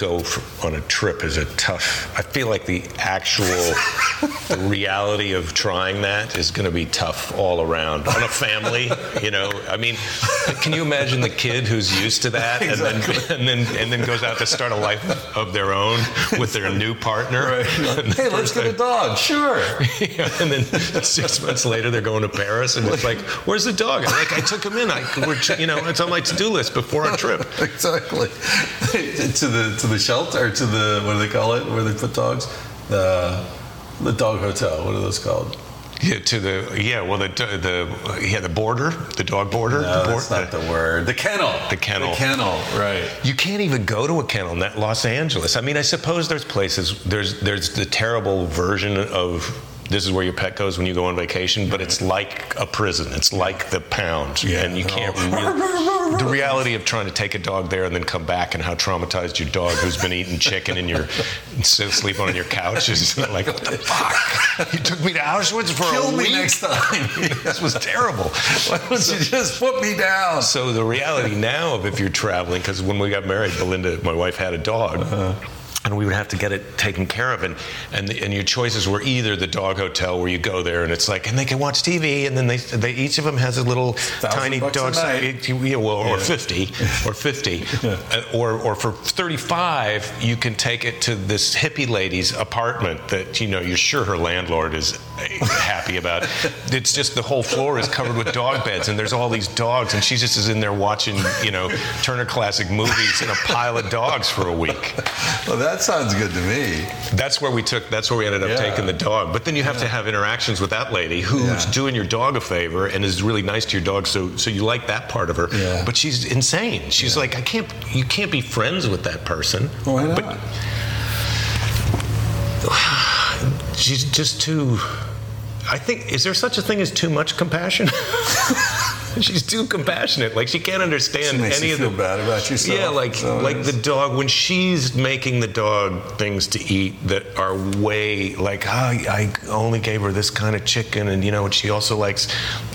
B: go for, on a trip is a tough. I feel like the actual the reality of trying that is going to be tough all around on a family. You know, I mean, can you imagine the kid who's used to that and then and then and then goes out to start a life of their own with their new partner? The
A: Hey, let's get a dog. Sure.
B: yeah, and then six months later, they're going to Paris, and it's like, "Where's the dog?" I'm like, "I took him in. I, we're, you know, it's on my to-do list before our trip."
A: exactly. to the to the shelter or to the what do they call it? Where they put dogs? The the dog hotel. What are those called?
B: Yeah, to the yeah, well, the the yeah, the border, the dog border.
A: No,
B: the
A: that's not the word. The kennel.
B: The kennel.
A: The kennel. Right.
B: You can't even go to a kennel in that Los Angeles. I mean, I suppose there's places. There's there's the terrible version of this is where your pet goes when you go on vacation, but it's like a prison. It's like the pound,
A: Yeah,
B: and you
A: they're
B: can't.
A: Oh.
B: Really, the reality of trying to take a dog there and then come back and how traumatized your dog who's been eating chicken and you're sleeping on your couch is like what the fuck? You took me to Auschwitz for
A: Kill
B: a
A: me
B: week.
A: next time.
B: this was terrible.
A: Why don't you just put me down?
B: So the reality now of if you're traveling, because when we got married, Belinda, my wife, had a dog. Uh-huh. And we would have to get it taken care of, and and, the, and your choices were either the dog hotel where you go there and it's like, and they can watch TV, and then they, they each of them has a little tiny dog, it- yeah, well, or
A: Yeah.
B: fifty, or fifty, uh, or or for thirty-five, you can take it to this hippie lady's apartment that you know you're sure her landlord is happy about. It's just the whole floor is covered with dog beds, and there's all these dogs, and she just is in there watching, you know, Turner Classic movies and a pile of dogs for a week.
A: Well, that sounds good to me.
B: That's where we took. That's where we ended up
A: Yeah.
B: taking the dog. But then you have to have interactions with that lady who's
A: Yeah.
B: doing your dog a favor and is really nice to your dog. So so you like that part of her.
A: Yeah.
B: But she's insane. She's like, I can't. You can't be friends with that person.
A: Why not?
B: But she's just too. I think is there such a thing as too much compassion? she's too compassionate. Like she can't understand
A: She makes
B: any
A: you
B: of
A: feel
B: the
A: bad about yourself.
B: yeah, like
A: So
B: like the dog when she's making the dog things to eat that are way like ah, I only gave her this kind of chicken, and you know, and she also likes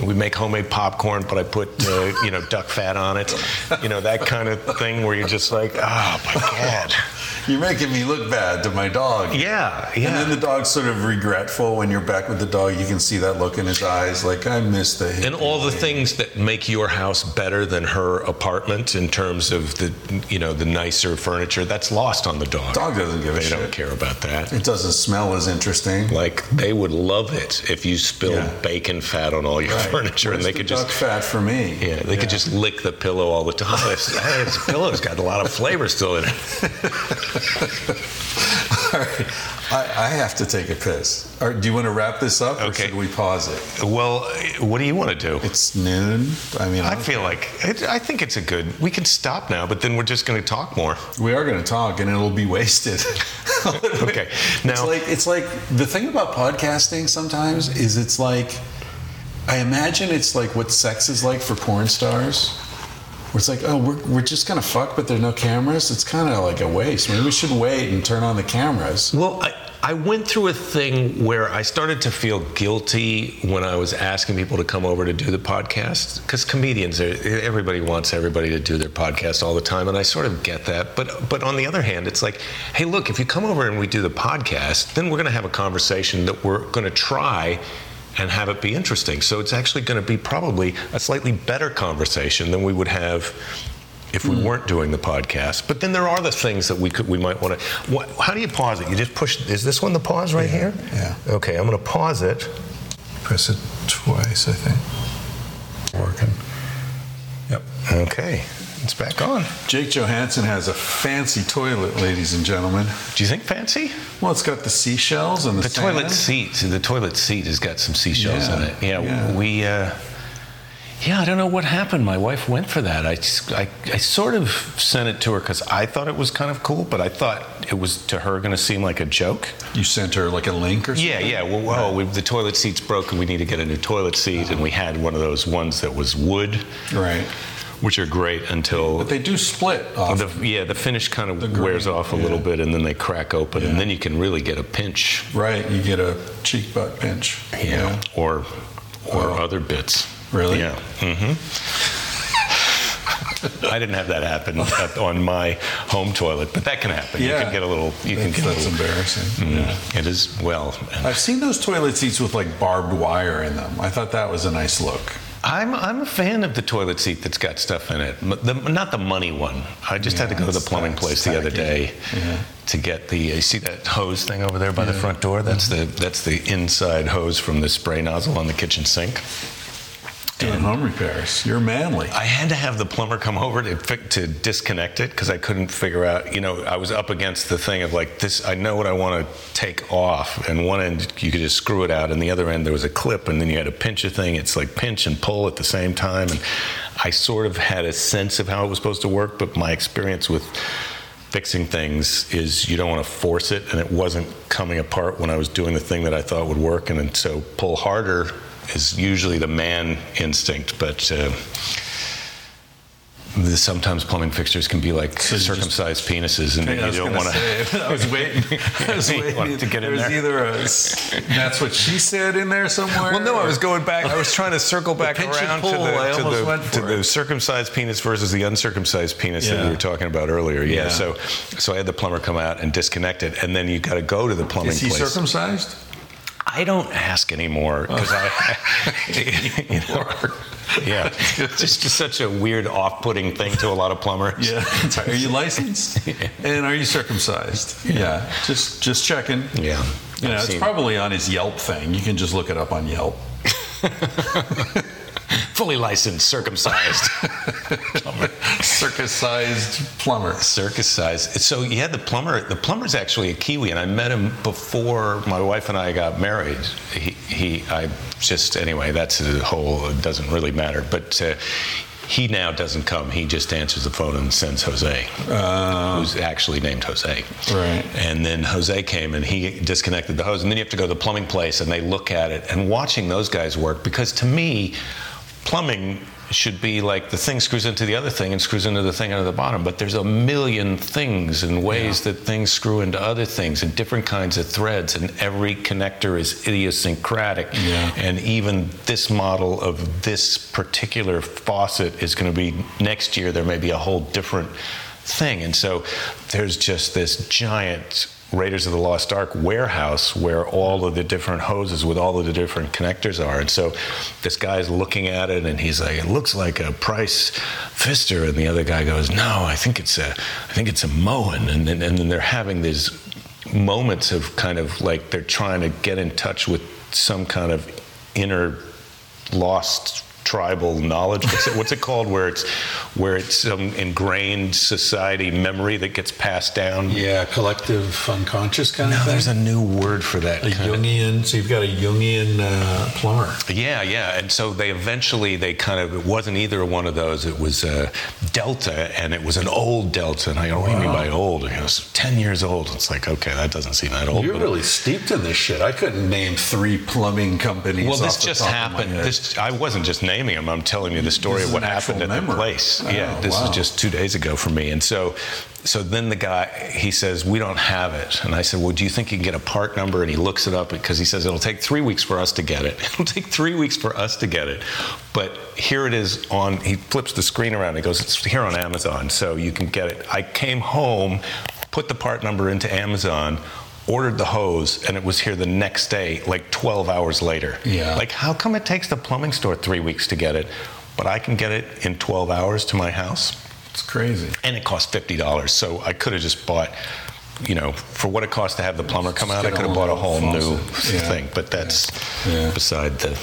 B: we make homemade popcorn, but I put uh, you know duck fat on it, you know that kind of thing where you're just like, oh my god,
A: You're making me look bad to my dog.
B: yeah, yeah.
A: And then the dog's sort of regretful when you're back with the dog. You can see that look in his eyes, like I missed the.
B: And all the things that make your house better than her apartment in terms of the, you know, the nicer furniture, that's lost on the dog.
A: Dog doesn't give a
B: They
A: shit.
B: don't care about that.
A: It doesn't smell as interesting.
B: Like they would love it if you spilled
A: Yeah.
B: bacon fat on all your
A: Right.
B: furniture, and they
A: the
B: could just
A: fat for me.
B: yeah, they could just lick the pillow all the time. This pillow's got a lot of flavor still in it.
A: All right. I, I have to take a piss. Or do you want to wrap this up, or should we pause it?
B: Well, what do you want to do?
A: It's noon. I mean,
B: I
A: I'm-
B: feel like it, I think it's a good. We can stop now, but then we're just going to talk more.
A: we are going to talk, and it'll be wasted.
B: Okay,
A: it's
B: now-
A: like it's like the thing about podcasting sometimes is it's like I imagine it's like what sex is like for porn stars. Where it's like, oh, we're, we're just gonna fuck, but there's no cameras. It's kind of like a waste. Maybe we should wait and turn on the cameras.
B: Well, I, I went through a thing where I started to feel guilty when I was asking people to come over to do the podcast because comedians, everybody wants everybody to do their podcast all the time, and I sort of get that. But but on the other hand, it's like, hey, look, if you come over and we do the podcast, then we're going to have a conversation that we're going to try. And have it be interesting. So it's actually going to be probably a slightly better conversation than we would have if we weren't doing the podcast. But then there are the things that we could we might want to. How do you pause it? You just push. Is this one the pause right here?
A: yeah.
B: Okay, I'm going to pause it.
A: Press it twice, I think. Working. Yep.
B: Okay, it's back on.
A: Jake Johannsen has a fancy toilet, ladies and gentlemen.
B: Do you think fancy?
A: Well, it's got the seashells and the,
B: The toilet seat. The toilet seat has got some seashells in it. Yeah,
A: yeah.
B: we. Uh, yeah, I don't know what happened. My wife went for that. I, I, I sort of sent it to her because I thought it was kind of cool, but I thought it was to her going to seem like a joke.
A: You sent her like a link or something?
B: Yeah, yeah. Well, well we, the toilet seat's broken. We need to get a new toilet seat, and we had one of those ones that was wood,
A: Right.
B: Which are great until
A: But they do split off.
B: the yeah the finish kind of wears off a little bit, and then they crack open, and then you can really get a pinch,
A: right. You get a cheek butt pinch.
B: yeah, or or
A: Oh.
B: other bits.
A: Really?
B: Yeah. Mm-hmm. I didn't have that happen at, on my home toilet, but that can happen.
A: Yeah.
B: You can get a little. You can
A: That's,
B: get a little.
A: embarrassing.
B: Mm,
A: Yeah.
B: It is well.
A: I've seen those toilet seats with like barbed wire in them. I thought that was a nice look.
B: I'm I'm a fan of the toilet seat that's got stuff in it. The, not the money one. I just had to go to the plumbing place the other day
A: Yeah.
B: to get the. You see that hose thing over there by the front door? That's mm-hmm. the that's the inside hose from the spray nozzle on the kitchen sink.
A: Doing home repairs. You're manly.
B: I had to have the plumber come over to fi- to disconnect it because I couldn't figure out. You know, I was up against the thing of like this. I know what I want to take off, and one end you could just screw it out, and the other end there was a clip, and then you had to pinch a thing. It's like pinch and pull at the same time, and I sort of had a sense of how it was supposed to work, but my experience with fixing things is you don't want to force it, and it wasn't coming apart when I was doing the thing that I thought would work, and then so pull harder is usually the man instinct, but. Uh, the- Sometimes plumbing fixtures can be like
A: So you just-
B: circumcised penises, and
A: I
B: you don't want
A: to. want I was waiting. I was waiting
B: to get in
A: There's
B: there?
A: either a that's what she said in there somewhere.
B: Well, no, I was going back. I was trying to circle back around
A: pull,
B: to the, to, the, to the circumcised penis versus the uncircumcised penis that we were talking about earlier. Yeah.
A: Yeah.
B: So, so I had the plumber come out and disconnect it, and then you got to go to the plumbing
A: Is he
B: place.
A: circumcised?
B: I I don't ask anymore because I, you know, yeah, it's just such a weird, off-putting thing to a lot of plumbers.
A: Yeah. Are you licensed? And are you circumcised? Yeah. Just just checking.
B: Yeah.
A: You know,
B: I've
A: it's
B: seen-
A: probably on his Yelp thing. You can just look it up on Yelp.
B: Fully licensed, circumcised.
A: Circus-sized plumber.
B: circus size. So yeah, the plumber. The plumber's actually a Kiwi, and I met him before my wife and I got married. He, he I just anyway. That's a whole. It doesn't really matter, but. Uh, he now doesn't come. He just answers the phone and sends Jose, who's actually named Jose.
A: Right.
B: And then Jose came and he disconnected the hose. And then you have to go to the plumbing place and they look at it. And watching those guys work, because to me, plumbing should be like the thing screws into the other thing and screws into the thing under the bottom. But there's a million things and ways that things screw into other things and different kinds of threads. And every connector is idiosyncratic.
A: Yeah.
B: And even this model of this particular faucet is going to be next year, there may be a whole different thing. And so there's just this giant Raiders of the Lost Ark warehouse where all of the different hoses with all of the different connectors are. And so this guy's looking at it and he's like, it looks like a Price Pfister. And the other guy goes, no, I think it's a, I think it's a Moen. And then, and then they're having these moments of kind of like they're trying to get in touch with some kind of inner lost tribal knowledge what's it, what's it called where it's where it's some ingrained society memory that gets passed down
C: Yeah, collective unconscious kind
B: no
C: of thing.
B: there's a new word for that
C: a
B: kind of-
C: So you've got a Jungian uh, plumber.
B: Yeah, yeah, and so they eventually they kind of it wasn't either one of those. It was uh, Delta, and it was an old Delta. And I go, what do you mean by old? And he goes, ten years old. It's like okay, that doesn't seem that old.
C: You're really steeped in this shit. I couldn't name
A: Three plumbing companies.
B: well, this just happened. This I wasn't just naming them. I'm telling you the story of what happened at the place.
A: Oh,
B: yeah, this
A: wow.
B: is just two days ago for me. And so, so then the guy he says we don't have it, and I said, well, do you think you can get a part number? And he looks it up because he says it'll take three weeks for us to get it. It'll take three weeks for us to get it, but here it is on. He flips the screen around. And he goes, it's here on Amazon, so you can get it. I came home, put the part number into Amazon. Ordered the hose and it was here the next day, like 12 hours later.
A: Yeah.
B: Like, how come it takes the plumbing store three weeks to get it, but I can get it in 12 hours to my house?
A: It's crazy.
B: And it cost $50. So I could have just bought, you know, for what it cost to have the plumber come out, I could have bought a whole new.
A: Yeah.
B: thing. But that's
A: Yeah.
B: beside the.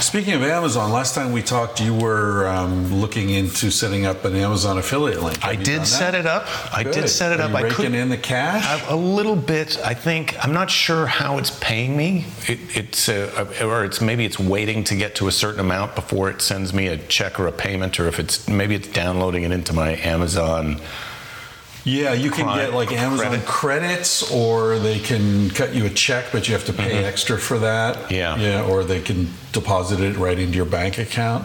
A: Speaking of Amazon, last time we talked, you were um, looking into setting up an Amazon affiliate link. Have
B: I did set it up. I
A: Good.
B: did set it
A: Are
B: up. I
A: raking
B: could
A: in the cash.
B: A, a little bit. I think I'm not sure how it's paying me. It, it's uh, or it's maybe it's waiting to get to a certain amount before it sends me a check or a payment, or if it's maybe it's downloading it into my Amazon.
A: Yeah, you can get like Amazon
B: credit.
A: credits, or they can cut you a check, but you have to pay extra for that.
B: Mm-hmm. Yeah.
A: yeah, or they can deposit it right into your bank account.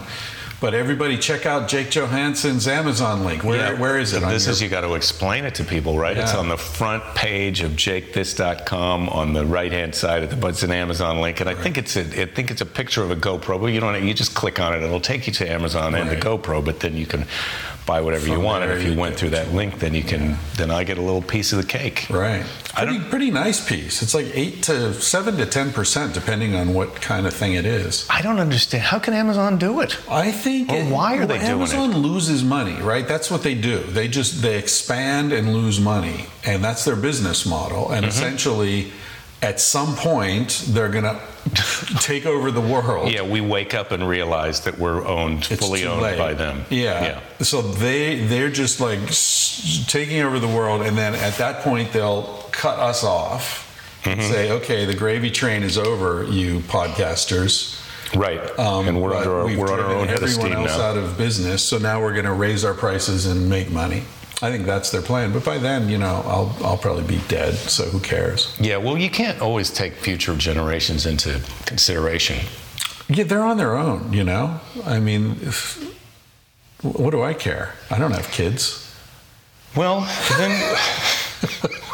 A: But everybody, check out Jake Johannsen's Amazon link. Where
B: Yeah.
A: where is it?
B: This
A: your-
B: is you got to explain it to people, right? It's on the front page of jakethis.com on the right hand side of the but it's an Amazon link, and I think it's a I think it's a picture of a GoPro. But you don't you just click on it, it'll take you to Amazon and the GoPro. But then you can buy whatever you want, and if you
A: you
B: went through that link, then you can then I get a little piece of the cake.
A: Right.
B: I
A: Pretty, pretty nice piece. It's like eight to seven to ten percent, depending on what kind of thing it is.
B: I don't understand how can Amazon do it?
A: I think.
B: Or why are they doing it?
A: Amazon loses money, right? That's what they do. They just they expand and lose money, and that's their business model. And
B: Mm-hmm.
A: essentially, at some point, they're gonna take over the world.
B: Yeah, we wake up and realize that we're owned
A: It's
B: fully owned
A: late.
B: by them.
A: Yeah.
B: yeah.
A: So they they're just like taking over the world, and then at that point they'll cut us off.
B: Mm-hmm.
A: and Say, okay, the gravy train is over, you podcasters.
B: Right,
A: Um,
B: and we're under our, we're on our own head of
A: everyone
B: steam
A: else
B: now.
A: out of business, so now we're going to raise our prices and make money. I think that's their plan. But by then, you know, I'll I'll probably be dead. So who cares?
B: Yeah, well, you can't always take future generations into consideration.
A: Yeah, they're on their own. You know, I mean, if, what do I care? I don't have kids.
B: Well, then,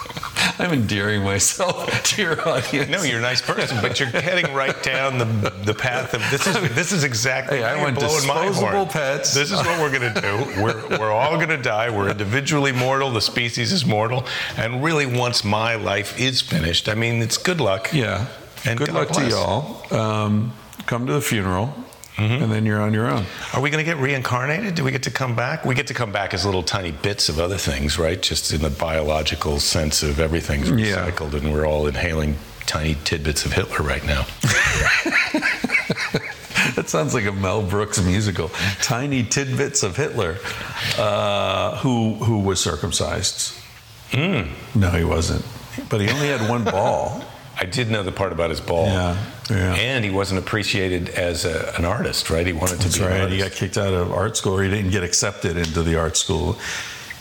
A: I'm endearing myself to your audience.
B: no, you're a nice person, but you're heading right down the the path of this is this is exactly.
A: Hey, I want disposable pets.
B: This is what we're gonna do. We're we're all gonna die. We're individually mortal. The species is mortal, and really, once my life is finished, I mean, it's good luck.
A: Yeah.
B: And
A: Good
B: God
A: luck to y'all. Um, come to the funeral,
B: Mm-hmm.
A: and then you're on your own.
B: Are we going to get reincarnated? Do we get to come back? We get to come back as little tiny bits of other things, right? Just in the biological sense of everything's
A: Yeah.
B: recycled, and we're all inhaling tiny tidbits of Hitler right now.
A: That sounds like a Mel Brooks musical. Tiny tidbits of Hitler, uh, who who was circumcised.
B: Hmm.
A: No, he wasn't. But he only had one ball.
B: I did know the part about his ball.
A: Yeah, yeah.
B: And he wasn't appreciated as a, an artist, right? He wanted to
A: That's
B: be an
A: right. He got kicked out of art school, or he didn't get accepted into the art school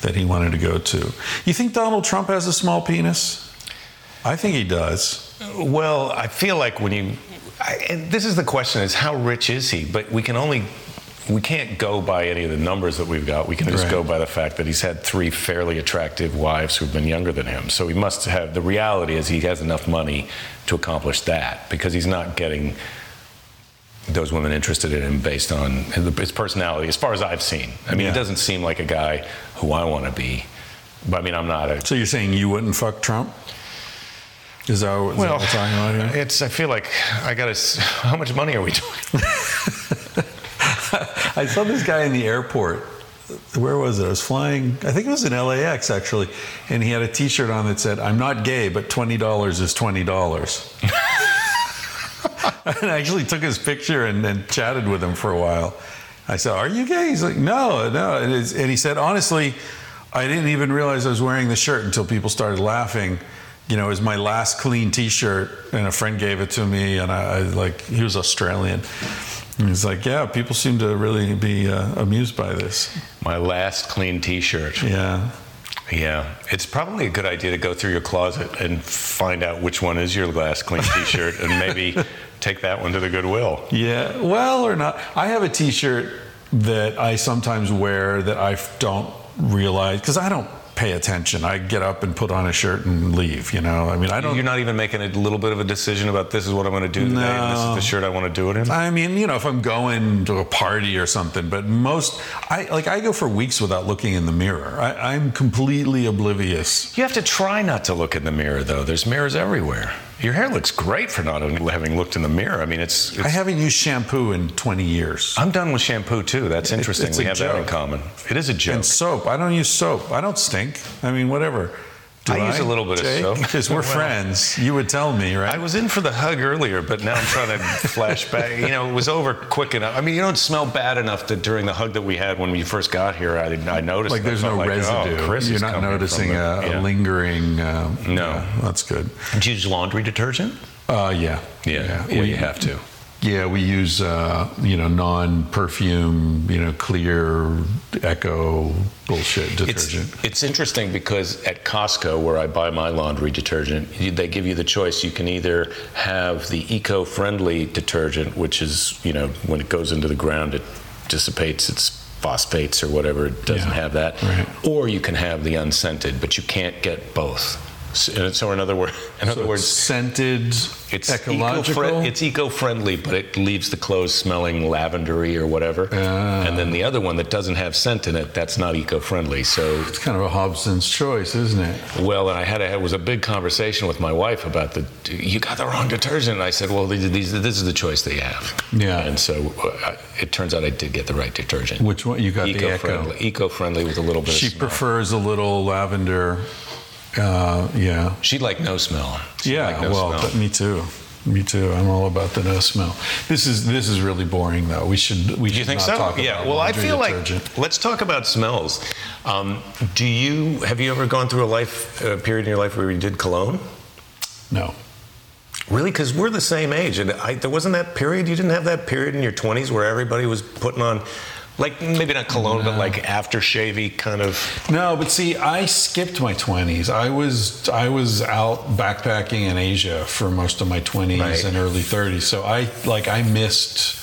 A: that he wanted to go to. You think Donald Trump has a small penis? I think he does.
B: Well, I feel like when you, I, and this is the question: is how rich is he? But we can only, we can't go by any of the numbers that we've got. We can just
A: Right.
B: go by the fact that he's had three fairly attractive wives who've been younger than him. So he must have. The reality is he has enough money to accomplish that because he's not getting those women interested in him based on his personality, as far as I've seen. I mean,
A: Yeah.
B: he doesn't seem like a guy who I want to be. But I mean, I'm not a
A: So you're saying you wouldn't fuck Trump? Is that, what- is that
B: Well,
A: what we're talking about here?
B: it's. I feel like I got to. How much money are we talking?
A: I saw this guy in the airport. Where was it? I was flying. I think it was in LAX actually, and he had a T-shirt on that said, "I'm not gay, but twenty dollars is twenty dollars." and I actually took his picture and, and chatted with him for a while. I said, "Are you gay?" He's like, "No, no." And, and he said, "Honestly, I didn't even realize I was wearing the shirt until people started laughing." You know, it was my last clean T-shirt, and a friend gave it to me, and I, I like he was Australian. And he's like, "Yeah, people seem to really be uh, amused by this."
B: My last clean T-shirt.
A: Yeah,
B: Yeah, it's probably a good idea to go through your closet and find out which one is your last clean T-shirt, and maybe take that one to the Goodwill.
A: yeah. Well, or not. I have a T-shirt that I sometimes wear that I don't realize because I don't pay attention. I get up and put on a shirt and leave. You know, I mean, I don't.
B: You're not even making a little bit of a decision about this is what I'm going to do today, and this is the shirt I want to do it in.
A: I mean, you know, if I'm going to a party or something, but most, I like, I go for weeks without looking in the mirror. I, I'm completely oblivious.
B: You have to try not to look in the mirror, though. There's mirrors everywhere. Your hair looks great for not having looked in the mirror. I mean, it's. it's
A: I haven't used shampoo in 20 years.
B: I'm done with shampoo too. That's interesting. we have that in common. It is a joke.
A: And soap. I don't use soap. I don't stink. I mean, whatever. Do
B: I use a little bit of soap.
A: Because we're
B: Well,
A: friends. You would tell me, right?
B: I was in for the hug earlier, but now I'm trying to flash back. You know, it was over quick enough. I mean, you don't smell bad enough that during the hug that we had when we first got here, I, I noticed.
A: like there's no
B: like,
A: residue.
B: Oh, Chris
A: You're
B: is
A: not noticing
B: from
A: a,
B: the-
A: a
B: yeah.
A: lingering. Um,
B: No.
A: yeah, that's good.
B: Do you use laundry detergent?
A: Uh, yeah.
B: Yeah, yeah,
A: we,
B: you have to.
A: Yeah, we use uh, you know non-perfume, you know, clear eco bullshit
B: It's,
A: detergent.
B: it's interesting because at Costco, where I buy my laundry detergent, they give you the choice. You can either have the eco-friendly detergent, which is, you know, when it goes into the ground, it dissipates its phosphates or whatever. It doesn't
A: Yeah,
B: have that.
A: right.
B: Or you can have the unscented, but you can't get both. So, so in other words, in other
A: So
B: words,
A: it's scented,
B: it's
A: ecological.
B: Eco-fri- it's eco-friendly, but it leaves the clothes smelling lavendery or whatever.
A: Ah.
B: And then the other one that doesn't have scent in it, that's not eco-friendly. So
A: it's kind of a Hobson's choice, isn't it?
B: well, and I had a, it was a big conversation with my wife about the you got the wrong detergent. And I said, well, these, these, this is the choice that you have.
A: Yeah.
B: And so uh, it turns out I did get the right detergent.
A: Which one? You got the Eco.
B: eco-friendly, eco-friendly with a little bit
A: She prefers a little lavender. Uh, yeah.
B: She'd like no smell. She'd
A: Yeah,
B: no
A: well,
B: smell.
A: but me too. Me too. I'm all about the no smell. This is this is really boring though. We should we
B: Do you
A: should
B: think so? yeah. Well, I feel
A: detergent.
B: like let's talk about smells. Um, do you have you ever gone through a life uh, period in your life where you did cologne?
A: no.
B: Really? Because we're the same age, and I, there wasn't that period. You didn't have that period in your 20s where everybody was putting on, like maybe not cologne, but like aftershavey kind of.
A: No, but see, I skipped my 20s. I was I was out backpacking in Asia for most of my 20s
B: Right.
A: and early 30s. So I like I missed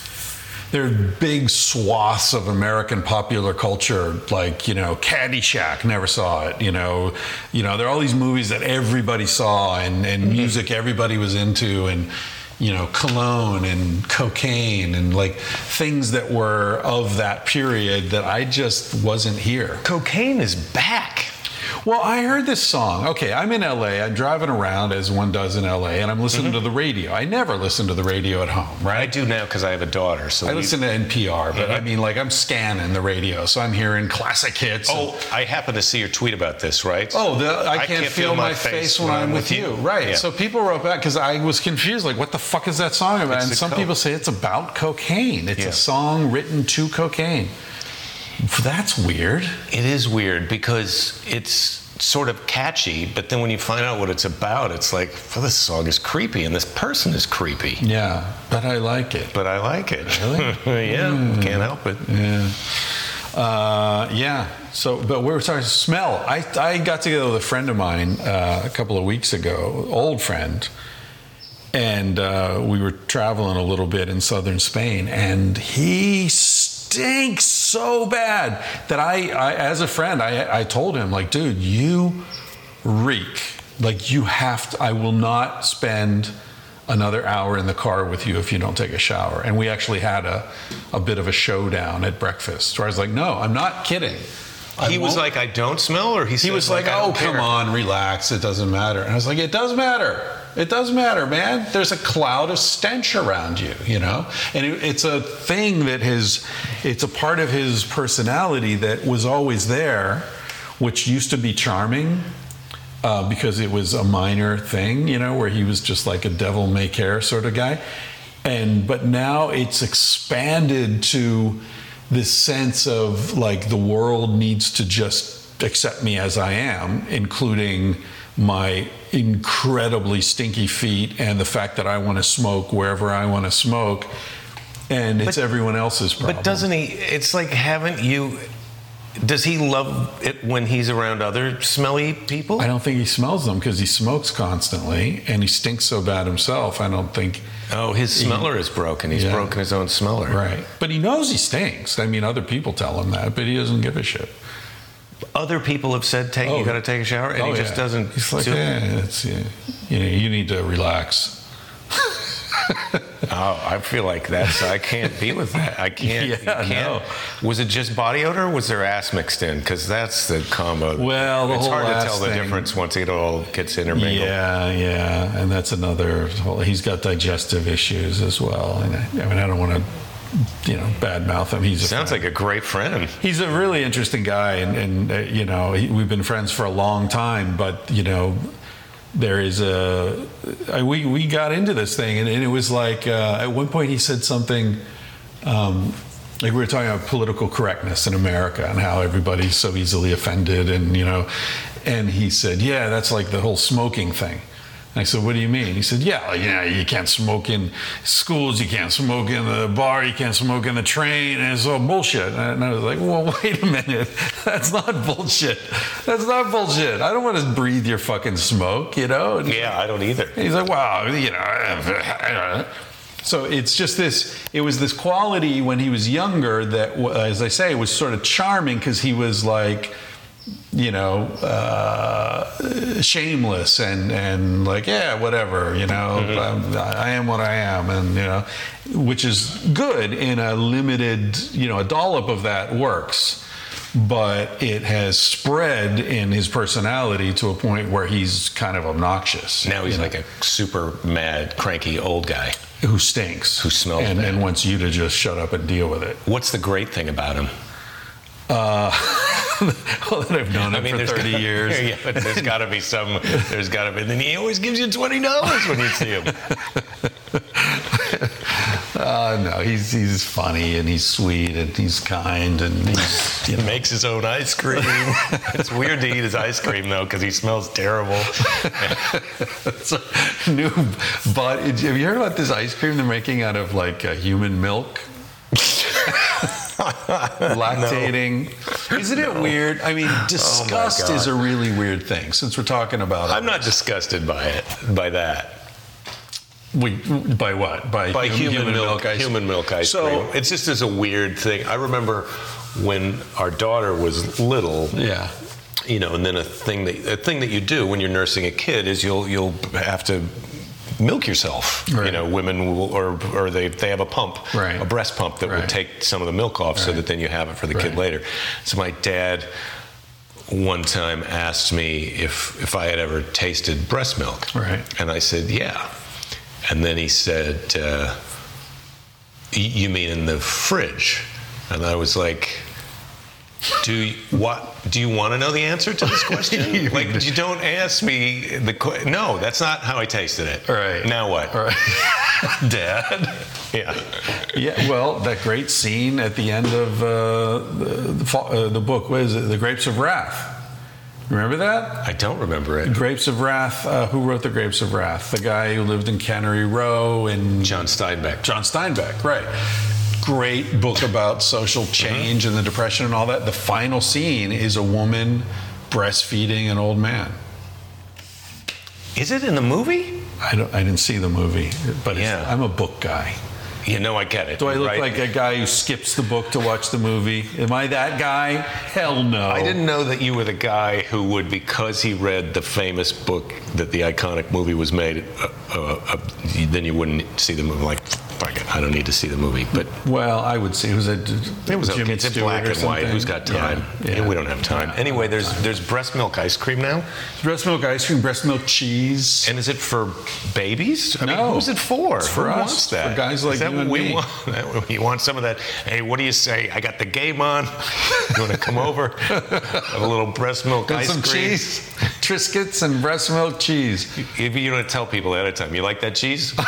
A: there are big swaths of American popular culture, like you know, Caddyshack. Never saw it. You know, you know, there are all these movies that everybody saw, and, and
B: Mm-hmm.
A: music everybody was into, and you know, cologne and cocaine, and like things that were of that period that I just wasn't here.
B: Cocaine is back.
A: Well, I heard this song. Okay, I'm in LA. I'm driving around as one does in LA, and I'm listening to mm-hmm. the radio. I never listen to the radio at home, right?
B: I do now because I have a daughter. So
A: I
B: we-
A: listen to NPR, but I mm-hmm. mean, like, I'm scanning the radio, so I'm hearing classic hits. and-
B: Oh, I happen to see your tweet about this, right?
A: Oh, the, I, can't, feel, my face, when I'm with you. Right.
B: Yeah.
A: So people wrote back because I was confused. Like, what the fuck is that song about?
B: It's
A: and some
B: coke.
A: people say it's about cocaine. It's
B: Yeah.
A: a song written to cocaine. That's weird.
B: It is weird because it's sort of catchy, but then when you find out what it's about, it's like, well, this song is creepy and this person is creepy.
A: Yeah, but I like it.
B: But I like it.
A: Really?
B: yeah,
A: Hmm.
B: can't help it.
A: Yeah. Uh, yeah. So, but we were talking smell. I, I got together with a friend of mine uh, a couple of weeks ago, old friend, and uh, we were traveling a little bit in southern Spain, and he stinks so bad that I, I as a friend, I, I told him like, dude, you reek. Like you have to. I will not spend another hour in the car with you if you don't take a shower. And we actually had a, a bit of a showdown at breakfast where I was like, no, I'm not kidding. I
B: he was
A: won't-
B: like, I don't smell, or he,
A: he was like,
B: I
A: "Oh, come
B: care."
A: on, relax. It doesn't matter." And I was like, "It does matter. It does matter, man. There's a cloud of stench around you, you know, and it, it's a thing that his, it's a part of his personality that was always there, which used to be charming." Uh, because it was a minor thing, you know, where he was just like a devil may care sort of guy, and but now it's expanded to this sense of like the world needs to just accept me as I am, including my incredibly stinky feet and the fact that I want to smoke wherever I want to smoke, and it's
B: But-
A: everyone else's problem.
B: But doesn't he? It's like, haven't you? Does he love it when he's around other smelly people?
A: I don't think he smells them because he smokes constantly and he stinks so bad himself. I don't think.
B: Oh, his smeller is broken. He's
A: Yeah.
B: broken his own smeller.
A: Right. But he knows he stinks. I mean, other people tell him that, but he doesn't give a shit.
B: Other people have said, "Take,
A: Oh.
B: you got to take a shower," and
A: Oh,
B: he just
A: yeah.
B: doesn't.
A: He's like,
B: do
A: yeah, it's, yeah, you know, you need to relax.
B: Oh, I feel like that's. I can't be with that. I can't. you
A: Yeah,
B: can't. Was it just body odor? or Was there ass mixed in? Because that's the combo.
A: Well, the
B: it's
A: whole
B: hard to
A: ass
B: tell the difference once it all gets intermingled.
A: Yeah, yeah, and that's another. whole- He's got digestive issues as well. And I, I mean, I don't want to, you know, badmouth him. He's a
B: Sounds
A: friend.
B: like a great friend.
A: He's a really interesting guy, and, and uh, you know, he, we've been friends for a long time. But you know, there is a I, we we got into this thing, and, and it was like uh, at one point he said something. Um, like we were talking about political correctness in America and how everybody's so easily offended, and you know, and he said, "Yeah, that's like the whole smoking thing." I said, "What do you mean?" He said, "Yeah, you know, you can't smoke in schools, you can't smoke in the bar, you can't smoke in the train, and it's all bullshit." And I was like, "Well, wait a minute, that's not bullshit. That's not bullshit. I don't want to breathe your fucking smoke, you know." And
B: Yeah, I don't either.
A: He's like, wow, you know. So it's just this. It was this quality when he was younger that, as I say, was sort of charming because he was like, you know, uh, shameless and and like, yeah, whatever, you know, I'm, I am what I am, and you know, which is good in a limited, you know, a dollop of that works. But it has spread in his personality to a point where he's kind of obnoxious.
B: Now he's
A: you know?
B: like a super mad, cranky old guy.
A: who stinks,
B: Who smells
A: and,
B: bad.
A: and wants you to just shut up and deal with it.
B: What's the great thing about him?
A: Uh, well, that I've known him for
B: there's
A: 30
B: gotta-
A: years.
B: Yeah, but there's got to be some. There's got to be. And then he always gives you twenty dollars when you see him.
A: Uh, no, he's he's funny and he's sweet and he's kind and he's you
B: He makes his own ice cream. it's weird to eat his ice cream though, because he smells terrible.
A: It's a new but have you heard about this ice cream they're making out of like uh, human milk? Lactating. Isn't it weird? I mean, oh disgust
B: God.
A: is a really weird thing since we're talking about it.
B: I'm not disgusted by it, by that.
A: we, by what? By,
B: By
A: hum-
B: human, milk,
A: ice
B: human milk ice
A: So-
B: cream. It's just as a weird thing. I remember when our daughter was little.
A: Yeah.
B: you know, and then a thing that a thing that you do when you're nursing a kid is you'll you'll have to milk yourself. You know, women will, or or they they have a pump,
A: Right.
B: a breast pump that will
A: Right.
B: take some of the milk off, so that then you have it for the kid later. So my dad one time asked me if if I had ever tasted breast milk.
A: Right.
B: And I said, yeah. And then he said, uh, you mean in the fridge? And I was like, do you, what? Do you want to know the answer to this question? like, you don't ask me the question. no. That's not how I tasted it.
A: Right.
B: now, what?
A: All right.
B: Dad. Yeah.
A: Yeah, well, that great scene at the end of uh, the, the, uh, the book, was it? The Grapes of Wrath. Remember that?
B: I don't remember it.
A: Grapes of Wrath. Uh, who wrote the Grapes of Wrath? The guy who lived in Cannery Row and
B: John Steinbeck.
A: John Steinbeck, right. Great book about social change and the depression and all that. The final scene is a woman breastfeeding an old man.
B: Is it in the movie?
A: I, don't, I didn't see the movie, but
B: Yeah.
A: I'm a book guy.
B: You know, I get it.
A: Do I look
B: right?
A: like a guy who skips the book to watch the movie? Am I that guy? Hell no.
B: I didn't know that you were the guy who would, because he read the famous book that the iconic movie was made, uh, uh, uh, then you wouldn't see the movie. Like, fuck I don't need to see the movie. But
A: Well, I would see. it was a
B: it was okay.
A: Jimmy
B: It's in
A: Stewart
B: black
A: or
B: and white.
A: something.
B: Who's got time?
A: Yeah, yeah.
B: We don't have time. Anyway, there's there's breast milk ice cream now,
A: breast milk ice cream, breast milk cheese.
B: and is it for babies? I mean,
A: No.
B: who's it for?
A: It's for
B: Who
A: us,
B: wants that?
A: for guys like
B: is that
A: you
B: what
A: and
B: we
A: me.
B: want? You want some of that? Hey, what do you say? I got the game on. You want to come over? Have a little breast milk
A: and
B: ice
A: some
B: cream.
A: cheese, Triscuits and breast milk cheese.
B: If you don't tell people ahead of time, you like that cheese?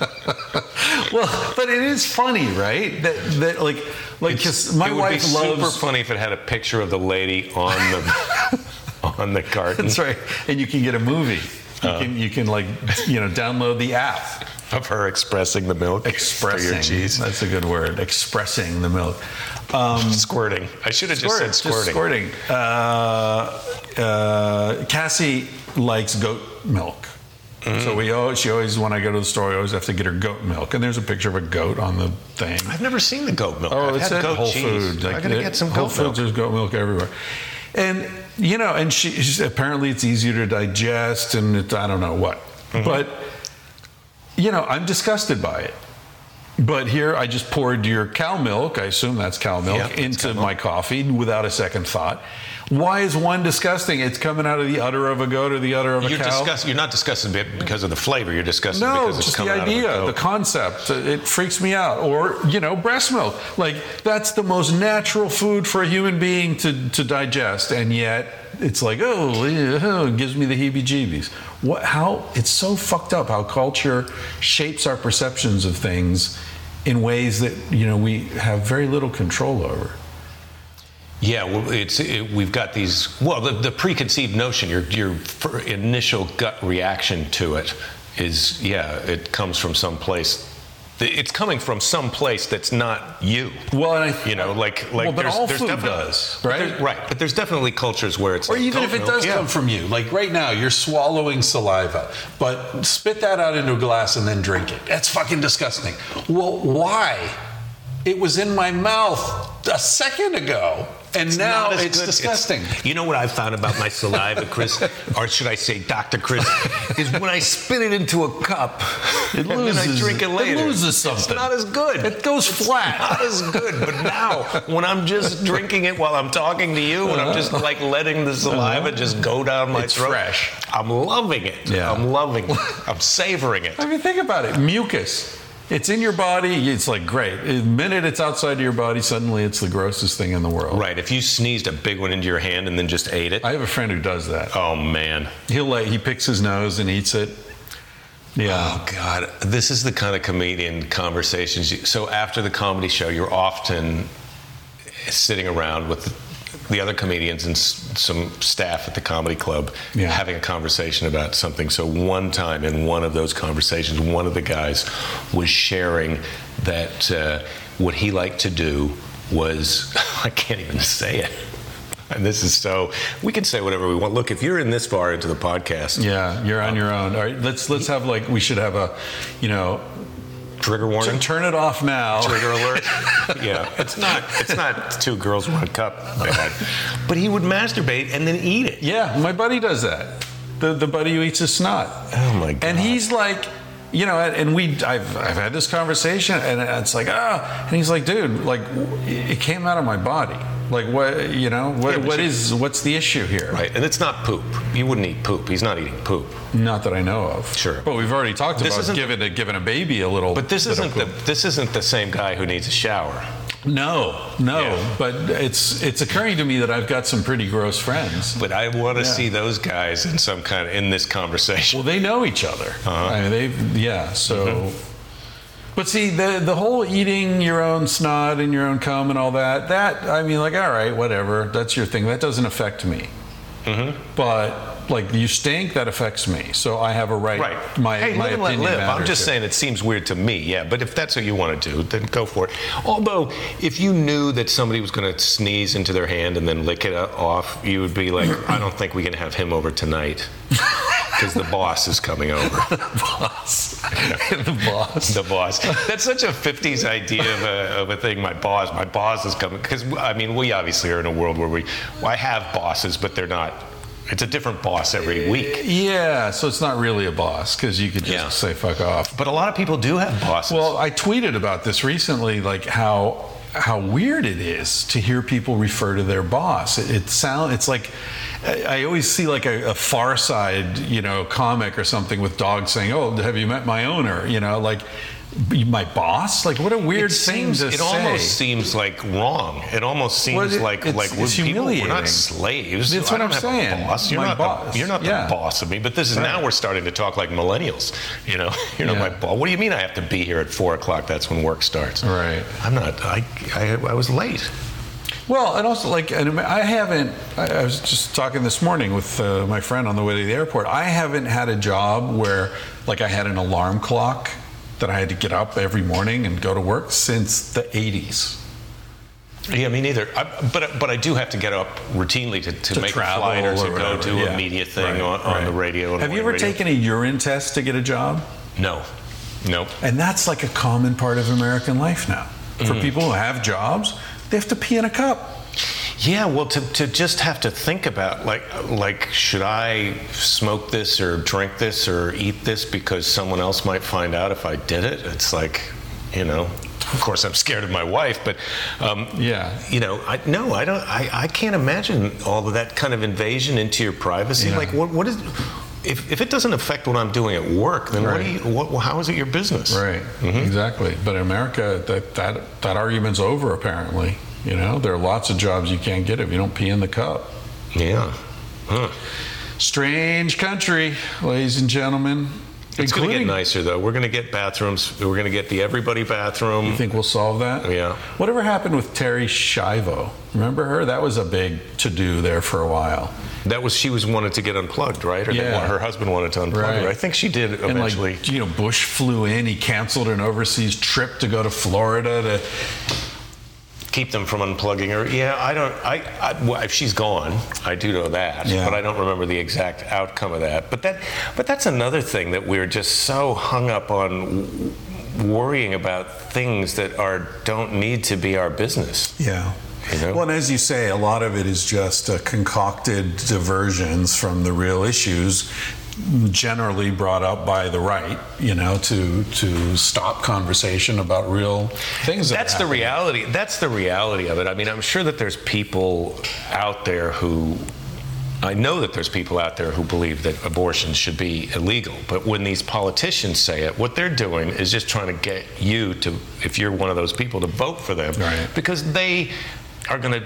A: Well, but it is funny, right? That that like like because my
B: it would
A: wife
B: be
A: loves.
B: super funny if it had a picture of the lady on the on the carton
A: That's right, and you can get a movie. You
B: Uh.
A: can you can like you know download the app.
B: of her expressing the milk
A: Expressing
B: for your cheese.
A: That's a good word. Expressing the milk. Um,
B: Squirting. I should have just
A: Squirt,
B: said
A: just
B: squirting.
A: squirting. Uh, uh, Cassie likes goat milk.
B: Mm.
A: So we always, she always, when I go to the store, I always have to get her goat milk. And there's a picture of a goat on the thing.
B: I've never seen the goat milk.
A: Oh,
B: I've
A: it's
B: had
A: at
B: goat
A: Whole
B: cheese.
A: Foods.
B: I gotta
A: it-
B: get some
A: Whole
B: goat
A: Foods.
B: milk.
A: There's goat milk everywhere. And you know, and she she's, apparently it's easier to digest, and it's I don't know what.
B: Mm-hmm.
A: But you know, I'm disgusted by it. But here, I just poured your cow milk. I assume that's cow milk
B: Yeah,
A: into
B: cow milk.
A: my coffee without a second thought. Why is one disgusting? It's coming out of the udder of a goat or the udder of a
B: You're,
A: cow.
B: disgust, you're not disgusted be- because of the flavor. You're disgusted
A: No,
B: because it's
A: just the
B: coming out of
A: idea, the concept. It freaks me out. Or, you know, breast milk. Like, that's the most natural food for a human being to, to digest. And yet, it's like, oh, oh, it gives me the heebie jeebies. What, how, it's so fucked up how culture shapes our perceptions of things in ways that, you know, we have very little control over.
B: Yeah, well, it's it, we've got these. Well, the, the preconceived notion, your your initial gut reaction to it is, yeah, it comes from some place. It's coming from some place that's not you.
A: Well, and I,
B: You know, like like
A: Well, but
B: there's,
A: all
B: there's
A: food does, right?
B: there's- right, but there's definitely cultures where it's
C: Or
B: like
C: even if it does
B: Yeah.
C: come from you, like right now, you're swallowing saliva, but spit that out into a glass and then drink it. That's fucking disgusting. Well, why? It was in my mouth a second ago, and now it's
B: good.
C: disgusting.
B: you know what I've found about my saliva, Chris, or should I say, Doctor Chris, is when I spit it into a cup
A: It
B: and then I
A: loses-
B: drink it
A: it
B: later.
A: loses
B: It's
A: something.
B: not as good.
A: It goes flat.
B: Not as good. But now, when I'm just drinking it while I'm talking to you, when I'm just like letting the saliva just go down my
A: Uh-huh. It's
B: throat,
A: fresh.
B: I'm loving it.
A: Yeah.
B: I'm loving it. I'm savoring it.
A: I mean, think about it. Mucus. It's in your body. It's like great. The minute it's outside of your body, suddenly it's the grossest thing in the world.
B: Right. If you sneezed a big one into your hand and then just ate it,
A: I have a friend who does that.
B: oh man.
A: He'll like he picks his nose and eats it. Yeah.
B: Oh God, this is the kind of comedian conversations. You, so after the comedy show, you're often sitting around with the other comedians and s- some staff at the comedy club
A: Yeah.
B: having a conversation about something. So one time in one of those conversations, one of the guys was sharing that uh, what he liked to do was I can't even say it. And this is so we can say whatever we want. Look, if you're in this far into the podcast,
A: Yeah, you're on your own. All right, let's let's have like we should have a, you know,
B: trigger warning.
A: turn, turn it off now.
B: trigger alert. yeah, it's not it's not two girls one cup bad, but he would masturbate and then eat it.
A: Yeah, my buddy does that. The the buddy who eats his snot.
B: Oh my god!
A: And he's like, you know, and we, I've, I've had this conversation, and it's like, ah, and he's like, dude, like, it came out of my body. Like what? You know what?
B: Yeah,
A: what is? What's the issue here?
B: Right, and it's not poop. You wouldn't eat poop. He's not eating poop.
A: Not that I know of.
B: Sure.
A: But we've already talked
B: This
A: about giving a, giving a baby a little.
B: But this isn't the this isn't the same guy who needs a shower.
A: No, no.
B: Yeah.
A: But it's it's occurring to me that I've got some pretty gross friends.
B: But I want to
A: Yeah.
B: see those guys in some kind of in this conversation.
A: Well, they know each other.
B: Uh-huh.
A: I mean, they yeah. So,
B: Mm-hmm.
A: But see, the the whole eating your own snot and your own cum and all that. That I mean, like, all right, whatever. That's your thing. That doesn't affect me.
B: Mm-hmm.
A: But like, you stink. That affects me. So I have a right.
B: Right.
A: My
B: hey,
A: my
B: live and let
A: opinion
B: live. I'm just
A: here.
B: saying it seems weird to me. Yeah, but if that's what you want to do, then go for it. Although, if you knew that somebody was going to sneeze into their hand and then lick it off, you would be like, I don't think we can have him over tonight because the boss is coming over.
A: boss. the boss.
B: The boss. That's such a 50s idea of a, of a thing. My boss, my boss is coming. Because, I mean, we obviously are in a world where we, I have bosses, but they're not, it's a different boss every week.
A: Yeah, so it's not really a boss because you could just
B: Yeah.
A: say fuck off.
B: But a lot of people do have bosses.
A: Well, I tweeted about this recently, like how how weird it is to hear people refer to their boss. It, it sound it's like I always see like a, a Far Side, you know, comic or something with dogs saying, "Oh, have you met my owner?" You know, like my boss. Like what a weird
B: it
A: thing
B: seems,
A: to
B: it
A: say.
B: almost seems like wrong. It almost seems
A: Well, it-
B: like
A: it's-
B: like we're
A: it's
B: people. We're not slaves.
A: That's what I'm saying.
B: boss. You're
A: My
B: not
A: boss.
B: the you're not
A: Yeah.
B: the boss of me. But this is now we're starting to talk like millennials. You know, you're not my boss. What do you mean I have to be here at four o'clock? That's when work starts.
A: Right.
B: I'm not. I I, I was late.
A: Well, and also like, and I haven't. I I was just talking this morning with uh, my friend on the way to the airport. I haven't had a job where, like, I had an alarm clock that I had to get up every morning and go to work since the '80s.
B: Yeah, me neither. I, but but I do have to get up routinely to, to,
A: To
B: make a flight or to
A: or
B: go
A: whatever,
B: to
A: yeah.
B: a media thing
A: Right,
B: on, on
A: right.
B: the radio.
A: Have you ever
B: radio.
A: taken a urine test to get a job?
B: No, no.
A: And that's like a common part of American life now. For
B: Mm.
A: people who have jobs, they have to pee in a cup.
B: Yeah, well, to, to just have to think about like like should I smoke this or drink this or eat this because someone else might find out if I did it? It's like, you know. Of course, I'm scared of my wife, but um,
A: Yeah.
B: you know, I no, I don't. I, I can't imagine all of that kind of invasion into your privacy.
A: Yeah.
B: Like, what what is if, if it doesn't affect what I'm doing at work, then what you? What, how is it your business?
A: Right.
B: Mm-hmm.
A: Exactly. But in America, that, that that argument's over. Apparently, you know, there are lots of jobs you can't get if you don't pee in the cup.
B: Yeah. Huh.
A: Strange country, ladies and gentlemen.
B: It's going to get nicer though. We're going to get bathrooms. We're going to get the everybody bathroom.
A: You think we'll solve that?
B: Yeah.
A: Whatever happened with Terri Schiavo? Remember her? That was a big to do there for a while.
B: That was she was wanted to get unplugged, right? Or
A: Yeah.
B: her husband wanted to unplug
A: Right.
B: her. I think she did
A: And
B: eventually.
A: like, you know, Bush flew in. He canceled an overseas trip to go to Florida to.
B: Keep them from unplugging her. Yeah, I don't. I, I well, if she's gone, I do know that,
A: Yeah.
B: but I don't remember the exact outcome of that. But that, but that's another thing that we're just so hung up on worrying about things that are don't need to be our business.
A: Yeah.
B: You know?
A: Well, and as you say, a lot of it is just uh, concocted diversions from the real issues, generally brought up by the right, you know, to to stop conversation about real things. that
B: That's the reality. That's the reality of it. I mean, I'm sure that there's people out there who. I know that there's people out there who believe that abortion should be illegal, but when these politicians say it, what they're doing is just trying to get you to, if you're one of those people, to vote for them,
A: Right.
B: because they are going to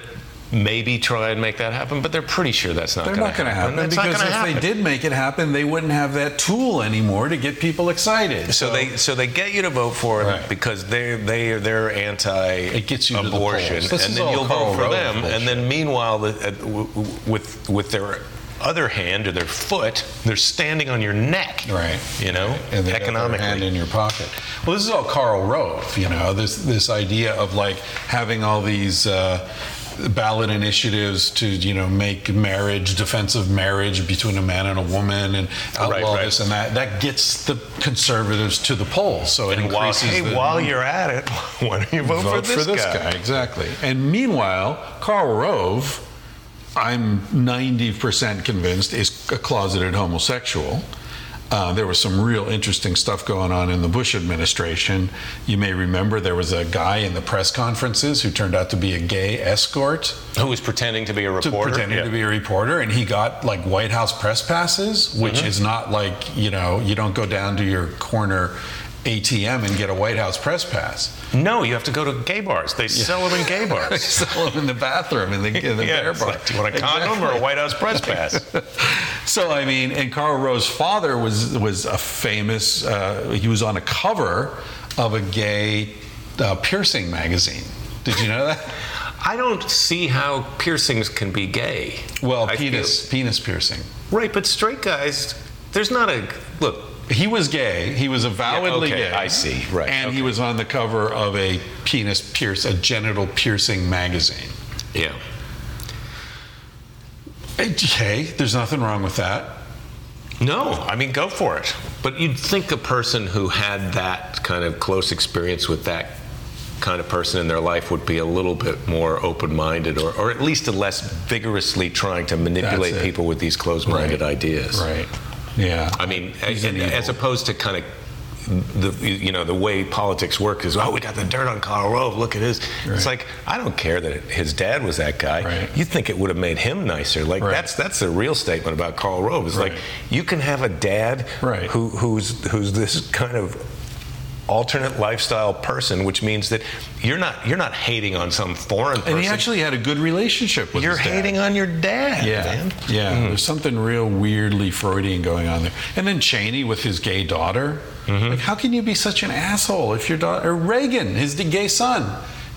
B: maybe try and make that happen, but they're pretty sure that's not
A: They're
B: going
A: not going to happen
B: It's not
A: because if
B: happen.
A: they did make it happen, they wouldn't have that tool anymore to get people excited.
B: So they so they get you to vote for it
A: Right.
B: because they they they're anti
A: It gets you to the
B: abortion, and then you'll
A: Karl
B: vote for
A: Rove
B: them.
A: bullshit.
B: And then meanwhile, the, uh, w- w- with with their other hand or their foot, they're standing on your neck.
A: Right.
B: You know,
A: and they their
B: economically.
A: hand in your pocket. Well, this is all Karl Rove, you know, this this idea of like having all these uh, ballot initiatives to you know make marriage defensive marriage between a man and a woman and outlaw
B: Right, right.
A: this and that. That gets the conservatives to the polls, so it
B: and while,
A: increases.
B: hey,
A: the,
B: while you're at it, why don't you vote,
A: vote
B: for this,
A: guy. Exactly. And meanwhile, Karl Rove, I'm 90% convinced, is a closeted homosexual. Uh, there was some real interesting stuff going on in the Bush administration. You may remember there was a guy in the press conferences who turned out to be a gay escort,
B: Who was pretending to be a
A: to
B: reporter?
A: pretending
B: Yeah.
A: to be a reporter, and he got like White House press passes, which
B: Mm-hmm.
A: is not like you know you don't go down to your corner ATM and get a White House press pass.
B: No, you have to go to gay bars. They sell them in gay bars.
A: They sell them in the bathroom in the, in the
B: yeah,
A: bear bar.
B: like, do you want a condom or a White House press pass?
A: So I mean, and Karl Rove's father was was a famous. Uh, he was on a cover of a gay uh, piercing magazine. Did you know that?
B: I don't see how piercings can be gay.
A: Well,
B: I
A: penis penis piercing.
B: right, but straight guys, there's not a look.
A: He was gay. He was avowedly
B: okay,
A: gay.
B: I see. Right,
A: And he was on the cover of a penis pierce, a genital piercing magazine.
B: Yeah.
A: Hey, there's nothing wrong with that.
B: No, I mean, go for it. But you'd think a person who had that kind of close experience with that kind of person in their life would be a little bit more open minded or, or at least a less vigorously trying to manipulate people with these closed minded
A: Right.
B: ideas.
A: Right. Yeah.
B: I mean,
A: an
B: as opposed to kind of the you know the way politics work is oh we got the dirt on Karl Rove look at his it's like I don't care that it, his dad was that guy
A: Right.
B: you think it would have made him nicer like
A: Right.
B: that's that's the real statement about Karl Rove is like you can have a dad
A: Right.
B: who who's who's this kind of alternate lifestyle person which means that you're not you're not hating on some foreign person
A: and he actually had a good relationship with
B: you're
A: his dad.
B: hating on your dad
A: Yeah,
B: man.
A: yeah. Hmm. There's something real weirdly Freudian going on there. And then Cheney with his gay daughter. Mm-hmm. Like, how can you be such an asshole if your daughter, or Reagan, his gay son?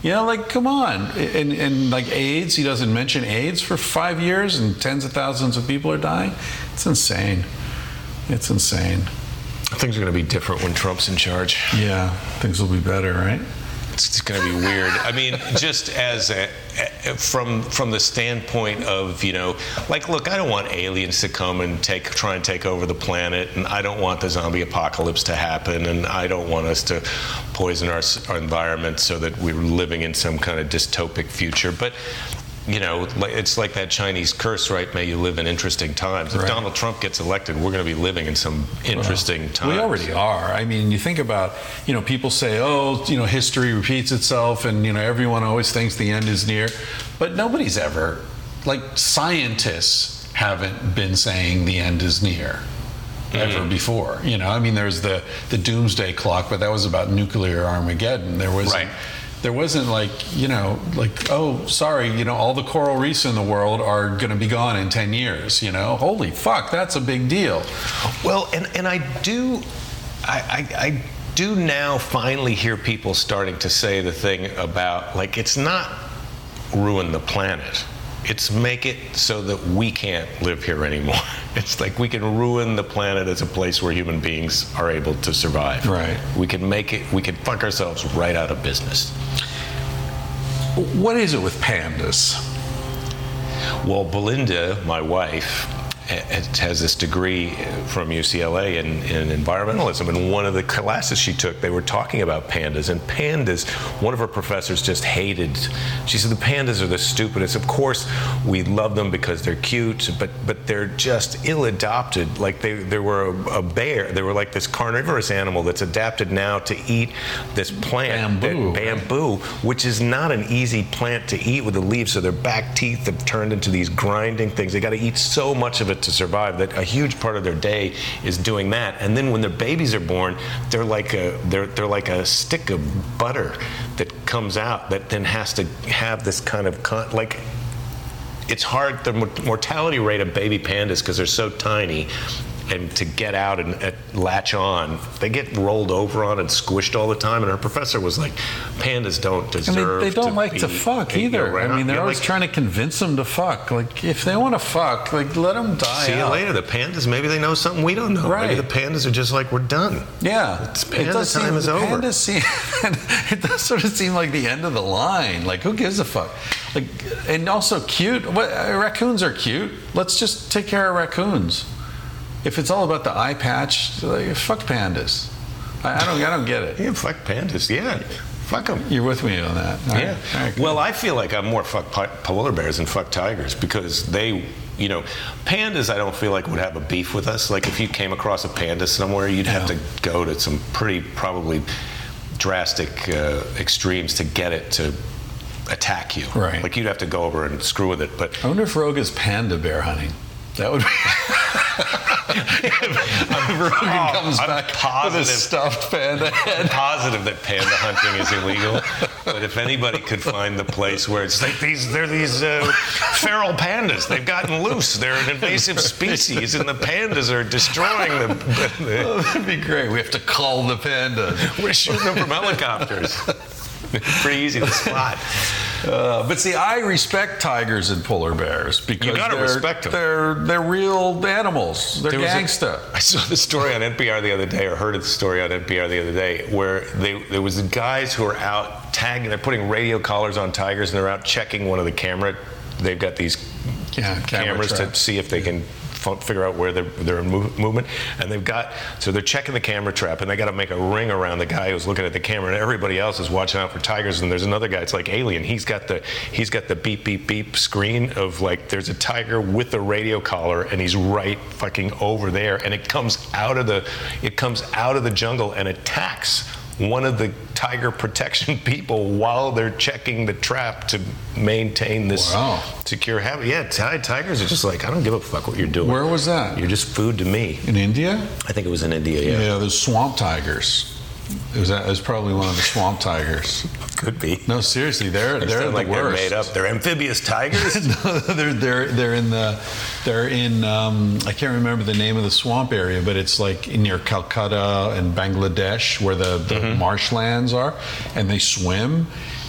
A: You know, like, come on. And, and like AIDS, he doesn't mention AIDS for five years, and tens of thousands of people are dying. It's insane. It's insane.
B: Things are going to be different when Trump's in charge
A: Yeah, things will be better, right?
B: It's going to be weird. I mean, just as a- from from the standpoint of you know, like, look, I don't want aliens to come and take try and take over the planet, and I don't want the zombie apocalypse to happen, and I don't want us to poison our, our environment so that we're living in some kind of dystopic future. But you know, it's like that Chinese curse, right? May you live in interesting times. If
A: Right.
B: Donald Trump gets elected, we're going to be living in some interesting times.
A: We already are. I mean, you think about, you know, people say, oh, you know, history repeats itself and, you know, everyone always thinks the end is near. But nobody's ever, like, scientists haven't been saying the end is near hmm. ever before. You know, I mean, there's the, the doomsday clock, but that was about nuclear Armageddon. There was.
B: Right.
A: There wasn't like, you know, like, oh, sorry, you know, all the coral reefs in the world are going to be gone in 10 years, you know? Holy fuck, that's a big deal.
B: Well, and, and I do, I, I, I do now finally hear people starting to say the thing about like it's not ruin the planet. It's make it so that we can't live here anymore. It's like we can ruin the planet as a place where human beings are able to survive.
A: Right.
B: We can make it. We can fuck ourselves right out of business.
A: What is it with pandas?
B: Well, Belinda, my wife, has this degree from UCLA in, in environmentalism. And one of the classes she took, they were talking about pandas. And pandas, one of her professors just hated. She said the pandas are the stupidest. Of course, we love them because they're cute, but but they're just ill-adopted. Like they, they were a, a bear. They were like this carnivorous animal that's adapted now to eat this plant,
A: Bamboo,
B: bamboo, which is not an easy plant to eat with the leaves. So their back teeth have turned into these grinding things. They got to eat so much of it to survive that a huge part of their day is doing that. And then when their babies are born, they're like a they're they're like a stick of butter that comes out that then has to have this kind of con- like it's hard the mortality rate of baby pandas because they're so tiny and to get out and uh, latch on they get rolled over on and squished all the time and our professor was like pandas don't
A: I
B: deserve
A: mean, they don't
B: to
A: like to fuck either. I mean, they're
B: You're
A: always
B: like,
A: trying to convince them to fuck. Like, if they want to fuck, like, let them die.
B: see you
A: out.
B: later the pandas maybe they know something we don't know
A: Right.
B: maybe the pandas are just like we're done
A: Yeah,
B: It's panda time is
A: the
B: over.
A: Pandas seem, it does sort of seem like the end of the line. Like, who gives a fuck? Like, and also cute. What uh, raccoons are cute. Let's just take care of raccoons. If it's all about the eye patch, like, fuck pandas. I, I don't. I don't get it.
B: yeah fuck pandas yeah fuck them.
A: You're with me on that. All right.
B: Yeah.
A: Right, good.
B: well, I feel like I'm more fuck polar bears than fuck tigers because they, you know, pandas. I don't feel like would have a beef with us. Like if you came across a panda somewhere, you'd have to go to some pretty probably drastic uh, extremes to get it to attack you.
A: Right.
B: Like you'd have to go over and screw with it. But
A: I wonder if Rogan is panda bear hunting. That would be. Rogan comes
B: Oh, I'm
A: back with
B: positive.
A: a stuffed panda
B: I'm positive that panda hunting is illegal, but if anybody could find the place where it's like these, they're these uh, feral pandas. They've gotten loose. They're an invasive species, and the pandas are destroying them.
A: Oh, that'd be great. We have to call the pandas.
B: We're shooting them from helicopters. Pretty easy to spot.
A: Uh, but see, I respect tigers and polar bears because you
B: gotta
A: they're,
B: respect 'em.
A: They're they're real animals. They're
B: There
A: gangsta.
B: I saw the story on NPR the other day, or heard the story on NPR the other day, where they, there was guys who are out tagging. They're putting radio collars on tigers, and they're out checking one of the camera. They've got these
A: Yeah, camera
B: cameras to see if they can figure out where they're, they're in move, movement. And they've got so they're checking the camera trap, and they got to make a ring around the guy who's looking at the camera, and everybody else is watching out for tigers. And there's another guy. It's like Alien. He's got the he's got the beep beep beep screen of like there's a tiger with a radio collar, and he's right fucking over there, and it comes out of the it comes out of the jungle and attacks one of the tiger protection people while they're checking the trap to maintain this
A: Wow.
B: secure habit. Yeah, ti- tigers are just like I don't give a fuck what you're doing.
A: Where was that?
B: You're just food to me.
A: In India?
B: I think it was in India.
A: Yeah,
B: Yeah,
A: there's swamp tigers. It was, it was probably one of the swamp tigers.
B: could be.
A: No, seriously, they're
B: They
A: they're the
B: like they're made up. They're amphibious tigers.
A: no, they're they're they're in the they're in um, I can't remember the name of the swamp area, but it's like near Calcutta and Bangladesh where the, the
B: Mm-hmm.
A: marshlands are, and they swim.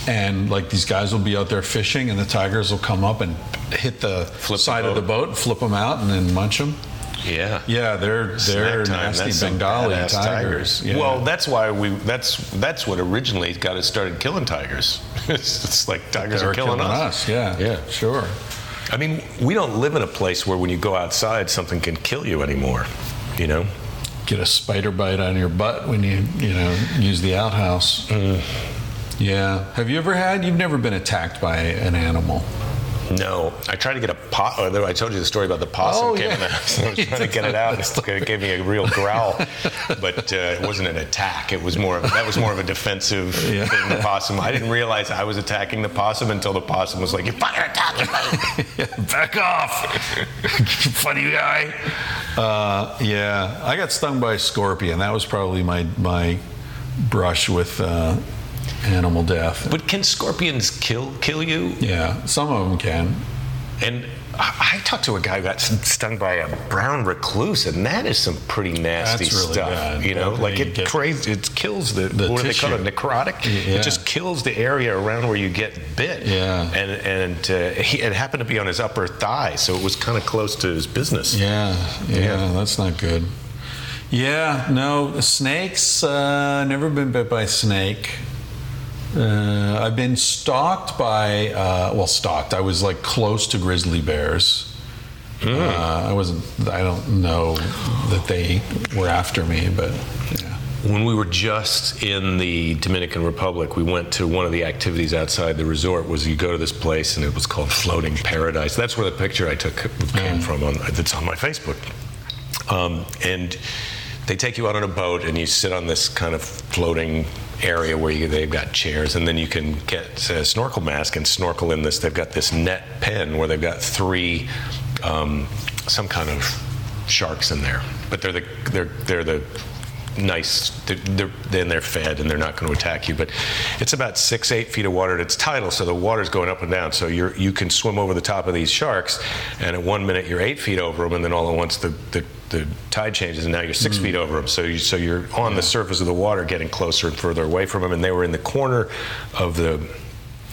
A: And like these guys will be out there fishing, and the tigers will come up and hit the
B: Flip the
A: side of the boat, flip them out, and then munch them.
B: Yeah.
A: Yeah, they're they're nasty
B: That's
A: Bengali
B: badass
A: tigers. Yeah.
B: Well, that's why we. That's that's what originally got us started killing tigers. it's, it's like tigers are killing, us.
A: Yeah,
B: Yeah.
A: sure.
B: I mean, we don't live in a place where when you go outside, something can kill you anymore. You know.
A: Get a spider bite on your butt when you you know use the outhouse.
B: Mm.
A: Yeah. Have you ever had? You've never been attacked by an animal.
B: No, I tried to get a pot. Or I told you the story about the possum
A: Oh,
B: came
A: yeah.
B: in the house. I was trying to get it out. and It gave me a real growl, but uh, it wasn't an attack. It was more. Of, that was more of a defensive
A: Yeah.
B: thing. The possum. I didn't realize I was attacking the possum until the possum was like, "You fucking attacking me!"
A: Back off, funny guy. Uh, yeah, I got stung by a scorpion. That was probably my my brush with uh, animal death.
B: But can scorpions kill kill you?
A: Yeah, some of them can.
B: And I, talked to a guy who got stung by a brown recluse, and that is some pretty nasty
A: That's really
B: stuff.
A: bad.
B: You know,
A: That-
B: like it
A: get-
B: crazy. It kills the,
A: The
B: what do they call it? Necrotic.
A: Yeah.
B: It just kills the area around where you get bit.
A: Yeah.
B: And and uh, he, it happened to be on his upper thigh, so it was kind of close to his business.
A: Yeah, yeah,
B: Yeah.
A: that's not good. Yeah, no, snakes, uh, never been bit by a snake. Uh, I've been stalked by, uh, well, stalked. I was like close to grizzly bears.
B: Hmm.
A: Uh, I wasn't, I don't know that they were after me, but yeah.
B: When we were just in the Dominican Republic, we went to one of the activities outside the resort. Was you go to this place and it was called Floating Paradise. That's where the picture I took came from. On that's on my Facebook. Um, and they take you out on a boat and you sit on this kind of floating area where you, they've got chairs and then you can get a snorkel mask and snorkel in this. They've got this net pen where they've got three um, some kind of sharks in there, but they're the they're they're the nice. They're, they're, then they're fed and they're not going to attack you. But it's about six, eight feet of water and it's tidal, so the water's going up and down. So you're you can swim over the top of these sharks, and at one minute you're eight feet over them, and then all at once the the, the tide changes, and now you're six hmm. feet over them. So you so you're on the surface of the water, getting closer and further away from them. And they were in the corner of the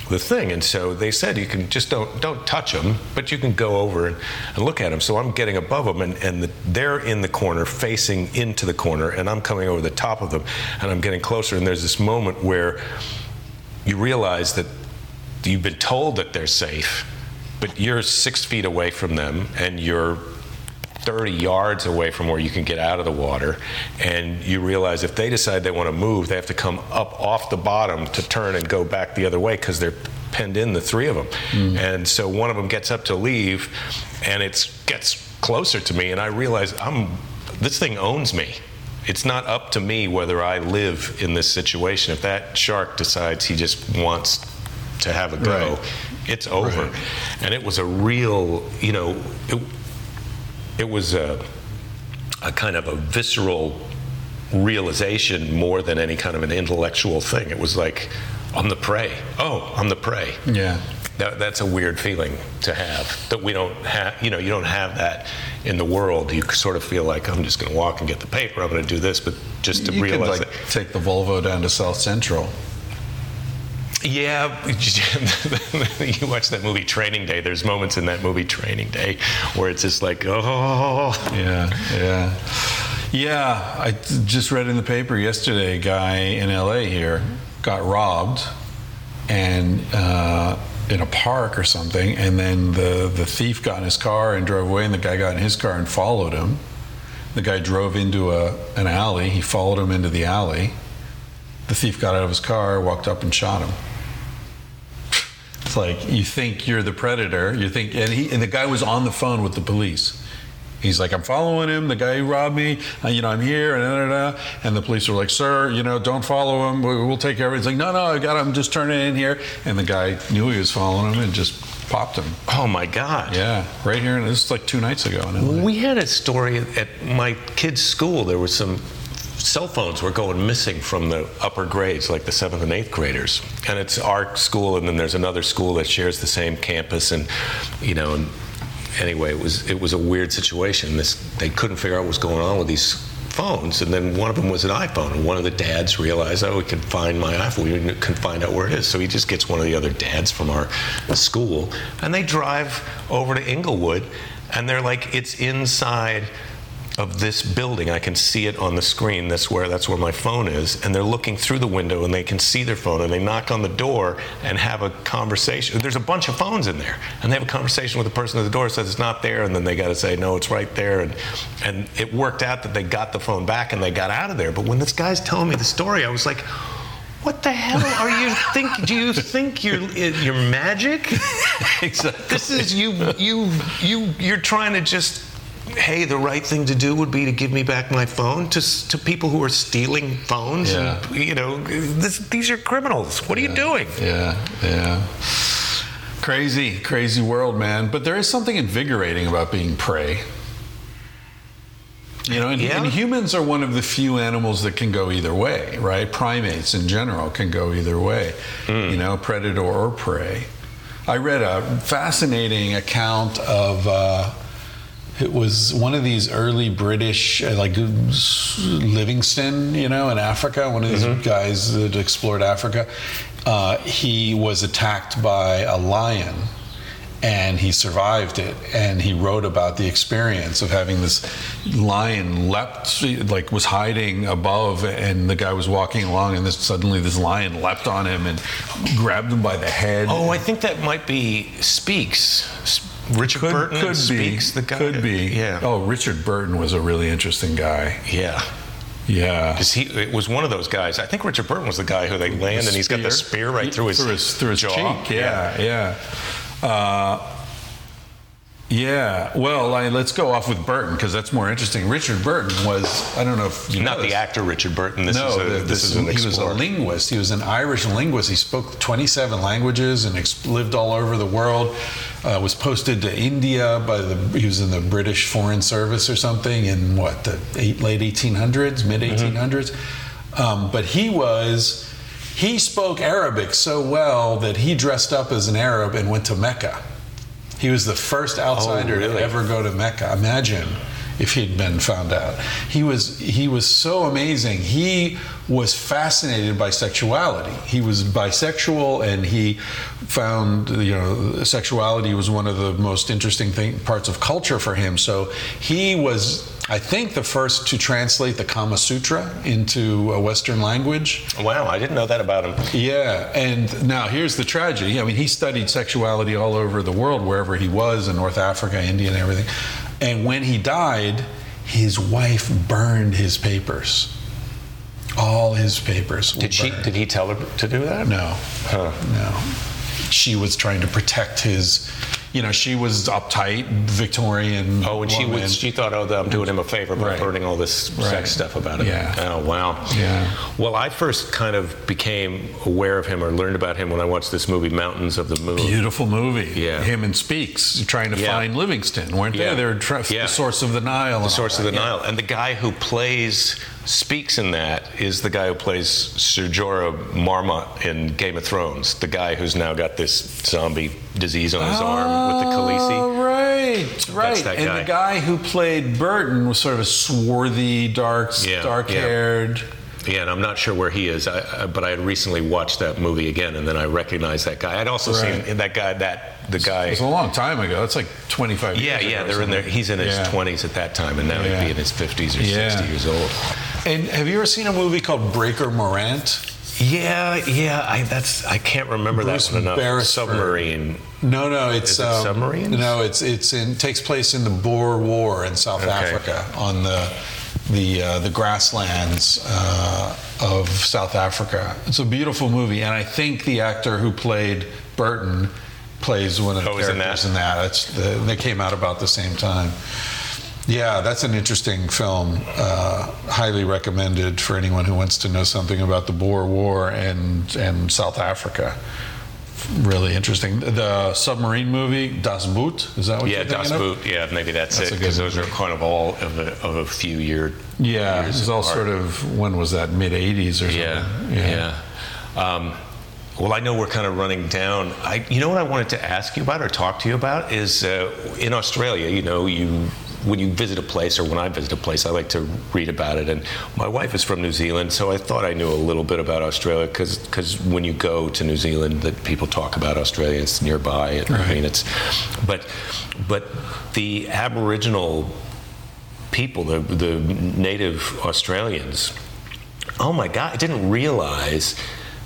B: the thing. And so they said you can just don't don't touch them but you can go over and, and look at them so i'm getting above them and, and the, they're in the corner facing into the corner and i'm coming over the top of them and i'm getting closer. And there's this moment where you realize that you've been told that they're safe but you're six feet away from them and you're 30 yards away from where you can get out of the water. And you realize if they decide they want to move, they have to come up off the bottom to turn and go back the other way because they're penned in, the three of them. Mm. And so one of them gets up to leave, and it gets closer to me, and I realize I'm this thing owns me. It's not up to me whether I live in this situation. If that shark decides he just wants to have a go,
A: Right.
B: it's over.
A: Right.
B: And it was a real, you know, it, it was a, a kind of a visceral realization more than any kind of an intellectual thing. It was like, I'm the prey. Oh, I'm the prey.
A: Yeah.
B: That, that's a weird feeling to have that we don't have. You know, you don't have that in the world. You sort of feel like I'm just going to walk and get the paper. I'm going to do this, but just to
A: you could
B: realize
A: like
B: that.
A: take the Volvo down to South Central.
B: Yeah, you watch that movie Training Day. There's moments in that movie Training Day where it's just like, oh,
A: Yeah, yeah, yeah. I just read in the paper yesterday. A guy in L.A. here got robbed, and uh, in a park or something, and then the the thief got in his car and drove away, and the guy got in his car and followed him. The guy drove into a an alley. He followed him into the alley. The thief got out of his car, walked up, and shot him. It's like you think you're the predator. You think, and he and the guy was on the phone with the police. He's like, I'm following him. The guy who robbed me. Uh, you know, I'm here, and da, da, da. and the police were like, Sir, you know, don't follow him. We- We'll take care of it. He's like, No, no, I got him. Just turning in here. And the guy knew he was following him and just popped him.
B: oh my God.
A: Yeah, right here. And this is like two nights ago.
B: We had a story at my kids' school. There was some cell phones were going missing from the upper grades, like the seventh and eighth graders. And it's our school, and then there's another school that shares the same campus. And you know, and anyway, it was it was a weird situation. This they couldn't figure out what was going on with these phones, and then one of them was an iPhone, and one of the dads realized, oh, we can find my iPhone, we can find out where it is. So he just gets one of the other dads from our school, and they drive over to Inglewood, and they're like, it's inside of this building. I can see it on the screen. That's where that's where my phone is. And they're looking through the window and they can see their phone and they knock on the door and have a conversation. There's a bunch of phones in there. And they have a conversation with the person at the door says it's not there and then they got to say no, it's right there and and it worked out that they got the phone back and they got out of there. But when this guy's telling me the story, I was like what the hell are you think? Do you think you're you're magic?
A: exactly.
B: This is you you you you're trying to just hey the right thing to do would be to give me back my phone to to people who are stealing phones
A: Yeah.
B: and you know this, these are criminals what are you doing
A: Yeah, yeah. Crazy, crazy world, man. But there is something invigorating about being prey. You know, and,
B: Yeah.
A: and humans are one of the few animals that can go either way, right? Primates in general can go either way, you know, predator or prey. I read a fascinating account of. Uh, it was one of these early British, uh, like Livingstone, you know, in Africa, one of these guys that explored Africa. Uh, he was attacked by a lion and he survived it. And he wrote about the experience of having this lion leapt, like was hiding above, and the guy was walking along, and this suddenly this lion leapt on him and grabbed him by the head.
B: oh i think that might be Speke's richard
A: could,
B: burton
A: could be.
B: Speke's the guy
A: Could be.
B: yeah
A: Oh, Richard Burton was a really interesting guy.
B: yeah
A: Yeah.
B: because he it was one of those guys i think richard burton was the guy who they land and he's got the spear right through his
A: through his, through his
B: jaw
A: cheek. Yeah, yeah. Uh, yeah. Well, I, let's go off with Burton because that's more interesting. Richard Burton was I don't know if you
B: not
A: know
B: the
A: this.
B: actor richard burton this
A: no,
B: is a,
A: the-
B: this, is an
A: he was a linguist. He was an Irish linguist. He spoke 27 languages and ex- lived all over the world. Uh, was posted to India by the. He was in the British Foreign Service or something in what the eight, late 1800s, mid 1800s. Um, but he was. He spoke Arabic so well that he dressed up as an Arab and went to Mecca. He was the first oh, outsider
B: really?
A: to ever go to Mecca. Imagine if he'd been found out. He was he was so amazing. He was fascinated by sexuality. He was bisexual, and he found you know sexuality was one of the most interesting thing, parts of culture for him. So he was. I think the first to translate the Kama Sutra into a Western language.
B: wow i didn't know that about him
A: Yeah, and now here's the tragedy. I mean, he studied sexuality all over the world, wherever he was, in North Africa, India, and everything. And when he died, his wife burned his papers. All his papers.
B: Did she?
A: burned.
B: Did he tell her to do that?
A: No.
B: Huh.
A: No. She was trying to protect his. You know, she was uptight, Victorian.
B: Oh, and she
A: woman.
B: was. She thought, oh, I'm doing him a favor by
A: Right.
B: burning all this
A: Right.
B: sex stuff about him.
A: Yeah.
B: Oh, wow.
A: Yeah.
B: Well, I first kind of became aware of him or learned about him when I watched this movie, Mountains of the Moon.
A: Beautiful movie.
B: Yeah.
A: Him and Speke's trying to
B: Yeah.
A: find Livingstone, weren't
B: Yeah.
A: they? They were tra-
B: Yeah.
A: the source of the Nile.
B: The source of the Nile. And the guy who plays Speke's in that is the guy who plays Ser Jorah Mormont in Game of Thrones. The guy who's now got this zombie disease on his arm with the
A: Oh,
B: Khaleesi.
A: Ah, right, right.
B: that
A: and
B: guy.
A: the guy who played Burton was sort of a swarthy, dark,
B: Yeah,
A: dark-haired.
B: Yeah, and I'm not sure where he is, I, I, but I had recently watched that movie again, and then I recognized that guy. I'd also
A: Right.
B: seen that guy, that the guy.
A: It was a long time ago. That's like 25
B: Yeah,
A: years
B: yeah, they're in there. He's in his
A: Yeah.
B: 20s at that time, and now
A: Yeah.
B: he'd be in his 50s or
A: Yeah.
B: 60 years old.
A: And have you ever seen a movie called Breaker Morant?
B: Yeah, yeah, I that's I can't remember
A: Bruce
B: that one enough.
A: Beresford.
B: Submarine.
A: No, no, it's
B: it
A: um,
B: submarines?
A: No, it's it's in takes place in the Boer War in South
B: Okay.
A: Africa on the the uh, the grasslands uh, of South Africa. It's a beautiful movie, and I think the actor who played Burton plays one of the
B: Oh, he's in
A: characters
B: that?
A: in that. It's the, they came out about the same time. Yeah, that's an interesting film. Uh, highly recommended for anyone who wants to know something about the Boer War and and South Africa. Really interesting. The submarine movie Das Boot is that what
B: Yeah,
A: you're
B: Das
A: thinking of?
B: Boot. Yeah, maybe that's,
A: That's
B: it because those are kind of all of a, of a few year.
A: Yeah, it
B: years
A: was all
B: apart.
A: sort of when was that? Mid '80s or something.
B: Yeah, yeah. Um, well, I know we're kind of running down. I, you know what I wanted to ask you about or talk to you about is uh, in Australia. You know, you when you visit a place or when I visit a place, I like to read about it. And my wife is from New Zealand, so I thought I knew a little bit about Australia because when you go to New Zealand, that people talk about Australia. It's nearby. And, I mean, it's but but the Aboriginal people, the the native Australians. Oh my God! I didn't realize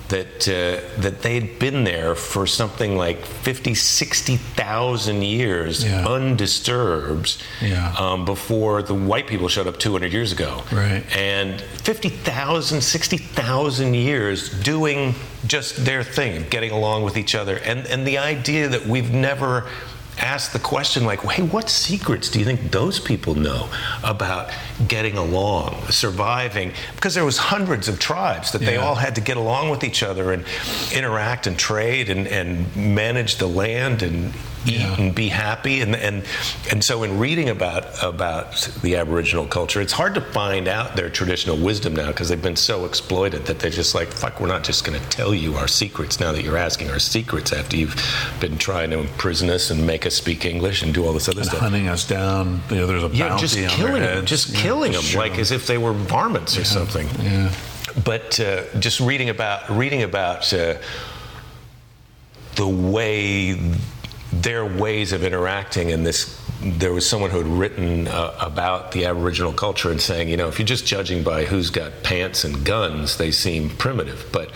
B: that uh, that they'd been there for something like 50, 60,000 years
A: Yeah.
B: undisturbed
A: Yeah.
B: um, before the white people showed up 200 years ago.
A: Right.
B: And 50,000, 60,000 years doing just their thing, getting along with each other. And, and the idea that we've never asked the question like, hey, what secrets do you think those people know about getting along, surviving? Because there was hundreds of tribes that they all had to get along with each other and interact and trade and, and manage the land and eat
A: Yeah.
B: and be happy. And, and, and so in reading about, about the Aboriginal culture, it's hard to find out their traditional wisdom now because they've been so exploited that they're just like, fuck, we're not just going to tell you our secrets now that you're asking our secrets after you've been trying to imprison us and make us speak English and do all this other
A: And
B: stuff.
A: hunting us down. You know, there's a
B: Yeah,
A: bounty
B: just
A: on
B: killing
A: their
B: them, just
A: Yeah,
B: killing them,
A: shoot
B: like as if they were varmints or something.
A: Yeah.
B: But uh, just reading about reading about uh, the way their ways of interacting and this there was someone who had written uh, about the aboriginal culture and saying you know if you're just judging by who's got pants and guns they seem primitive but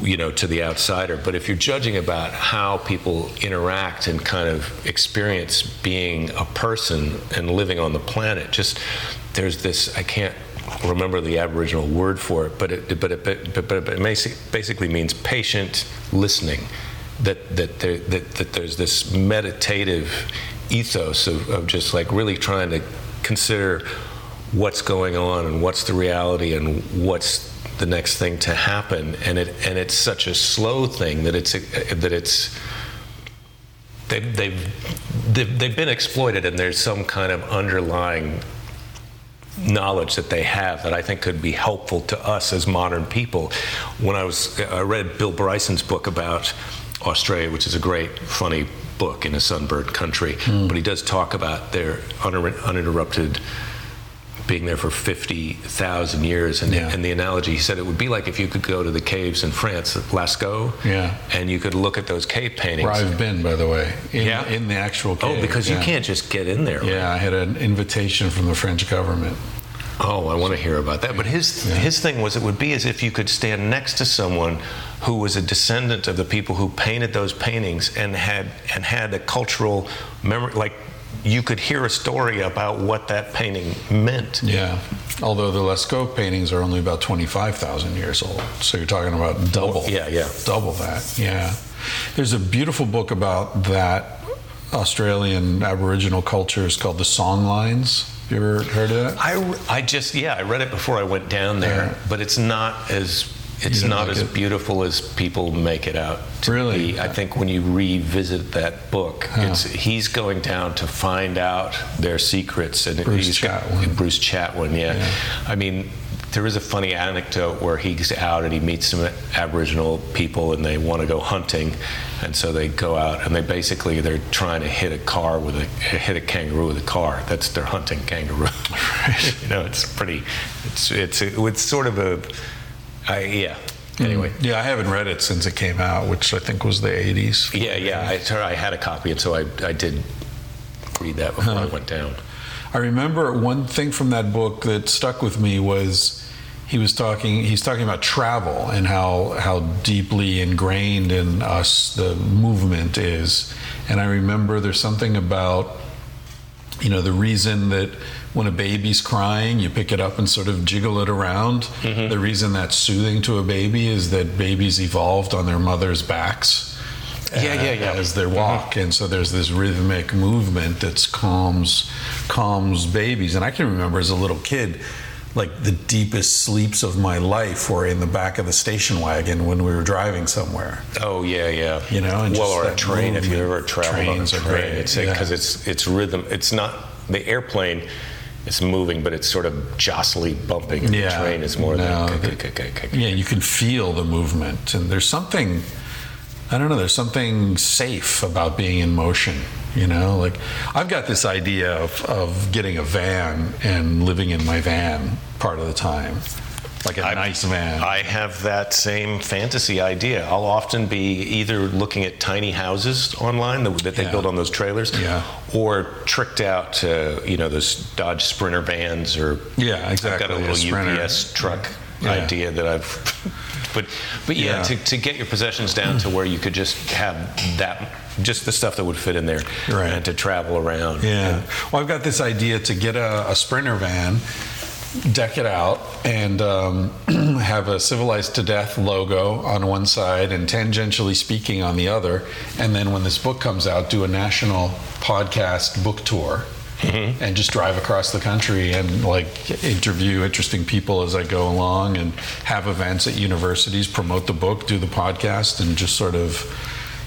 B: you know to the outsider. But if you're judging about how people interact and kind of experience being a person and living on the planet just there's this i can't remember the aboriginal word for it but it but it, but, but, but it basically means patient listening. That that, there, that that there's this meditative ethos of, of just like really trying to consider what's going on and what's the reality and what's the next thing to happen and it and it's such a slow thing that it's that it's they've they've they've, they've been exploited and there's some kind of underlying knowledge that they have that I think could be helpful to us as modern people. When I was, I read Bill Bryson's book about Australia, which is a great, funny book in a sunburned country, hmm. but he does talk about their uninter- uninterrupted being there for 50,000 years. And,
A: Yeah.
B: and the analogy, he said it would be like if you could go to the caves in France, Lascaux,
A: Yeah.
B: and you could look at those cave paintings.
A: Where I've been, by the way, in,
B: Yeah?
A: in the actual cave.
B: Oh,
A: cave.
B: because you can't just get in there. right?
A: Yeah, I had an invitation from the French government.
B: Oh, I want to hear about that. But his
A: Yeah.
B: his thing was it would be as if you could stand next to someone who was a descendant of the people who painted those paintings and had and had a cultural memory like you could hear a story about what that painting meant.
A: Yeah. Although the Lascaux paintings are only about 25,000 years old. So you're talking about double.
B: Yeah, yeah.
A: Double that. Yeah. There's a beautiful book about that Australian Aboriginal culture. It's called The Song Lines. You ever heard of that?
B: I, I just yeah I read it before I went down there,
A: Yeah.
B: but it's not as it's
A: don't like
B: as
A: it?
B: beautiful as people make it out. To
A: Really?
B: be. I think when you revisit that book, it's he's going down to find out their secrets, and
A: Bruce
B: he's got-
A: Chatwin.
B: Bruce Chatwin, yeah.
A: Yeah.
B: I mean. There is a funny anecdote where he's out and he meets some Aboriginal people and they want to go hunting, and so they go out and they basically they're trying to hit a car with a hit a kangaroo with a car. That's their hunting kangaroo. you know, it's pretty. It's it's it's sort of a. I, yeah. Anyway. Mm.
A: Yeah, I haven't read it since it came out, which I think was the 80s.
B: Yeah, yeah. I, I had a copy, and so I, I did read that before I went down.
A: I remember one thing from that book that stuck with me was he was talking he's talking about travel and how how deeply ingrained in us the movement is and I remember there's something about you know the reason that when a baby's crying you pick it up and sort of jiggle it around mm-hmm. the reason that's soothing to a baby is that babies evolved on their mothers backs
B: Yeah, yeah, yeah.
A: Uh, as they walk mm-hmm. and so there's this rhythmic movement that calms calms babies and i can remember as a little kid like the deepest sleeps of my life were in the back of the station wagon when we were driving somewhere
B: Oh yeah, yeah.
A: You know, and
B: well,
A: just
B: or a train if you ever traveled on a
A: Trains are
B: train.
A: great,
B: It's
A: yeah.
B: because it's it's rhythm. It's not the airplane. It's moving, but it's sort of jostly bumping. And
A: Yeah.
B: The train is more
A: No,
B: than.
A: yeah you can feel the movement and there's something i don't know there's something safe about being in motion you know like i've got this idea of, of getting a van and living in my van part of the time like a
B: I-
A: nice van
B: I have that same fantasy idea. I'll often be either looking at tiny houses online that, that they
A: Yeah.
B: build on those trailers,
A: Yeah.
B: or tricked out to you know those Dodge Sprinter vans, or
A: Yeah, exactly,
B: I've got a
A: a
B: little
A: Sprinter.
B: UPS truck
A: Yeah.
B: idea that I've. But but yeah,
A: Yeah.
B: To, to get your possessions down to where you could just have that, just the stuff that would fit in there,
A: Right.
B: and to travel around.
A: Yeah. Well, I've got this idea to get a, a Sprinter van, deck it out, and um, have a Civilized to Death logo on one side and Tangentially Speaking on the other. And then when this book comes out, do a national podcast book tour. And just drive across the country and like interview interesting people as I go along and have events at universities, promote the book, do the podcast, and just sort of,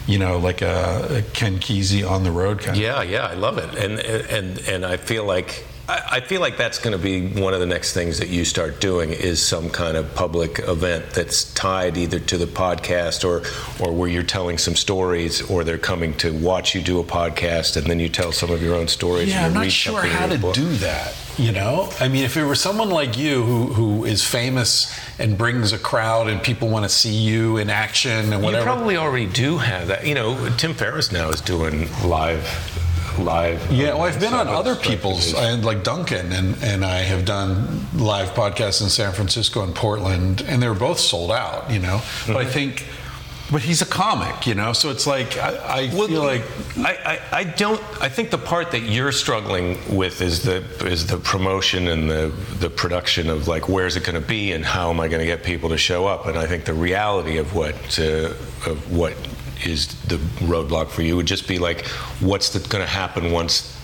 A: you know, like a, a Ken Kesey on the road kind of
B: Yeah, yeah, I love it, and and and I feel like I I feel like that's going to be one of the next things that you start doing is some kind of public event that's tied either to the podcast or or where you're telling some stories or they're coming to watch you do a podcast and then you tell some of your own stories.
A: Yeah,
B: and
A: I'm not sure how to
B: book.
A: do that. You know, I mean, if it were someone like you who who is famous and brings a crowd and people want to see you in action and whatever, You
B: probably already do have that. You know, Tim Ferriss now is doing live, live.
A: yeah, well, I've been on other people's, and like Duncan and, and I have done live podcasts in San Francisco and Portland, and they were both sold out, you know. But I think, but he's a comic, you know, so it's like, I, I
B: Well,
A: feel like,
B: I, I, I don't. I think the part that you're struggling with is the is the promotion and the the production of like where's it going to be and how am I going to get people to show up. And I think the reality of what uh, of what is the roadblock for you would just be like what's going to happen once.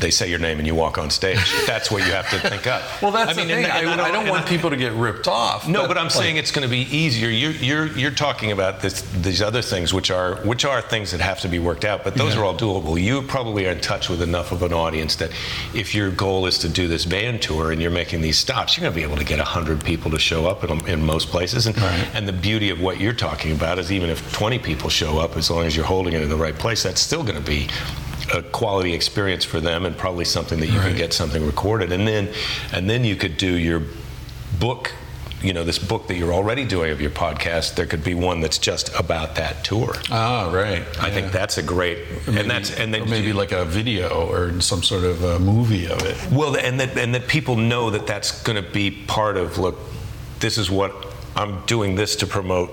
B: They say your name and you walk on stage. That's what you have to think up.
A: well, that's
B: I mean,
A: the thing.
B: and- and
A: I, I don't want people to get ripped off.
B: no, but I'm
A: like-
B: saying it's going to be easier. You're you're you're talking about this, these other things, which are which are things that have to be worked out, but those
A: Yeah.
B: are all doable. You probably are in touch with enough of an audience that if your goal is to do this van tour and you're making these stops, you're going to be able to get hundred people to show up in, in most places. And
A: Right.
B: and the beauty of what you're talking about is even if 20 people show up, as long as you're holding it in the right place, that's still going to be a quality experience for them and probably something that you can get something recorded and then and then you could do your book you know this book that you're already doing of your podcast there could be one that's just about that tour
A: Ah, right.
B: i think that's a great
A: Maybe-
B: and that's and then
A: maybe like a video or some sort of a movie of it.
B: well and that and that people know that that's going to be part of look this is what i'm doing this to promote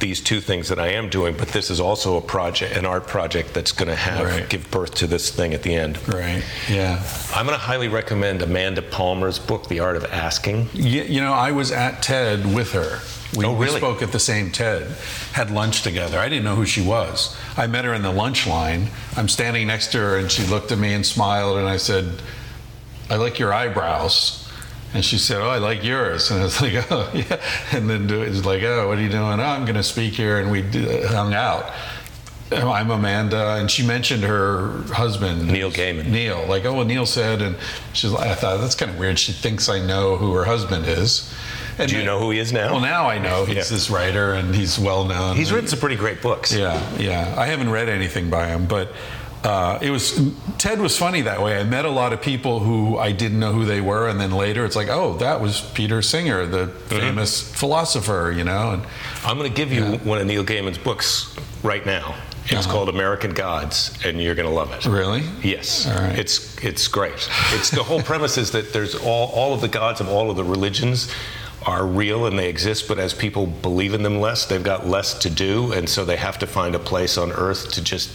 B: these two things that I am doing, but this is also a project, an art project that's going to have
D: Right.
B: give birth to this thing at the end.
D: Right. Yeah.
B: I'm going to highly recommend Amanda Palmer's book, The Art of Asking.
D: You, you know, I was at TED with her. We,
B: Oh,
D: we spoke at the same TED, had lunch together. I didn't know who she was. I met her in the lunch line. I'm standing next to her, and she looked at me and smiled, and I said, I like your eyebrows. And she said, Oh, I like yours. And I was like, Oh, yeah. And then it was like, Oh, what are you doing? Oh, I'm going to speak here. And we hung out. Oh, I'm Amanda, and she mentioned her husband,
B: Neil Gaiman.
D: Neil, like, oh, well, Neil said, and she's like, I thought that's kind of weird. She thinks I know who her husband is. And
B: Do you
D: then-
B: know who he is now?
D: Well, now I know he's
B: Yeah.
D: this writer, and he's well known.
B: He's written some pretty great books.
D: Yeah, yeah. I haven't read anything by him, but uh, it was Ted was funny that way. I met a lot of people who I didn't know who they were, and then later it's like, oh, that was Peter Singer, the
B: Mm-hmm.
D: famous philosopher, you know. And
B: I'm going to give you one of Neil Gaiman's books right now. It's
D: Uh-huh.
B: called American Gods, and you're going to love it.
D: really,
B: Yes,
D: right.
B: it's it's great. It's the whole premise is that there's all all of the gods of all of the religions are real and they exist, but as people believe in them less, they've got less to do, and so they have to find a place on Earth to just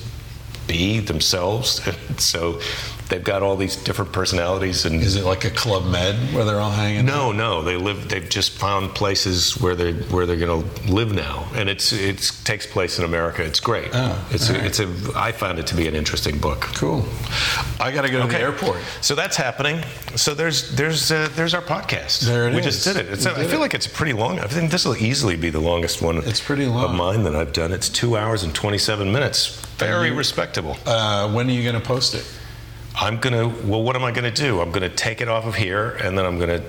B: be themselves. so they've got all these different personalities and
D: is it like a club med where they're all hanging?
B: no, no, they live. They've just found places where they're where they're going to live now, and it's it takes place in America. It's great.
D: Oh,
B: it's a,
D: right.
B: it's a. I found it to be an interesting book.
D: Cool. I got to go to the airport.
B: So that's happening. So there's there's uh, there's our podcast.
D: There it
B: we
D: is.
B: just did it. It's
D: We
B: I feel
D: it.
B: like it's pretty long. I think this will easily be the longest one.
D: It's pretty long of
B: mine that I've done. It's two hours and 27 minutes. Very
D: you-
B: respectable.
D: Uh, when are you going to post it?
B: I'm gonna. Well, what am I gonna do? I'm gonna take it off of here, and then I'm gonna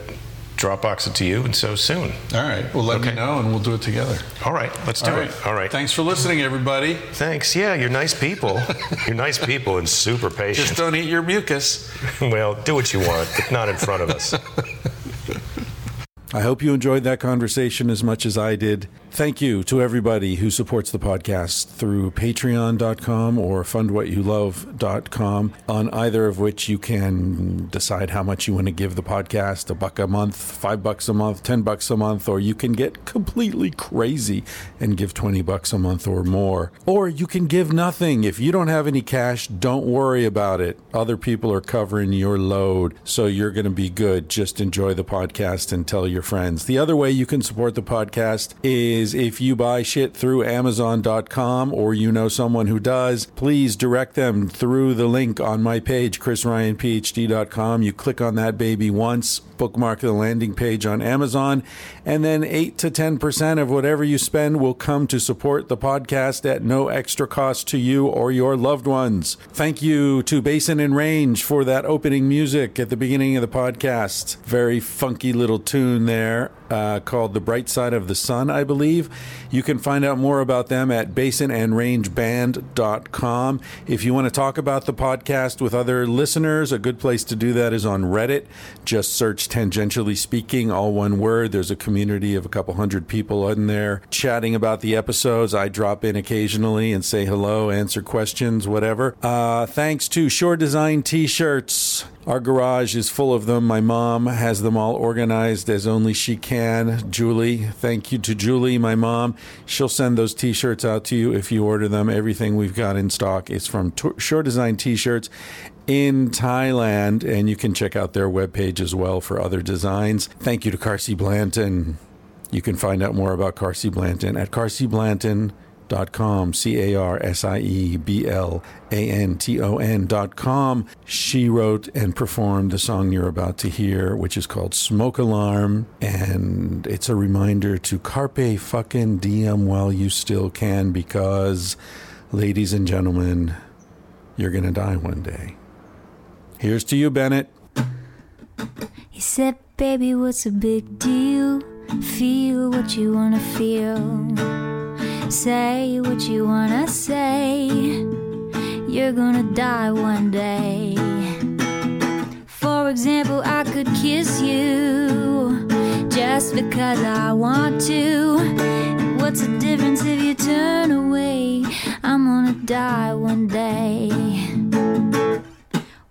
B: Dropbox it to you, and so soon.
D: All right. Well, let me
B: Okay.
D: know, and we'll do it together.
B: All right, let's do
D: All
B: it. All right.
D: Thanks for listening, everybody.
B: Thanks. Yeah, you're nice people. you're nice people and super patient.
D: Just don't eat your mucus.
B: well, do what you want, but not in front of us.
A: I hope you enjoyed that conversation as much as I did. Thank you to everybody who supports the podcast through patreon.com or fundwhatyoulove.com, on either of which you can decide how much you want to give the podcast a buck a month, five bucks a month, ten bucks a month, or you can get completely crazy and give 20 bucks a month or more. Or you can give nothing. If you don't have any cash, don't worry about it. Other people are covering your load, so you're going to be good. Just enjoy the podcast and tell your friends. The other way you can support the podcast is if you buy shit through Amazon.com or you know someone who does, please direct them through the link on my page, chrisryanphd.com. You click on that baby once, bookmark the landing page on Amazon, and then 8 to 10% of whatever you spend will come to support the podcast at no extra cost to you or your loved ones. Thank you to Basin and Range for that opening music at the beginning of the podcast. Very funky little tune there uh, called The Bright Side of the Sun, I believe. You can find out more about them at basinandrangeband.com. If you want to talk about the podcast with other listeners, a good place to do that is on Reddit. Just search Tangentially Speaking, all one word. There's a community of a couple hundred people in there chatting about the episodes. I drop in occasionally and say hello, answer questions, whatever. Uh, thanks to Shore Design T shirts. Our garage is full of them. My mom has them all organized as only she can. Julie, thank you to Julie, my mom. She'll send those t shirts out to you if you order them. Everything we've got in stock is from T- Shore Design T shirts in Thailand, and you can check out their webpage as well for other designs. Thank you to Carsie Blanton. You can find out more about Carsie Blanton at carsieblanton.com. C A R S I E B L A N T O N dot com. She wrote and performed the song you're about to hear, which is called Smoke Alarm. And it's a reminder to carpe fucking diem while you still can, because, ladies and gentlemen, you're going to die one day. Here's to you, Bennett.
E: He said, Baby, what's a big deal? Feel what you wanna feel. Say what you wanna say. You're gonna die one day. For example, I could kiss you just because I want to. What's the difference if you turn away? I'm gonna die one day.